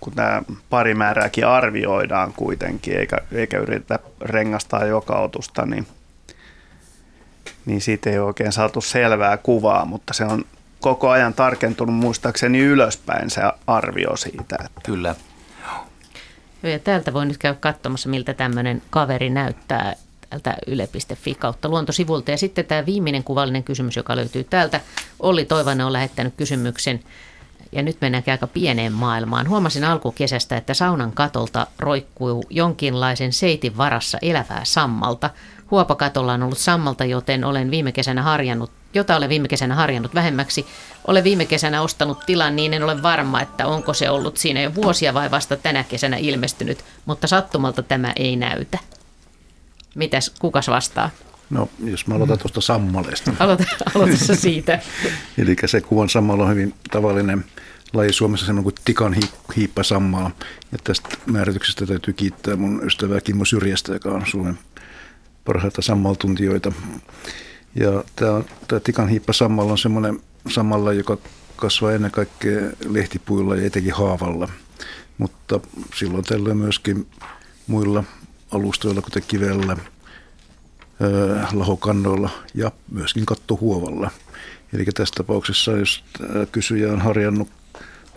kun tämä parimäärääkin arvioidaan kuitenkin, eikä, eikä yritetä rengastaa joka otusta, niin – niin siitä ei oikein saatu selvää kuvaa, mutta se on koko ajan tarkentunut muistaakseni ylöspäin se arvio siitä. Että. Kyllä. Joo, ja täältä voi nyt käydä katsomassa, miltä tämmöinen kaveri näyttää täältä yle.fi kautta luontosivulta. Ja sitten tämä viimeinen kuvallinen kysymys, joka löytyy täältä. Olli Toivanen on lähettänyt kysymyksen ja nyt mennään aika pieneen maailmaan. Huomasin alkukesästä, että saunan katolta roikkuu jonkinlaisen seitin varassa elävää sammalta. Huopakatolla on ollut sammalta, joten olen viime kesänä harjannut, jota olen viime kesänä harjannut vähemmäksi. Olen viime kesänä ostanut tilan, niin en ole varma, että onko se ollut siinä jo vuosia vai vasta tänä kesänä ilmestynyt, mutta sattumalta tämä ei näytä. Mitäs, kukas vastaa? No, jos mä aloitan tuosta sammaleesta. Aloita, aloita siitä. *laughs* Eli se kuvan sammalo on hyvin tavallinen laji Suomessa semmoinen kuin tikan hiippa sammaa. Ja tästä määrityksestä täytyy kiittää mun ystävää Kimmo Syrjästä, joka on Suomen parhaita sammaltuntijoita. Ja tämä, tämä tikan hiippa sammal on semmoinen sammalla, joka kasvaa ennen kaikkea lehtipuilla ja etenkin haavalla. Mutta silloin tällöin myöskin muilla alustoilla, kuten kivellä, lahokannoilla ja myöskin kattohuovalla. Eli tässä tapauksessa, jos kysyjä on harjannut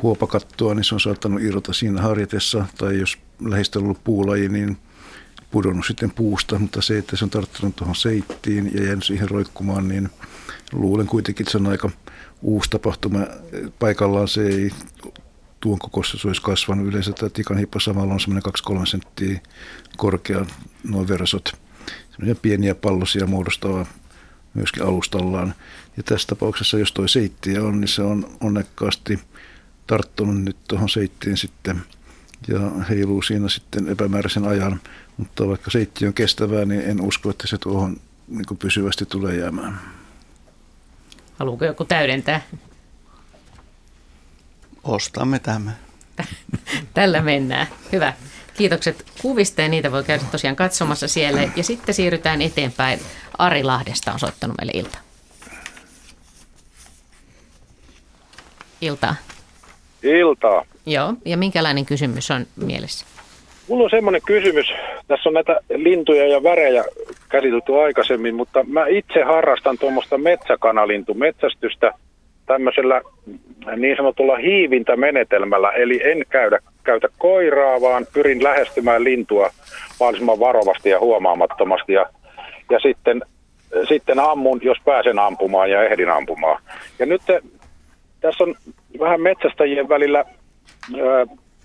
huopakattoa, niin se on saattanut irrota siinä harjatessa, tai jos läheistä on ollut puulaji, niin pudonnut sitten puusta, mutta se, että se on tarttunut tuohon seittiin ja jäänyt siihen roikkumaan, niin luulen kuitenkin, että se on aika uusi tapahtuma. Paikallaan se ei tuon kokossa se olisi kasvanut. Yleensä tämä tikanhippa samalla on semmoinen 2-3 senttiä korkea, noin versot. pieniä pallosia muodostava myöskin alustallaan. Ja tässä tapauksessa, jos tuo seittiä on, niin se on onnekkaasti tarttunut nyt tuohon seittiin sitten ja heiluu siinä sitten epämääräisen ajan. Mutta vaikka seitti on kestävää, niin en usko, että se tuohon niin pysyvästi tulee jäämään. Haluatko joku täydentää? Ostamme tämän. *laughs* Tällä mennään. Hyvä. Kiitokset kuvista ja niitä voi käydä tosiaan katsomassa siellä. Ja sitten siirrytään eteenpäin. Ari Lahdesta on soittanut meille ilta. Iltaa. Iltaa. Joo, ja minkälainen kysymys on mielessä? Mulla on semmoinen kysymys. Tässä on näitä lintuja ja värejä käsitelty aikaisemmin, mutta mä itse harrastan tuommoista metsäkanalintumetsästystä tämmöisellä niin sanotulla hiivintämenetelmällä, eli en käydä, käytä koiraa, vaan pyrin lähestymään lintua mahdollisimman varovasti ja huomaamattomasti ja, ja sitten, sitten ammun, jos pääsen ampumaan ja ehdin ampumaan. Ja nyt te, tässä on vähän metsästäjien välillä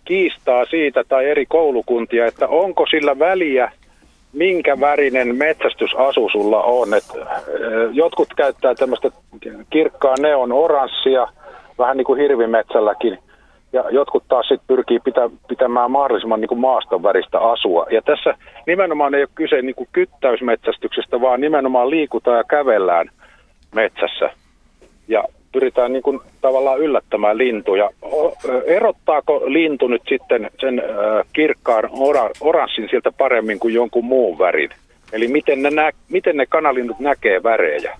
kiistaa siitä tai eri koulukuntia, että onko sillä väliä, minkä värinen metsästysasu sulla on. Et, jotkut käyttää tämmöistä kirkkaa neon oranssia, vähän niin kuin hirvimetsälläkin, ja jotkut taas sit pyrkii pitä, pitämään mahdollisimman niin kuin maaston väristä asua. Ja tässä nimenomaan ei ole kyse niin kuin kyttäysmetsästyksestä, vaan nimenomaan liikutaan ja kävellään metsässä. Ja pyritään niin kuin tavallaan yllättämään lintuja. Erottaako lintu nyt sitten sen kirkkaan oranssin sieltä paremmin kuin jonkun muun värin? Eli miten ne, nä- miten ne kanalinnut näkee värejä?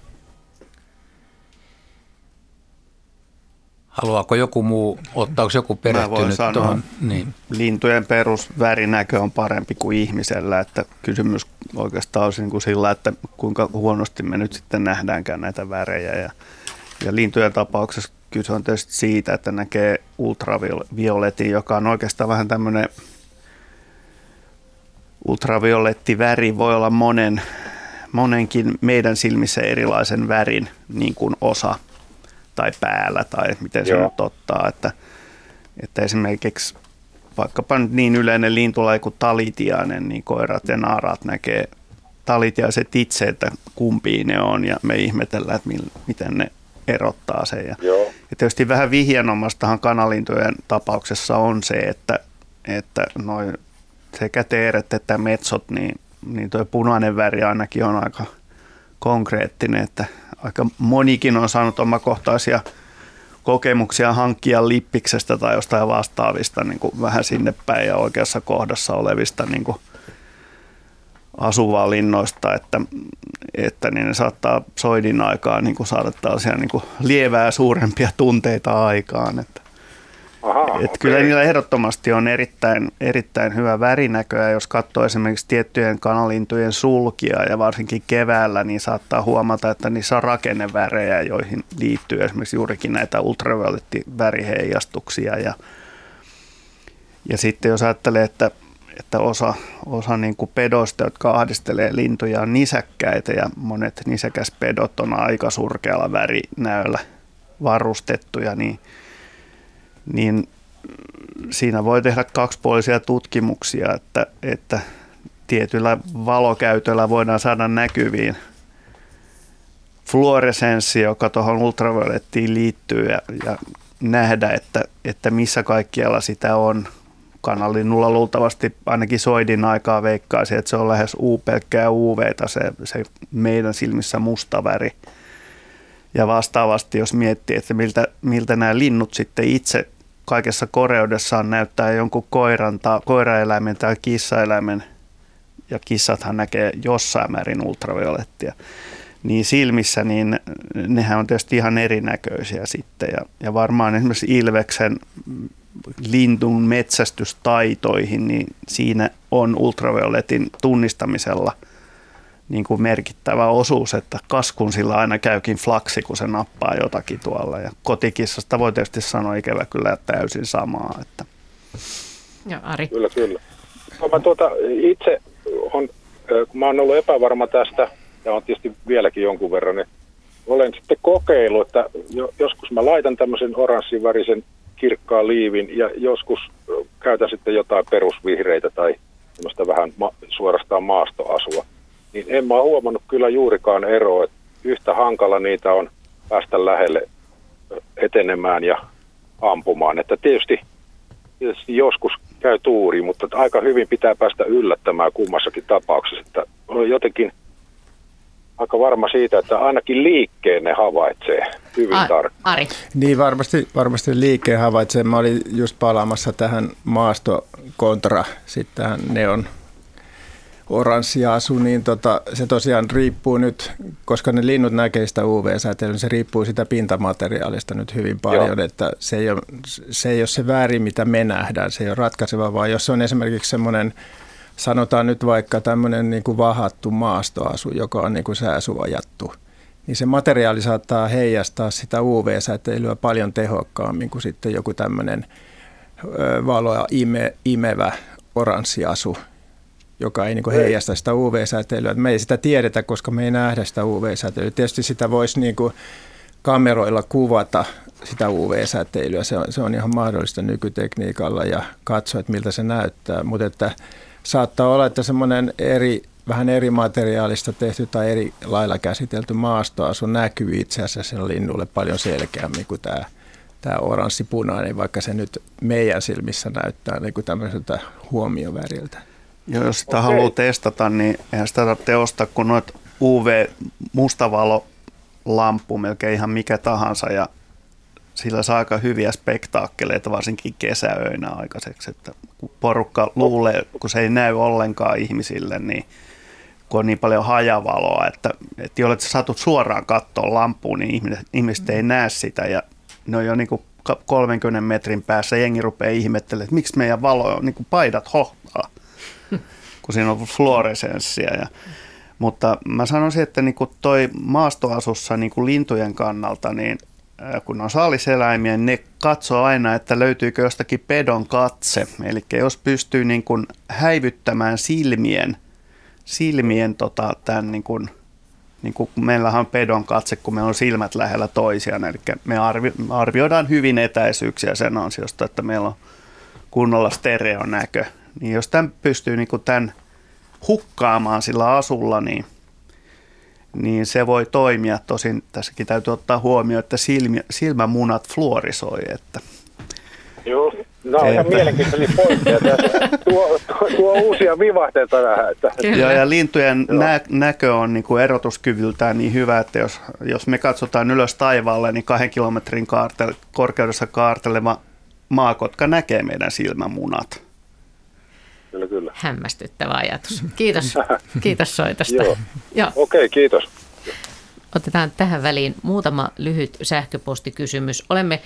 Haluaako joku muu, ottaako joku perehtynyt tuohon? Niin. Lintujen perusvärinäkö on parempi kuin ihmisellä, että kysymys oikeastaan on niin kuin sillä, että kuinka huonosti me nyt sitten nähdäänkään näitä värejä ja ja lintujen tapauksessa kyse on tietysti siitä, että näkee ultravioletin, joka on oikeastaan vähän tämmöinen ultraviolettiväri. Voi olla monen, monenkin meidän silmissä erilaisen värin niin kuin osa tai päällä tai miten se nyt ottaa. Että, että esimerkiksi vaikkapa nyt niin yleinen lintulaji kuin talitiainen, niin koirat ja naaraat näkee talitiaiset itse, että kumpiin ne on. Ja me ihmetellään, että miten ne erottaa sen. Ja, Joo. ja tietysti vähän vihjanommastahan kanalintujen tapauksessa on se, että, että noin sekä teeret että metsot, niin, niin tuo punainen väri ainakin on aika konkreettinen, että aika monikin on saanut omakohtaisia kokemuksia hankkia lippiksestä tai jostain vastaavista niin kuin vähän sinne päin ja oikeassa kohdassa olevista niin kuin asuvalinnoista, että, että niin ne saattaa soidin aikaa niin kuin saada tällaisia niin kuin lievää suurempia tunteita aikaan. Että, Aha, että okay. Kyllä niillä ehdottomasti on erittäin, erittäin hyvä värinäkö jos katsoo esimerkiksi tiettyjen kanalintujen sulkia ja varsinkin keväällä, niin saattaa huomata, että niissä on rakennevärejä, joihin liittyy esimerkiksi juurikin näitä ultraviolettiväriheijastuksia ja ja sitten jos ajattelee, että että osa, osa niin kuin pedoista, jotka ahdistelee lintuja, on nisäkkäitä ja monet nisäkäspedot on aika surkealla värinäöllä varustettuja, niin, niin siinä voi tehdä kaksipuolisia tutkimuksia, että, että tietyllä valokäytöllä voidaan saada näkyviin fluoresenssi, joka tuohon ultraviolettiin liittyy ja, ja nähdä, että, että missä kaikkialla sitä on – kanalinnulla luultavasti ainakin soidin aikaa veikkaisi, että se on lähes U, pelkkää uv se, se meidän silmissä musta väri. Ja vastaavasti, jos miettii, että miltä, miltä nämä linnut sitten itse kaikessa koreudessaan näyttää jonkun koiran tai koiraeläimen tai kissaeläimen, ja kissathan näkee jossain määrin ultraviolettia, niin silmissä, niin nehän on tietysti ihan erinäköisiä sitten. Ja, ja varmaan esimerkiksi Ilveksen lintun metsästystaitoihin, niin siinä on ultravioletin tunnistamisella niin kuin merkittävä osuus, että kaskun sillä aina käykin flaksi, kun se nappaa jotakin tuolla. Ja kotikissasta voi tietysti sanoa ikävä kyllä täysin samaa. Että. Joo, Ari. Kyllä, kyllä. No, mä tuota, itse on, kun mä oon ollut epävarma tästä, ja on tietysti vieläkin jonkun verran, niin olen sitten kokeillut, että joskus mä laitan tämmöisen oranssivärisen kirkkaan liivin ja joskus käytän sitten jotain perusvihreitä tai semmoista vähän ma- suorastaan maastoasua. niin en mä huomannut kyllä juurikaan eroa. Että yhtä hankala niitä on päästä lähelle etenemään ja ampumaan. Että tietysti, tietysti joskus käy tuuri, mutta aika hyvin pitää päästä yllättämään kummassakin tapauksessa. Että jotenkin aika varma siitä, että ainakin liikkeen ne havaitsee hyvin A- tarkkaan. Ari. Niin varmasti, varmasti liikkeen havaitsee. Mä olin just palaamassa tähän maastokontra, sitten tähän neon asu, niin tota, se tosiaan riippuu nyt, koska ne linnut näkee sitä UV-säteilyä, niin se riippuu sitä pintamateriaalista nyt hyvin paljon, Joo. että se ei, ole, se ei ole se väärin, mitä me nähdään, se ei ole ratkaiseva, vaan jos se on esimerkiksi semmoinen, sanotaan nyt vaikka tämmöinen niin kuin vahattu maastoasu, joka on niin kuin sääsuojattu, niin se materiaali saattaa heijastaa sitä UV-säteilyä paljon tehokkaammin kuin sitten joku tämmöinen valoa ime, imevä oranssiasu, joka ei niin heijasta sitä UV-säteilyä. Me ei sitä tiedetä, koska me ei nähdä sitä UV-säteilyä. Tietysti sitä voisi niin kuin kameroilla kuvata sitä UV-säteilyä. Se on, se on ihan mahdollista nykytekniikalla ja katsoa, että miltä se näyttää. Mutta että saattaa olla, että semmoinen eri, vähän eri materiaalista tehty tai eri lailla käsitelty maastoasu näkyy itse asiassa sen linnulle paljon selkeämmin kuin tämä, tämä oranssi-punainen, vaikka se nyt meidän silmissä näyttää niin kuin tämmöiseltä huomioväriltä. Ja jos sitä okay. haluaa testata, niin eihän sitä tarvitse ostaa kuin noita UV-mustavalo lampu, melkein ihan mikä tahansa, ja sillä saa aika hyviä spektaakkeleita, varsinkin kesäöinä aikaiseksi, että kun porukka luulee, kun se ei näy ollenkaan ihmisille, niin kun on niin paljon hajavaloa, että, että jos sä satut suoraan katsoa lampuun, niin ihmiset, ihmiset ei näe sitä, ja ne on jo niin kuin 30 metrin päässä, jengi rupeaa ihmettelemään, että miksi meidän valo on niin kuin paidat hohtaa *laughs* kun siinä on fluoresenssia. Ja, mutta mä sanoisin, että niin kuin toi maastoasussa niin kuin lintujen kannalta, niin kun on saaliseläimiä, ne katsoo aina, että löytyykö jostakin pedon katse. Eli jos pystyy niin kuin häivyttämään silmien, silmien tota, tämän niin kuin, niin kuin meillähän on pedon katse, kun me on silmät lähellä toisiaan. Eli me arvi, arvioidaan hyvin etäisyyksiä sen ansiosta, että meillä on kunnolla stereonäkö niin jos tämän pystyy niin kuin tämän hukkaamaan sillä asulla, niin, niin se voi toimia. Tosin tässäkin täytyy ottaa huomioon, että silmi, silmämunat fluorisoi. Että Joo, nämä on ihan mielenkiintoisia pointteja. Tuo, tuo, tuo uusia vivahteita tähän. Että. Joo, ja lintujen nä- näkö on niin kuin erotuskyvyltään niin hyvä, että jos, jos me katsotaan ylös taivaalle, niin kahden kilometrin kaartel, korkeudessa kaarteleva maakotka näkee meidän silmämunat kyllä, kyllä. Hämmästyttävä ajatus. Kiitos, *laughs* kiitos soitosta. Joo. Joo. Okei, okay, kiitos. Otetaan tähän väliin muutama lyhyt sähköpostikysymys. Olemme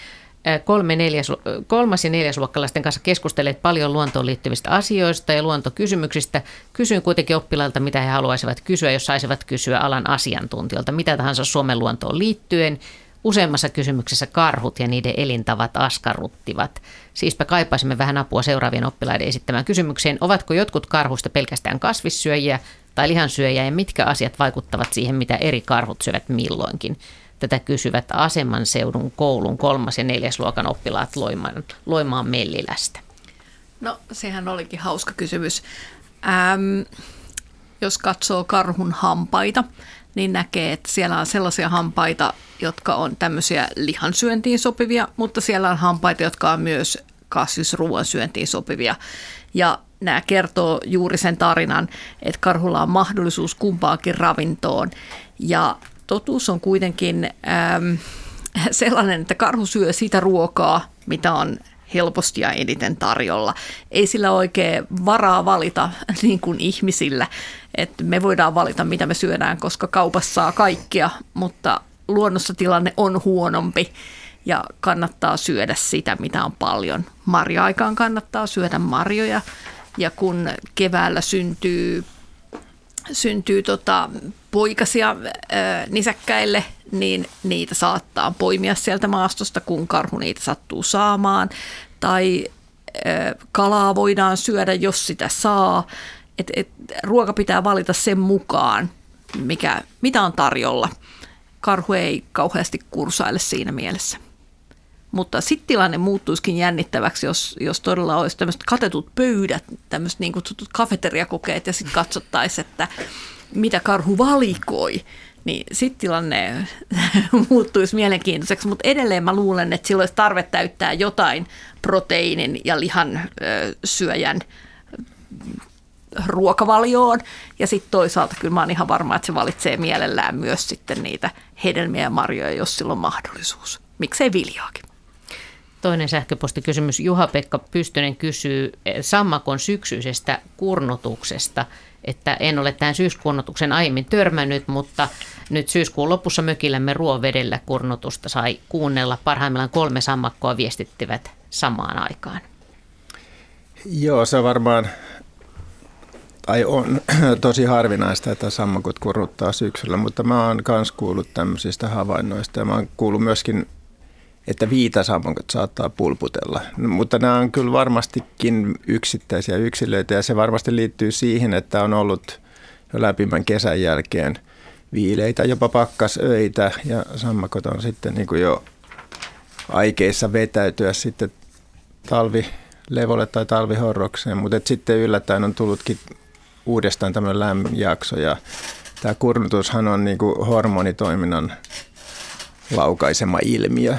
kolme neljäs, kolmas ja neljäsluokkalaisten kanssa keskustelleet paljon luontoon liittyvistä asioista ja luontokysymyksistä. Kysyin kuitenkin oppilailta, mitä he haluaisivat kysyä, jos saisivat kysyä alan asiantuntijoilta, mitä tahansa Suomen luontoon liittyen – Useammassa kysymyksessä karhut ja niiden elintavat askarruttivat. Siispä kaipaisimme vähän apua seuraavien oppilaiden esittämään kysymykseen. Ovatko jotkut karhuista pelkästään kasvissyöjiä tai lihansyöjiä ja mitkä asiat vaikuttavat siihen, mitä eri karhut syövät milloinkin? Tätä kysyvät Aseman seudun koulun kolmas- ja neljäsluokan oppilaat Loimaan, Loimaan Mellilästä. No, sehän olikin hauska kysymys. Ähm, jos katsoo karhun hampaita, niin näkee, että siellä on sellaisia hampaita, jotka on tämmöisiä lihansyöntiin sopivia, mutta siellä on hampaita, jotka on myös kasvisruoan syöntiin sopivia. Ja nämä kertoo juuri sen tarinan, että karhulla on mahdollisuus kumpaakin ravintoon. Ja totuus on kuitenkin ähm, sellainen, että karhu syö sitä ruokaa, mitä on helposti ja eniten tarjolla. Ei sillä oikein varaa valita *laughs* niin kuin ihmisillä, että me voidaan valita mitä me syödään, koska kaupassa saa kaikkia, mutta luonnossa tilanne on huonompi ja kannattaa syödä sitä, mitä on paljon. Marja-aikaan kannattaa syödä marjoja ja kun keväällä syntyy, syntyy tota poikasia nisäkkäille, niin niitä saattaa poimia sieltä maastosta, kun karhu niitä sattuu saamaan. Tai kalaa voidaan syödä, jos sitä saa. Et, et, ruoka pitää valita sen mukaan, mikä, mitä on tarjolla. Karhu ei kauheasti kursaile siinä mielessä. Mutta sitten tilanne muuttuisikin jännittäväksi, jos, jos todella olisi tämmöiset katetut pöydät, tämmöiset niin kutsutut kafeteriakokeet ja sitten katsottaisiin, että mitä karhu valikoi niin sitten tilanne *laughs* muuttuisi mielenkiintoiseksi, mutta edelleen mä luulen, että silloin olisi tarve täyttää jotain proteiinin ja lihan ö, syöjän ruokavalioon. Ja sitten toisaalta kyllä mä oon ihan varma, että se valitsee mielellään myös sitten niitä hedelmiä ja marjoja, jos sillä on mahdollisuus. Miksei viljaakin. Toinen sähköpostikysymys. Juha-Pekka Pystynen kysyy sammakon syksyisestä kurnutuksesta – että en ole tähän syyskunnotuksen aiemmin törmännyt, mutta nyt syyskuun lopussa mökillämme ruovedellä kurnutusta sai kuunnella. Parhaimmillaan kolme sammakkoa viestittivät samaan aikaan. Joo, se varmaan, tai on *clears throat* tosi harvinaista, että sammakot kurruttaa syksyllä, mutta mä oon myös kuullut tämmöisistä havainnoista ja mä oon kuullut myöskin että viitasammakot saattaa pulputella. No, mutta nämä on kyllä varmastikin yksittäisiä yksilöitä ja se varmasti liittyy siihen, että on ollut jo läpimän kesän jälkeen viileitä, jopa pakkasöitä ja sammakot on sitten niin kuin jo aikeissa vetäytyä sitten talvilevolle tai talvihorrokseen, mutta sitten yllättäen on tullutkin uudestaan tämmöinen lämminjakso ja tämä kurnutushan on niin kuin hormonitoiminnan laukaisema ilmiö.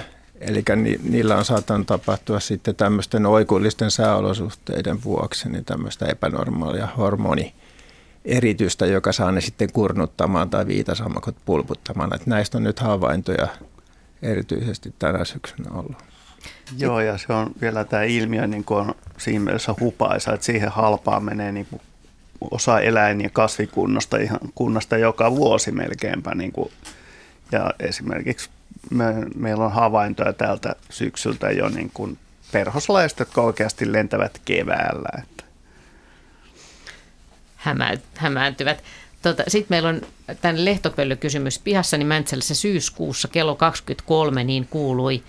Eli ni, niillä on saattanut tapahtua sitten tämmöisten oikullisten sääolosuhteiden vuoksi niin tämmöistä epänormaalia hormoni eritystä, joka saa ne sitten kurnuttamaan tai viitasammakot pulputtamaan. Että näistä on nyt havaintoja erityisesti tänä syksynä ollut. Joo, ja se on vielä tämä ilmiö niin kuin on siinä mielessä hupaisa, että siihen halpaan menee niin kuin osa eläin- ja kasvikunnasta ihan kunnasta joka vuosi melkeinpä. Niin kuin, ja esimerkiksi me, meillä on havaintoja tältä syksyltä jo niin kuin perhoslajista, jotka oikeasti lentävät keväällä. Että. Hämä, hämääntyvät. Tota, Sitten meillä on tämän lehtopöllykysymys. Pihassani Mäntsälässä syyskuussa kello 23 niin kuului,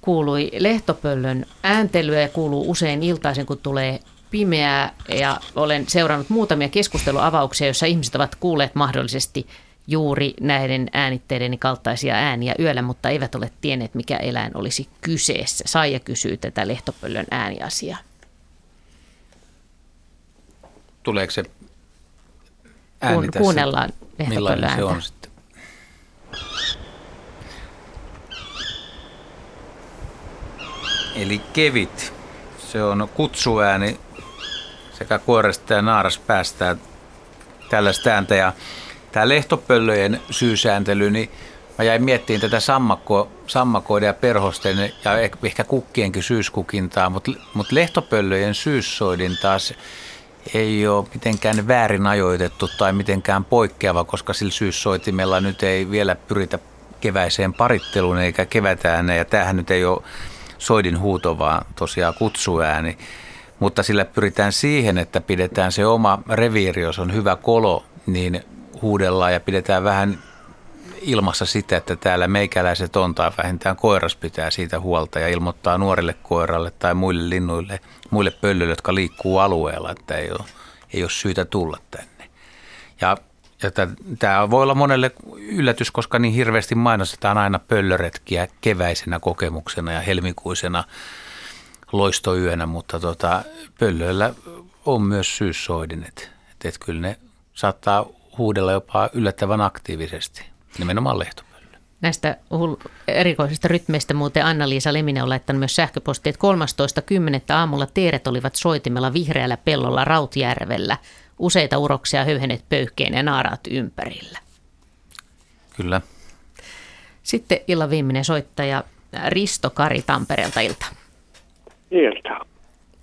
kuului lehtopöllön ääntelyä ja kuuluu usein iltaisen, kun tulee pimeää. Ja olen seurannut muutamia keskusteluavauksia, joissa ihmiset ovat kuulleet mahdollisesti juuri näiden äänitteiden kaltaisia ääniä yöllä, mutta eivät ole tienneet, mikä eläin olisi kyseessä. Saija kysyy tätä lehtopöllön ääniasiaa. Tuleeko se ääni tässä? Kuunnellaan lehtopöllön ääntä. se on sitten? Eli kevit. Se on kutsuääni sekä kuoresta ja naaras päästää tällaista ääntä. Ja tämä lehtopöllöjen syysääntely, niin mä jäin miettimään tätä sammakko, sammakoiden ja perhosten ja ehkä kukkienkin syyskukintaa, mutta, mutta lehtopöllöjen syyssoidin taas ei ole mitenkään väärin ajoitettu tai mitenkään poikkeava, koska sillä syyssoitimella nyt ei vielä pyritä keväiseen paritteluun eikä kevätään ja tämähän nyt ei ole soidin huuto, vaan tosiaan kutsuääni. Mutta sillä pyritään siihen, että pidetään se oma reviiri, jos on hyvä kolo, niin huudellaan ja pidetään vähän ilmassa sitä, että täällä meikäläiset on tai vähintään koiras pitää siitä huolta ja ilmoittaa nuorille koiralle tai muille linnuille, muille pöllöille, jotka liikkuu alueella, että ei ole, ei ole syytä tulla tänne. Ja, ja tämä voi olla monelle yllätys, koska niin hirveästi mainostetaan aina pöllöretkiä keväisenä kokemuksena ja helmikuisena loistoyönä, mutta tota, pöllöillä on myös syyssoidin, että et kyllä ne saattaa huudella jopa yllättävän aktiivisesti, nimenomaan lehtopöllö. Näistä erikoisista rytmeistä muuten Anna-Liisa Leminen on laittanut myös sähköpostia, että 13.10. aamulla teeret olivat soitimella vihreällä pellolla Rautjärvellä. Useita uroksia höyhenet pöyhkeen ja naaraat ympärillä. Kyllä. Sitten illan viimeinen soittaja Risto Kari Tampereelta ilta. Ilta.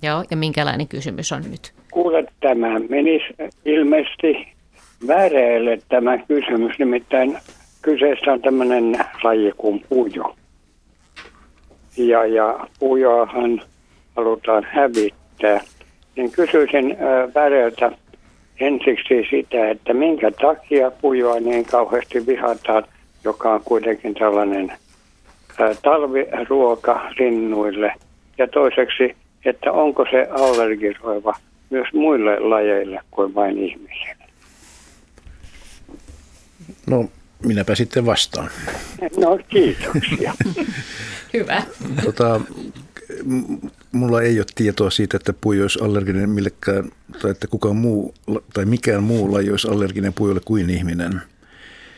Joo, ja minkälainen kysymys on nyt? Kuule, tämä menisi ilmeisesti väreille tämä kysymys, nimittäin kyseessä on tämmöinen laji kuin pujo. Ja, ja pujoahan halutaan hävittää. Niin kysyisin väreiltä ensiksi sitä, että minkä takia pujoa niin kauheasti vihataan, joka on kuitenkin tällainen talviruoka linnuille. Ja toiseksi, että onko se allergisoiva myös muille lajeille kuin vain ihmisille. No, minäpä sitten vastaan. No, kiitoksia. *laughs* Hyvä. Tota, mulla ei ole tietoa siitä, että puijo olisi allerginen millekään, tai että kukaan muu, tai mikään muu laji olisi allerginen puijolle kuin ihminen.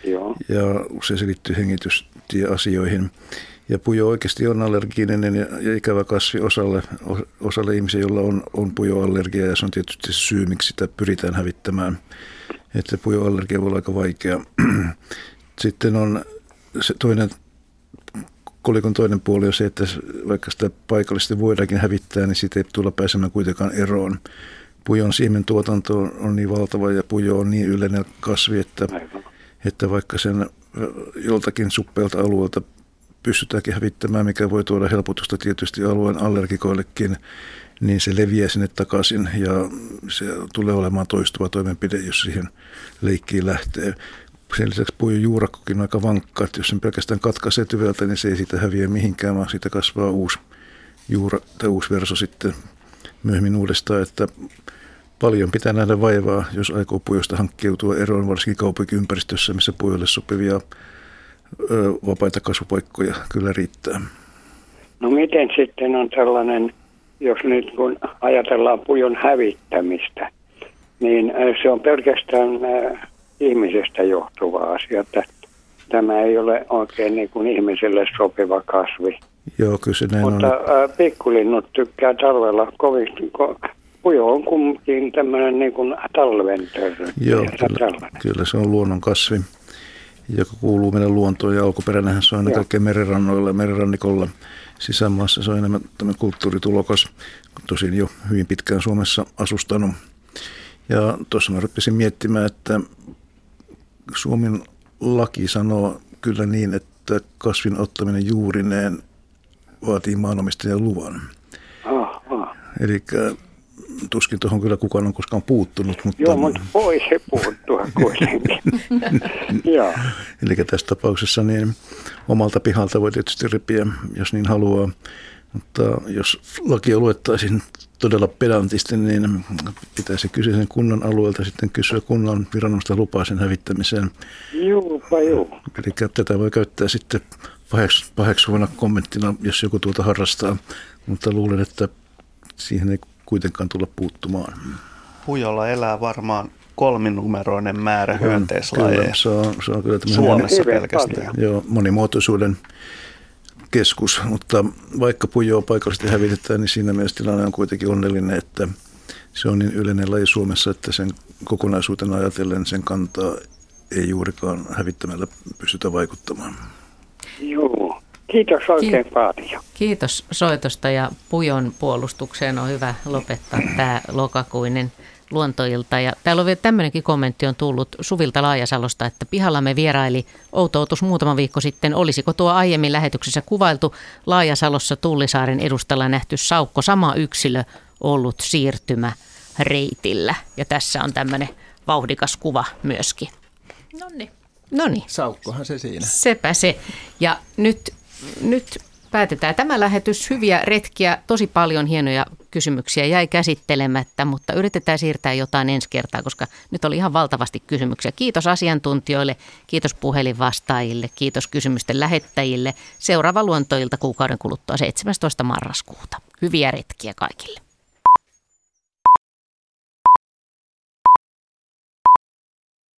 Joo. Ja se selittyy hengitystieasioihin. Ja pujo oikeasti on allerginen ja, ja ikävä kasvi osalle, osalle ihmisiä, joilla on, on pujoallergia ja se on tietysti syy, miksi sitä pyritään hävittämään. Että pujoallergia voi olla aika vaikea. *clears throat* Sitten on se toinen, kolikon toinen puoli on se, että vaikka sitä paikallisesti voidaankin hävittää, niin siitä ei tulla pääsemään kuitenkaan eroon. Pujon siementuotanto on niin valtava ja pujo on niin yleinen kasvi, että, että vaikka sen joltakin suppeelta alueelta pystytäänkin hävittämään, mikä voi tuoda helpotusta tietysti alueen allergikoillekin, niin se leviää sinne takaisin ja se tulee olemaan toistuva toimenpide, jos siihen leikkiin lähtee. Sen lisäksi puun juurakkokin on aika vankka, että jos sen pelkästään katkaisee tyveltä, niin se ei siitä häviä mihinkään, vaan siitä kasvaa uusi juura tai uusi verso sitten myöhemmin uudestaan, että paljon pitää nähdä vaivaa, jos aikoo pujosta hankkiutua eroon, varsinkin kaupunkiympäristössä, missä pujoille sopivia vapaita kasvupaikkoja kyllä riittää. No miten sitten on tällainen, jos nyt kun ajatellaan pujon hävittämistä, niin se on pelkästään ihmisestä johtuva asia, että tämä ei ole oikein niin kuin ihmiselle sopiva kasvi. Joo, kyllä se näin Mutta on. pikkulinnut tykkää talvella kovin, ko, pujo on kumminkin tämmöinen niin kuin talven Joo, kyllä, kyllä, se on luonnon kasvi joka kuuluu meidän luontoon ja alkuperänähän se on aina kaikkein merenrannoilla ja merenrannikolla. Sisämaassa se on enemmän tämmöinen kulttuuritulokas, tosin jo hyvin pitkään Suomessa asustanut. Ja tuossa mä rupesin miettimään, että Suomen laki sanoo kyllä niin, että kasvin ottaminen juurineen vaatii maanomistajan luvan. Ah, ah. Eli tuskin tuohon kyllä kukaan on koskaan puuttunut. Mutta... Joo, mutta voi se puuttua kuitenkin. *laughs* Joo. Eli tässä tapauksessa niin omalta pihalta voi tietysti ripiä, jos niin haluaa. Mutta jos lakia luettaisiin todella pedantisti, niin pitäisi kyseisen kunnan alueelta sitten kysyä kunnan viranomaista lupaa sen hävittämiseen. Juupa juu. Eli tätä voi käyttää sitten paheksuvana kommenttina, jos joku tuota harrastaa. Mutta luulen, että siihen ei kuitenkaan tulla puuttumaan. Pujolla elää varmaan kolminumeroinen määrä hyönteislajeja. Kyllä, se on, se on kyllä Suomessa moni, pelkästään. Joo, monimuotoisuuden keskus, mutta vaikka pujoa paikallisesti hävitetään, niin siinä mielessä tilanne on kuitenkin onnellinen, että se on niin yleinen laji Suomessa, että sen kokonaisuutena ajatellen sen kantaa ei juurikaan hävittämällä pystytä vaikuttamaan. Joo. Kiitos oikein Ki- paljon. Kiitos soitosta ja Pujon puolustukseen on hyvä lopettaa *clears throat* tämä lokakuinen luontoilta. Ja täällä on vielä tämmöinenkin kommentti on tullut Suvilta Laajasalosta, että pihallamme vieraili outoutus muutama viikko sitten. Olisiko tuo aiemmin lähetyksessä kuvailtu Laajasalossa Tullisaaren edustalla nähty saukko sama yksilö ollut siirtymä reitillä? Ja tässä on tämmöinen vauhdikas kuva myöskin. No niin. No niin. Saukkohan se siinä. Sepä se. Ja nyt nyt päätetään tämä lähetys. Hyviä retkiä, tosi paljon hienoja kysymyksiä jäi käsittelemättä, mutta yritetään siirtää jotain ensi kertaa, koska nyt oli ihan valtavasti kysymyksiä. Kiitos asiantuntijoille, kiitos puhelinvastaajille, kiitos kysymysten lähettäjille. Seuraava luontoilta kuukauden kuluttua 17. marraskuuta. Hyviä retkiä kaikille.